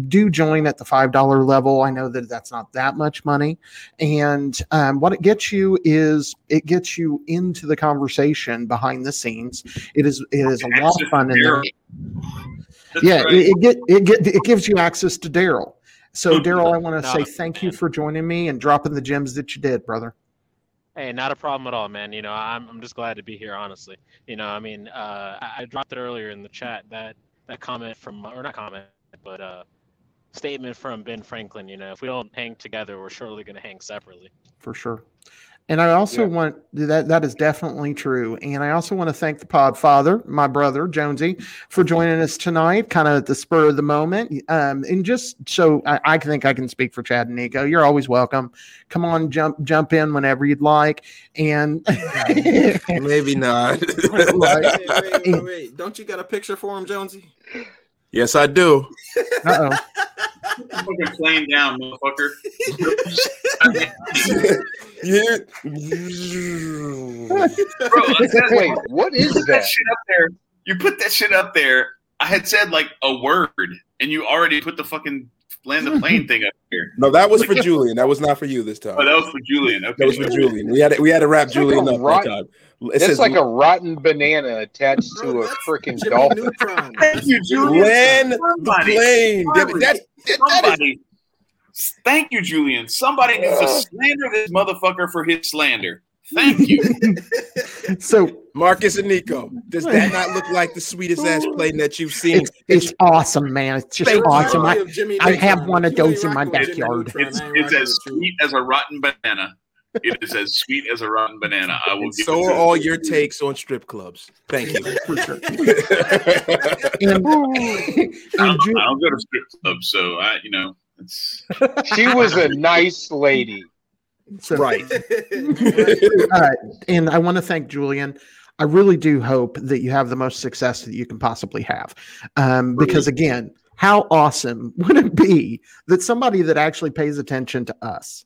do join at the $5 level. I know that that's not that much money. And um, what it gets you is it gets you into the conversation behind the scenes. It is it is a lot of fun in there. That's Yeah, right. it, it get it get it gives you access to Daryl. So Daryl, I want to say thank you for joining me and dropping the gems that you did, brother. Hey, not a problem at all, man. You know, I'm, I'm just glad to be here, honestly. You know, I mean, uh, I, I dropped it earlier in the chat that that comment from, or not comment, but uh, statement from Ben Franklin. You know, if we don't hang together, we're surely going to hang separately. for sure. And I also Yeah. want that that is definitely true. And I also want to thank the Podfather, my brother Jonesy, for joining us tonight, kind of at the spur of the moment. Um, and just so I, I think I can speak for Chad and Nico, you're always welcome. Come on, jump jump in whenever you'd like. And Maybe not. Wait, wait, wait, wait, wait. Don't you got a picture for him, Jonesy? Yes, I do. uh oh, fucking playing down, motherfucker. yeah. Bro, I Wait, what you that that? shit up there. You put that shit up there. I had said like a word, and you already put the fucking land the plane thing up here. No, that was for Julian. That was not for you this time. Oh, that was for Julian. Okay, That was for Julian. We had to, we had to wrap It's Julian a up rot- that time. It It's says like a rotten banana attached Bro, to a freaking dolphin. Thank you, Julian. land the plane. Damn it, That, that, that is. Thank you, Julian. Somebody needs to slander this motherfucker for his slander. Thank you. so Marcus and Nico. Does that not look like the sweetest ass plane that you've seen? it's it's awesome, man. It's just Thank awesome. I, I have one of those in my rocking with Jimmy backyard. It's, it's as sweet as a rotten banana. It is as sweet as a rotten banana. I will give so it are all your takes on strip clubs. Thank you. for sure. and And, I and don't, I don't go to strip clubs, so I, you know, it's She was a nice lady. So, right. uh, and I want to thank Julian. I really do hope that you have the most success that you can possibly have. Um, because again, how awesome would it be that somebody that actually pays attention to us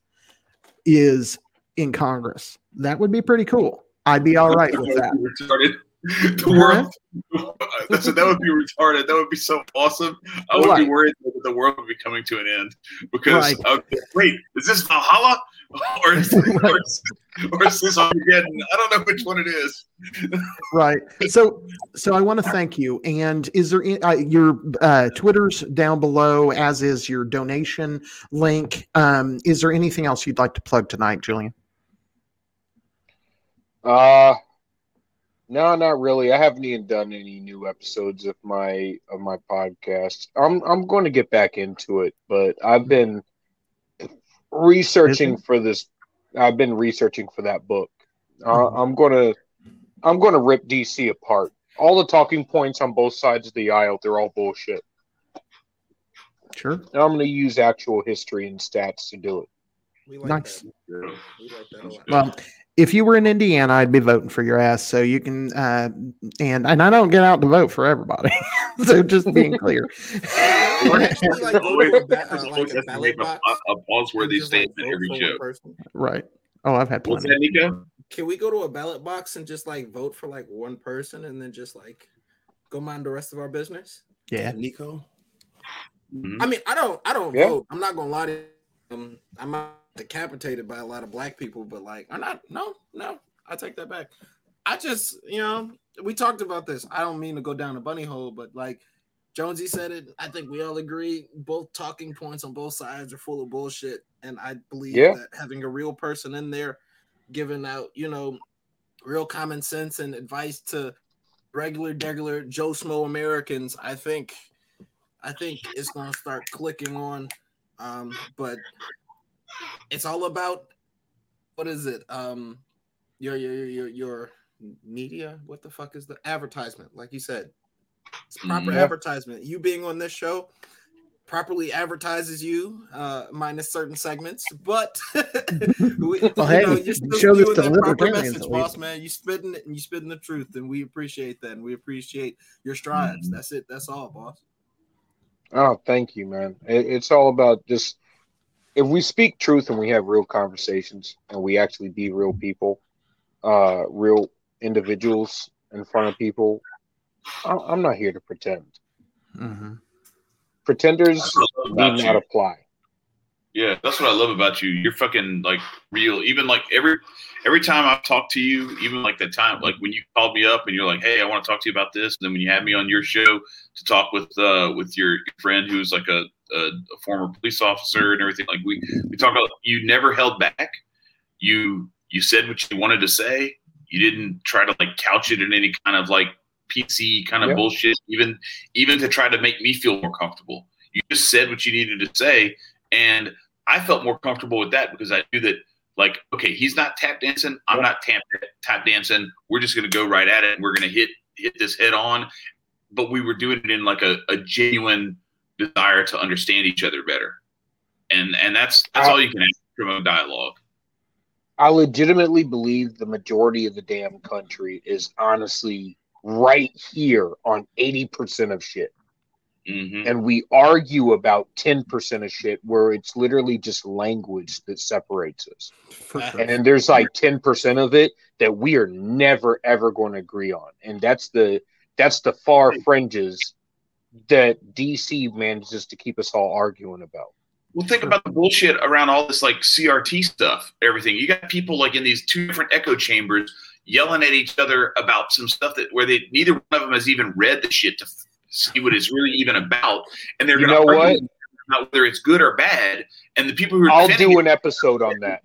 is in Congress? That would be pretty cool. I'd be all right with that. retarded. The world, listen, that would be retarded. That would be so awesome. I would Right. be worried that the world would be coming to an end because Right. okay, wait, is this Valhalla or is, or, is, or is this Armageddon? I don't know which one it is. Right. So, so I want to thank you. And is there any- uh, your uh, Twitter's down below, as is your donation link? Um, is there anything else you'd like to plug tonight, Julian? Uh no, not really. I haven't even done any new episodes of my of my podcast. I'm I'm going to get back into it, but I've been researching for this. I've been researching for that book. Uh, I'm gonna I'm gonna rip DC apart. All the talking points on both sides of the aisle, they're all bullshit. Sure. And I'm gonna use actual history and stats to do it. We like Nice. that. We like that a lot. Well, if you were in Indiana, I'd be voting for your ass. So you can, uh, and and I don't get out to vote for everybody. so just being clear. Or actually, like, go to a ba- uh, like a ballot a, box a pause-worthy like, statement every for one show. person. right. Oh, I've had What's plenty. that, Nico? Can we go to a ballot box and just like vote for like one person and then just like go mind the rest of our business? Yeah. Nico. Mhm. I mean, I don't, I don't Yeah. vote. I'm not gonna lie to you. Um, I'm not decapitated by a lot of black people, but like, I'm not. No, no, I take that back. I just, you know, we talked about this. I don't mean to go down a bunny hole, but like Jonesy said it. I think we all agree. Both talking points on both sides are full of bullshit, and I believe Yeah. that having a real person in there, giving out, you know, real common sense and advice to regular, regular Joe Smo Americans, I think, I think it's gonna start clicking on. Um, but it's all about what is it? Um, your your your your, your media. What the fuck is the advertisement? Like you said, it's proper Yeah. advertisement. You being on this show properly advertises you, uh, minus certain segments. But we, Well, hey, you know, you you're still show this to that proper libertarians message, boss man. You spitting it and you spitting the truth, and we appreciate that. And we appreciate your strides. Mm-hmm. That's it. That's all, boss. Oh, thank you, man. It, it's all about just if we speak truth and we have real conversations and we actually be real people, uh, real individuals in front of people. I, I'm not here to pretend. Mm-hmm. Pretenders That's what I love need not you. apply. Yeah, that's what I love about you. You're fucking like real. Even like every every time I've talked to you, even like the time like when you called me up and you're like, "Hey, I want to talk to you about this," and then when you had me on your show to talk with uh with your, your friend who's like a, a a former police officer and everything, like we we talk about, you never held back. You you said what you wanted to say. You didn't try to like couch it in any kind of like PC kind of bullshit, even even to try to make me feel more comfortable. You just said what you needed to say, and I felt more comfortable with that because I knew that, like, okay, he's not tap dancing. I'm not tap tap dancing. We're just going to go right at it. and We're going to hit hit this head on. But we were doing it in like a, a genuine desire to understand each other better, and and that's that's I- all you can ask from a dialogue. I legitimately believe the majority of the damn country is honestly right here on 80% of shit. hmm And we argue about 10% of shit where it's literally just language that separates us. Sure. And then there's like 10% of it that we are never ever going to agree on. And that's the that's the far fringes that DC manages to keep us all arguing about. Well, think about the bullshit around all this like CRT stuff, everything. You got people like in these two different echo chambers yelling at each other about some stuff that where they neither one of them has even read the shit to f- see what it's really even about, and they're You going to know argue what? about whether it's good or bad. And the people who are I'll do it, an episode on that.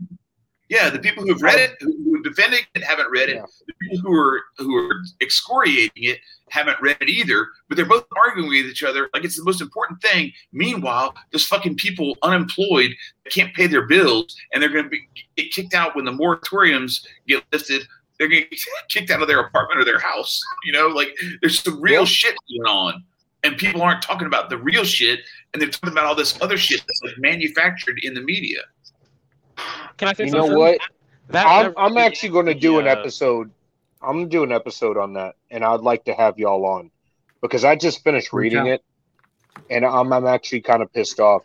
Yeah, the people who've read it, who are defending it, haven't read it. Yeah. The people who are who are excoriating it haven't read it either. But they're both arguing with each other like it's the most important thing. Meanwhile, there's fucking people unemployed that can't pay their bills, and they're going to be get kicked out when the moratoriums get lifted. They're going to get kicked out of their apartment or their house. You know, like there's some real Yeah. shit going on, and people aren't talking about the real shit, and they're talking about all this other shit that's like manufactured in the media. Can I say You know what? That, I'm, that I'm really- actually going to do an uh, episode. I'm going to do an episode on that, and I'd like to have y'all on because I just finished reading out. it, and I'm I'm actually kind of pissed off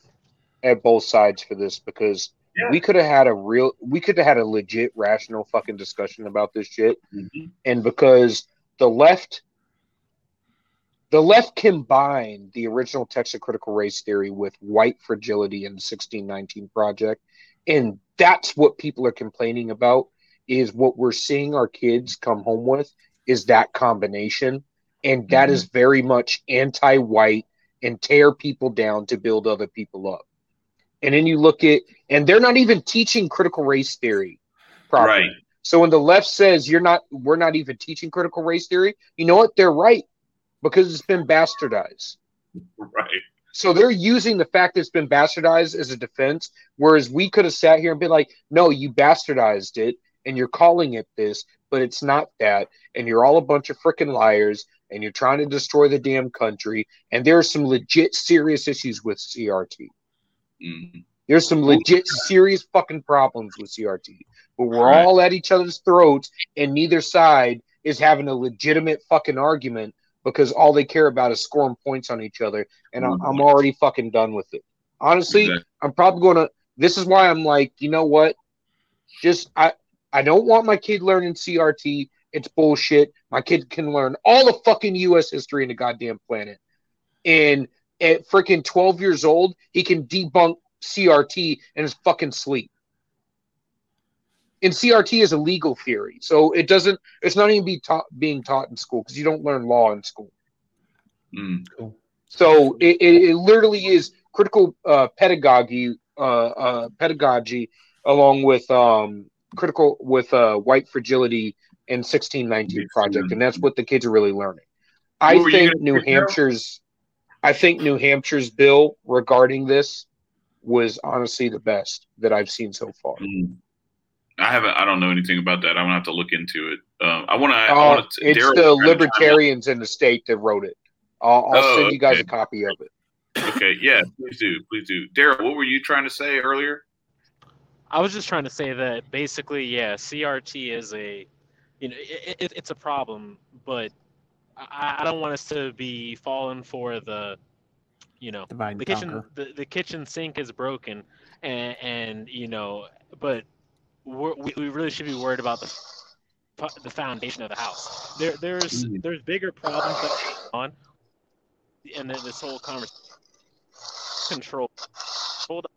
at both sides for this because Yeah. we could have had a real, we could have had a legit, rational fucking discussion about this shit, mm-hmm. and because the left, the left combined the original text of critical race theory with white fragility in the 1619 project, and that's what people are complaining about is what we're seeing our kids come home with is that combination. And that mm-hmm. is very much anti-white and tear people down to build other people up. And then you look at and they're not even teaching critical race theory properly. Right. so when the left says you're not we're not even teaching critical race theory you know what? They're right because it's been bastardized. Right. So they're using the fact that it's been bastardized as a defense, whereas we could have sat here and been like, no, you bastardized it and you're calling it this, but it's not that. And you're all a bunch of freaking liars and you're trying to destroy the damn country. And there are some legit serious issues with CRT. Mhm. There's some legit serious fucking problems with CRT, but we're Right. all at each other's throats, and neither side is having a legitimate fucking argument because all they care about is scoring points on each other, and I'm, I'm already fucking done with it. Honestly, Exactly. I'm probably gonna. This is why I'm like, you know what? Just I I don't want my kid learning CRT. It's bullshit. My kid can learn all the fucking U.S. history in the goddamn planet, and at freaking 12 years old, he can debunk CRT in his fucking sleep. And CRT is a legal theory, so it doesn't. It's not even be taught being taught in school because you don't learn law in school. Mm. So it, it, it literally is critical uh, pedagogy, uh, uh, pedagogy, along with um, critical with uh, white fragility and sixteen nineteen project, and that's what the kids are really learning. I What think New say, Carol? Hampshire's, I think New Hampshire's bill regarding this was honestly the best that I've seen so far. Mm. I haven't. I don't know anything about that. I'm gonna have to look into it. Um, I want to. Uh, want to. it's the libertarians in the state that wrote it. I'll, I'll Oh, send you guys okay. a copy of it. Okay, yeah, please do, please do. Daryl, what were you trying to say earlier? I was just trying to say that basically, yeah, CRT is a, you know, it, it, it's a problem, but I, I don't want us to be falling for the, you know, Divide the kitchen the, the kitchen sink is broken, and and you know, but we're, we we really should be worried about the the foundation of the house. There there's Mhm. there's bigger problems that on, and then this whole conversation control. Hold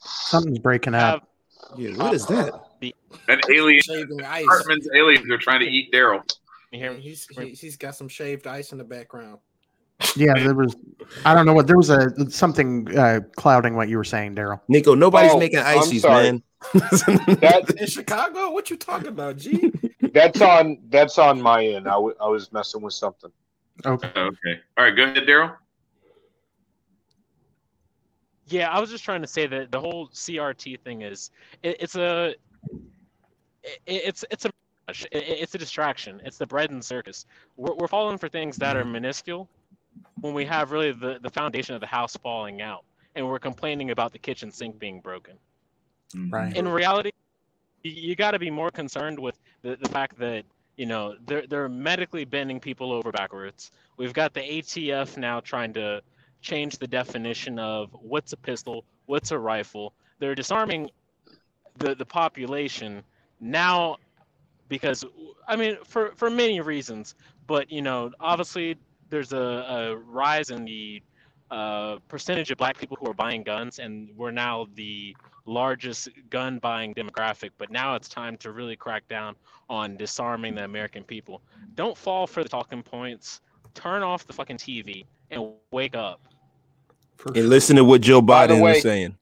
Something's breaking have up. Yeah, what is that? An alien, Shaving ice. Hartman's aliens are trying to eat Daryl. you hear me? He's he's got some shaved ice in the background. Yeah, there was. I don't know what there was a something uh, clouding what you were saying, Daryl. Nico, nobody's Oh, making I'm ices, man. That In Chicago, what you talking about, G? that's on that's on my end. I, w- I was messing with something. Okay. Okay, all right, go ahead, Daryl. Yeah, I was just trying to say that the whole CRT thing is it, it's a it, it's it's a it, it's a distraction. It's the bread and circus. We're, we're falling for things that are minuscule when we have really the, the foundation of the house falling out, and we're complaining about the kitchen sink being broken. Mm-hmm. Right. In reality, you, you got to be more concerned with the, the fact that you know they're they're medically bending people over backwards. We've got the ATF now trying to change the definition of what's a pistol, what's a rifle. They're disarming the the population now because I mean for for many reasons, but you know obviously there's a, a rise in the uh, percentage of black people who are buying guns, and we're now the largest gun buying demographic. But now it's time to really crack down on disarming the American people. Don't fall for the talking points. Turn off the fucking TV and wake up. And listen to what Joe Biden way- is saying.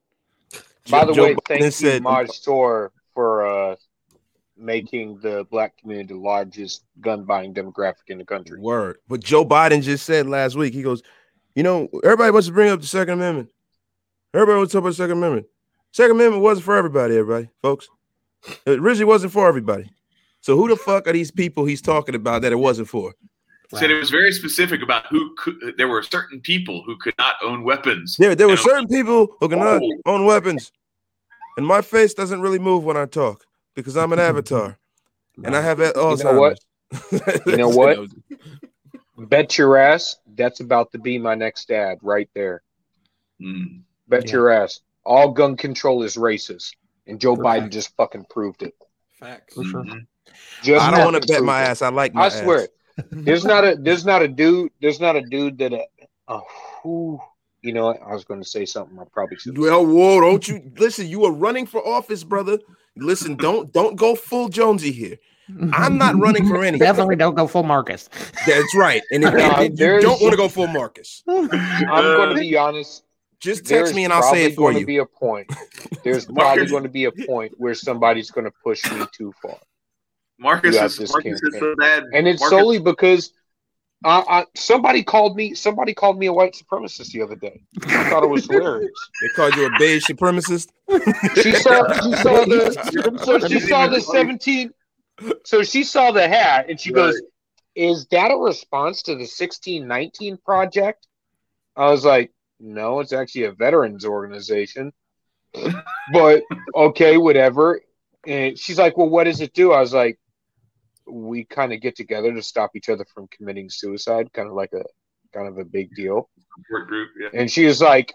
By Joe- the Joe way, Biden thank you, said- Maj Toure, for making the black community the largest gun buying demographic in the country. Word. But Joe Biden just said last week, he goes, you know, everybody wants to bring up the Second Amendment. Everybody wants to talk about the Second Amendment. Second Amendment wasn't for everybody, everybody, folks. It originally wasn't for everybody. So who the fuck are these people he's talking about that it wasn't for? Said it was very specific about who could. There were certain people who could not own weapons. There, there were certain people who cannot Oh. own weapons. And my face doesn't really move when I talk because I'm an avatar. And I have Alzheimer's. know what? You know what? Bet your ass that's about to be my next ad right there. Mm. Bet Yeah. your ass. All gun control is racist. And Joe For Biden fact. just fucking proved it. Facts. For sure. Mhm. Just I don't want to bet my it. ass. I like my I ass. swear. There's not a there's not a dude there's not a dude that uh, oh whew, you know what? I was going to say something I probably should. Well, whoa, don't you listen? You are running for office, brother. Listen, don't don't go full Jonesy here. I'm not running for anything. Definitely don't go full Marcus. That's right. And if, uh, No, if you don't want to go full Marcus, I'm going to be honest. just text me and I'll say it for going to you. be a point. There's probably going to be a point where somebody's going to push me too far. Marcus is Marcus is campaign. so bad. and it's Marcus, solely because I, I, somebody called me somebody called me a white supremacist the other day. I thought it was hilarious. They called you a beige supremacist. She saw she saw the so she saw the seventeen. So she saw the hat and she Right. goes, "Is that a response to the sixteen nineteen project?" I was like, no, it's actually a veterans organization. but okay, whatever. And she's like, well, what does it do? I was like, we kind of get together to stop each other from committing suicide, kind of like a kind of a big deal. Support group. Yeah. And she was like,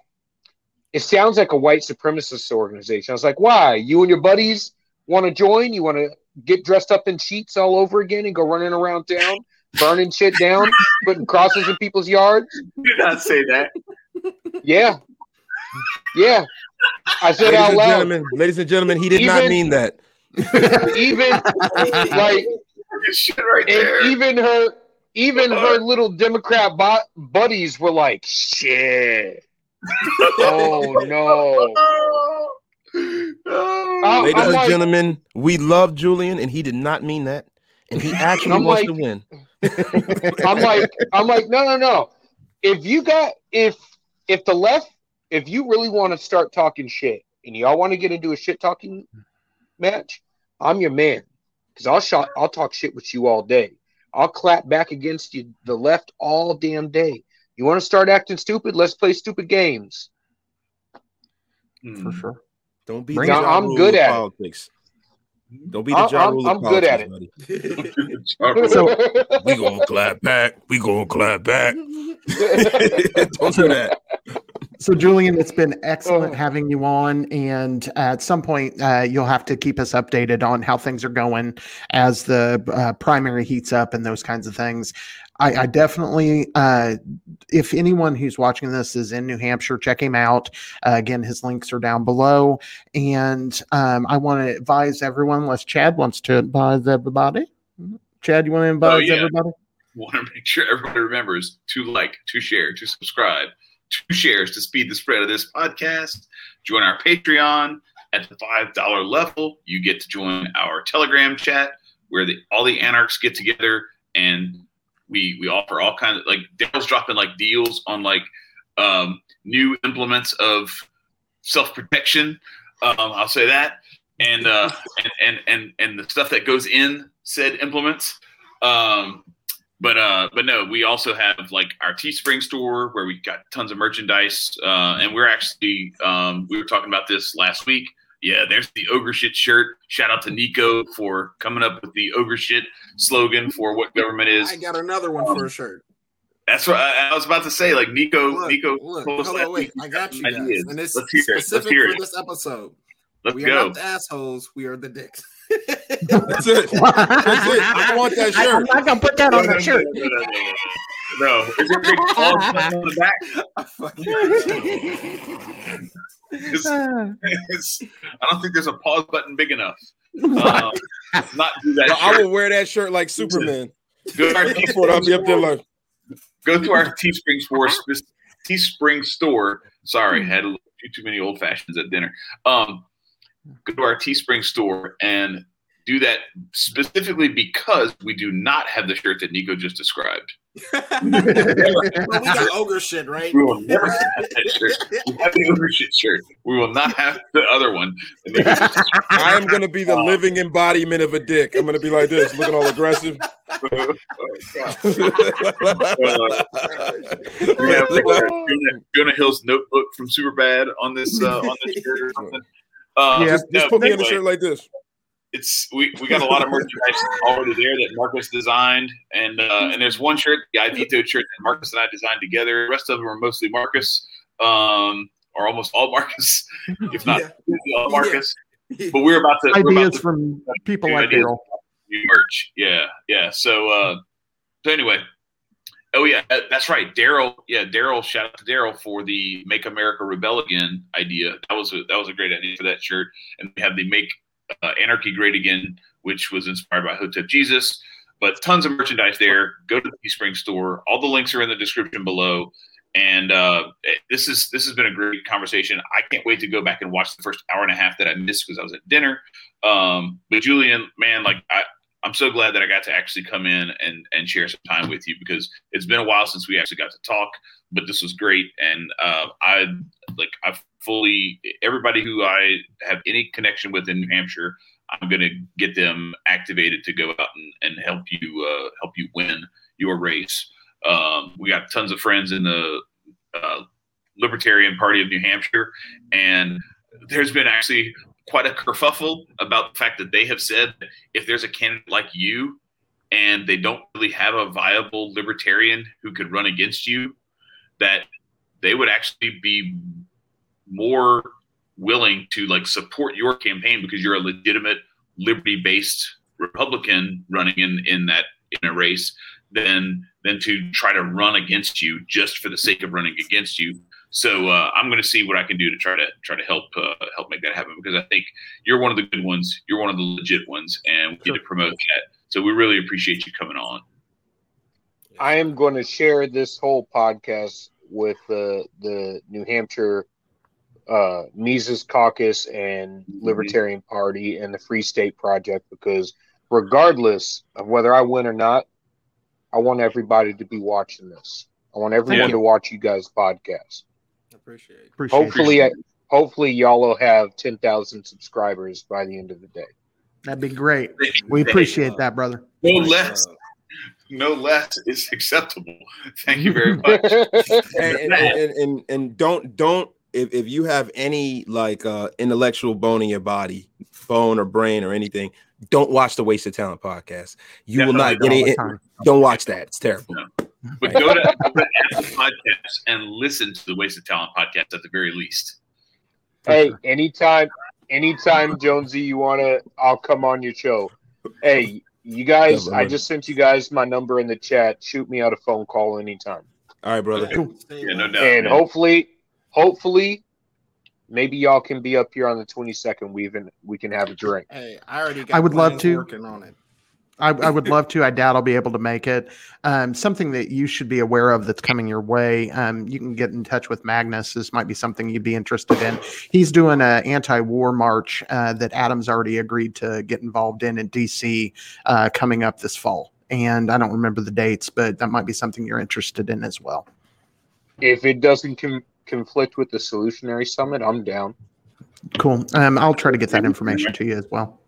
it sounds like a white supremacist organization. I was like, why? You and your buddies want to join? You want to get dressed up in sheets all over again and go running around town, burning shit down, putting crosses in people's yards? Do not say that. Yeah. Yeah. I said Ladies out and loud. gentlemen, ladies and gentlemen, he did not mean that. Even like Good shit right and there. even her even her uh-huh. little Democrat bo- buddies were like, shit. Oh no. Oh. I'm- Ladies I'm and like- gentlemen, we love Julian, and he did not mean that. And he actually I'm wants like- to win. I'm like, I'm like, no, no, no. If you got if if the left, if you really want to start talking shit and y'all want to get into a shit talking match, I'm your man. Cause I'll shot I'll talk shit with you all day. I'll clap back against you the left all damn day. You want to start acting stupid? Let's play stupid games. Hmm. for sure. Don't be Bring the I'm Rule good of at it. politics. Don't be the I'm- Ja I'm- Rule of I'm good at politics, it. So- We gonna clap back. We gonna clap back. Don't do that. So, Julian, it's been excellent Oh. having you on. And at some point, uh, you'll have to keep us updated on how things are going as the uh, primary heats up and those kinds of things. I, I definitely, uh, if anyone who's watching this is in New Hampshire, check him out. Uh, again, his links are down below. And um, I want to advise everyone, unless Chad wants to advise everybody. Chad, you want to advise yeah. everybody? want to make sure everybody remembers to like, to share, to subscribe, two shares to speed the spread of this podcast. Join our Patreon at the five dollar level. You get to join our Telegram chat where the, all the anarchs get together and we we offer all kinds of like Dale's dropping like deals on like um, new implements of self protection. Um, I'll say that, and, uh, and and and and the stuff that goes in said implements. Um, but uh, but no, we also have like our Teespring store where we got tons of merchandise, uh, and we're actually um, we were talking about this last week. Yeah, there's the ogre shit shirt. Shout out to Nico for coming up with the ogre shit slogan for what government is. I got another one for a shirt. That's what I, I was about to say. Like Nico, Look, Nico. look, on, wait. I got you guys. ideas. And it's Let's hear it. Let's specific hear for it. this episode. Let's we go. are not the assholes. We are the dicks. That's it. That's it. I want that shirt. I, am shirt. not going to put that on No, the no, shirt. no, no, no, no. No, is there a big pause button on the back? I fucking- It's- it's- I don't think there's a pause button big enough. Um, not do that. Well, I shirt. will wear that shirt like Superman. Go to our That's what I'll be up there like. go to our Teespring store. spe- Teespring store. Sorry, had a few too many old fashions at dinner. Um, go to our Teespring store and do that specifically because we do not have the shirt that Nico just described. well, we got ogre shit, right? We will never have that shirt. We have the ownership shirt. We will not have the other one. that Nico just described. I am gonna be the living embodiment of a dick. I'm gonna be like this, looking all aggressive. we have like uh, Jonah, Jonah Hill's notebook from Superbad on this uh, on this shirt or something. Uh, Yeah, just, no, put me in a shirt like this. it's we, we got a lot of merchandise already there that Marcus designed, and uh, and there's one shirt, the I shirt that Marcus and I designed together. The rest of them are mostly Marcus, um, or almost all Marcus, if not Yeah. all Marcus. But we're about to we're about ideas to from people like ideas. Daryl. merch. Yeah, yeah. So, uh, so anyway, oh yeah, that's right. Daryl, yeah, Daryl. Shout out to Daryl for the "Make America Rebel Again" idea. That was a, that was a great idea for that shirt. And we have the "Make uh, Anarchy Great Again," which was inspired by Hotep Jesus. But tons of merchandise there. Go to the Teespring store. All the links are in the description below. And uh, this is this has been a great conversation. I can't wait to go back and watch the first hour and a half that I missed because I was at dinner. Um, but Julian, man, like I, I'm so glad that I got to actually come in and and share some time with you because it's been a while since we actually got to talk. But this was great, and uh, I like I fully everybody who I have any connection with in New Hampshire, I'm going to get them activated to go out and, and help you uh, help you win your race. Um, we got tons of friends in the uh, Libertarian Party of New Hampshire, and there's been actually quite a kerfuffle about the fact that they have said if there's a candidate like you and they don't really have a viable libertarian who could run against you, that they would actually be more willing to like support your campaign because you're a legitimate liberty-based Republican running in in that in a race than than to try to run against you just for the sake of running against you. So uh, I'm going to see what I can do to try to try to help uh, help make that happen because I think you're one of the good ones, you're one of the legit ones, and we need to promote that. So we really appreciate you coming on. I am going to share this whole podcast with the the New Hampshire uh, Mises Caucus and Libertarian Party and the Free State Project because regardless of whether I win or not, I want everybody to be watching this. I want everyone you. to watch you guys' podcast. Appreciate it. Appreciate Hopefully, it. I, hopefully y'all will have ten thousand subscribers by the end of the day. That'd be great. We appreciate that, brother. No less, no less is acceptable. Thank you very much. and, and, and, and, and don't don't if, if you have any like uh intellectual bone in your body bone or brain or anything don't watch the waste of talent podcast you will not get Definitely All the it don't watch that it's terrible But go to, go to Apple Podcasts and listen to the Waste of Talent podcast at the very least. hey, anytime, anytime, Jonesy, you wanna, I'll come on your show. Hey, you guys, I just sent you guys my number in the chat. Shoot me out a phone call anytime. all right brother Cool. Yeah, no doubt. and man. hopefully, hopefully, maybe y'all can be up here on the twenty second. We even we can have a drink. Hey, I already got I would love to. working on it. I, I would love to. I doubt I'll be able to make it. Um, something that you should be aware of that's coming your way. Um, you can get in touch with Magnus. This might be something you'd be interested in. He's doing an anti-war march uh, that Adam's already agreed to get involved in in DC uh, coming up this fall. And I don't remember the dates, but that might be something you're interested in as well. If it doesn't com- conflict with the Solutionary Summit, I'm down. Cool. Um, I'll try to get that information to you as well.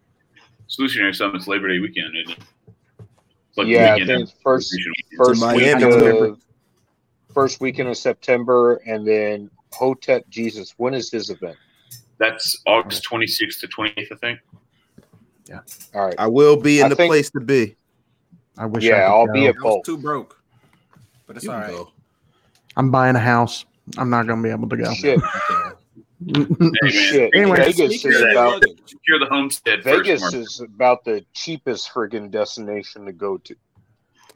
Solutionary Summit's Labor Day weekend, isn't it? It's like the yeah, I think after first weekend. first Miami, week October. of first weekend of September, and then Hotep Jesus. When is his event? That's August 26th to 28th, I think. Yeah. All right. i will be in I the think- place to be I wish. I Yeah, could I'll go. be at I both. too broke, but it's You all can right. go. I'm buying a house. I'm not going to be able to go. Shit, Hey, man. shit. Anyway. Vegas is about Secure the homestead Vegas Mark. is about the cheapest friggin' destination to go to.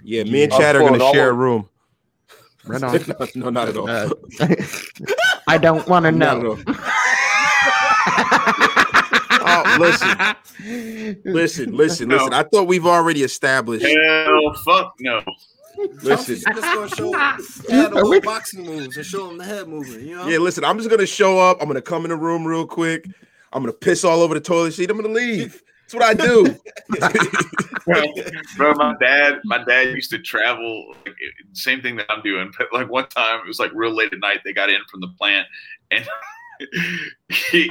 yeah me and chad are gonna share a room right on. no, no not at all I don't want to know. oh listen listen listen No. listen i thought we've already established Hell, fuck no. Listen Chelsea, just gonna show add a little boxing moves and show them the head movement. You know? Yeah, listen, I'm just gonna show up. I'm gonna come in the room real quick. I'm gonna piss all over the toilet seat. I'm gonna leave. That's what I do. Bro, my dad, my dad used to travel. Like, same thing that I'm doing, but like one time it was like real late at night. They got in from the plant, and he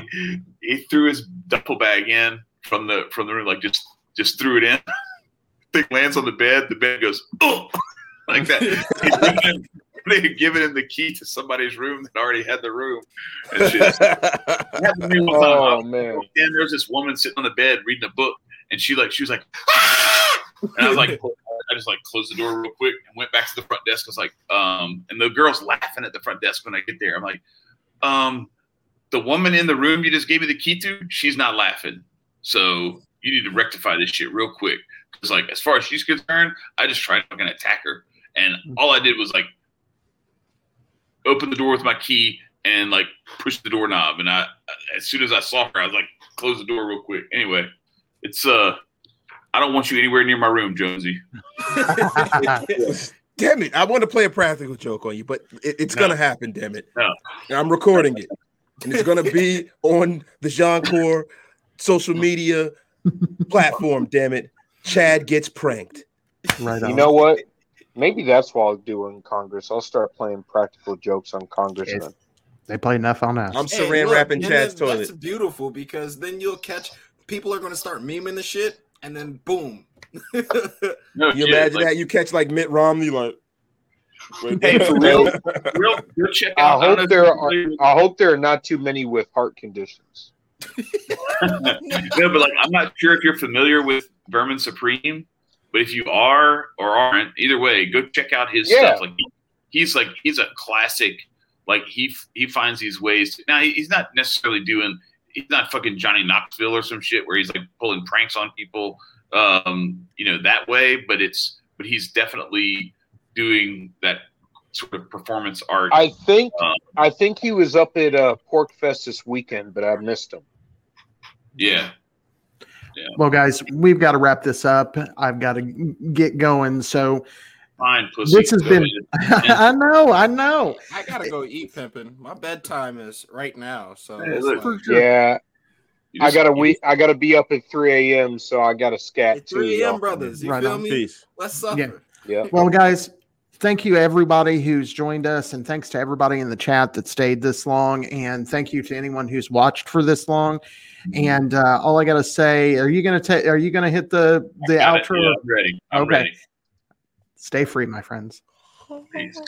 he threw his duffel bag in from the from the room, like just just threw it in. Thing lands on the bed. The bed goes oh, like that. They had given him the key to somebody's room that already had the room. And shit. happened to me one time. Oh man. and there's this woman sitting on the bed reading a book, and she like she was like, "Ah!" and I was like, I just like closed the door real quick and went back to the front desk. I was like, um, and the girl's laughing at the front desk when I get there. I'm like, um, the woman in the room you just gave me the key to, she's not laughing. So you need to rectify this shit real quick. Because like as far as she's concerned, I just tried to fucking attack her, and all I did was like open the door with my key and like push the doorknob. And I, as soon as I saw her, I was like, close the door real quick. Anyway, it's uh, I don't want you anywhere near my room, Jonesy. damn it. I want to play a practical joke on you, but it, it's No. gonna happen, damn it. No. And I'm recording it. And it's gonna be on the Jean Core social media platform, damn it. Chad gets pranked. right on. You know what? Maybe that's what I'll do in Congress. I'll start playing practical jokes on congressmen. they play enough on us. I'm Hey, saran look, wrapping Chad's then toilet. That's beautiful because then you'll catch people are gonna start memeing the shit, and then boom. No, You shit, imagine like, that you catch like Mitt Romney, like Hey, for real, for real, go check I out. I hope there you're are. familiar with- I hope there are not too many with heart conditions. no, but like I'm not sure if you're familiar with Vermin Supreme, but if you are or aren't, either way, go check out his Yeah. stuff. Like he's like he's a classic. Like he he finds these ways. now he's not necessarily doing. He's not fucking Johnny Knoxville or some shit where he's like pulling pranks on people. Um, you know that way, but it's but he's definitely doing that sort of performance art. I think. Um, I think he was up at uh, PorcFest this weekend, but I missed him. yeah, Well, guys, we've got to wrap this up. I've got to get going. So fine, pussy. this has been. I know. I know. I gotta go eat pimping. My bedtime is right now, so Hey, look. like- Yeah, I gotta you we. I gotta be up at three a.m. So I gotta scat it's too. 3 a.m. brothers. You Right feel on. me? Peace. Let's suffer. Yeah. Yeah. Well, guys, thank you everybody who's joined us, and thanks to everybody in the chat that stayed this long, and thank you to anyone who's watched for this long. And uh, all I gotta say, are you gonna take? Are you gonna hit the the outro? Yeah, I'm ready. I'm Okay. ready. Stay free, my friends. Peace.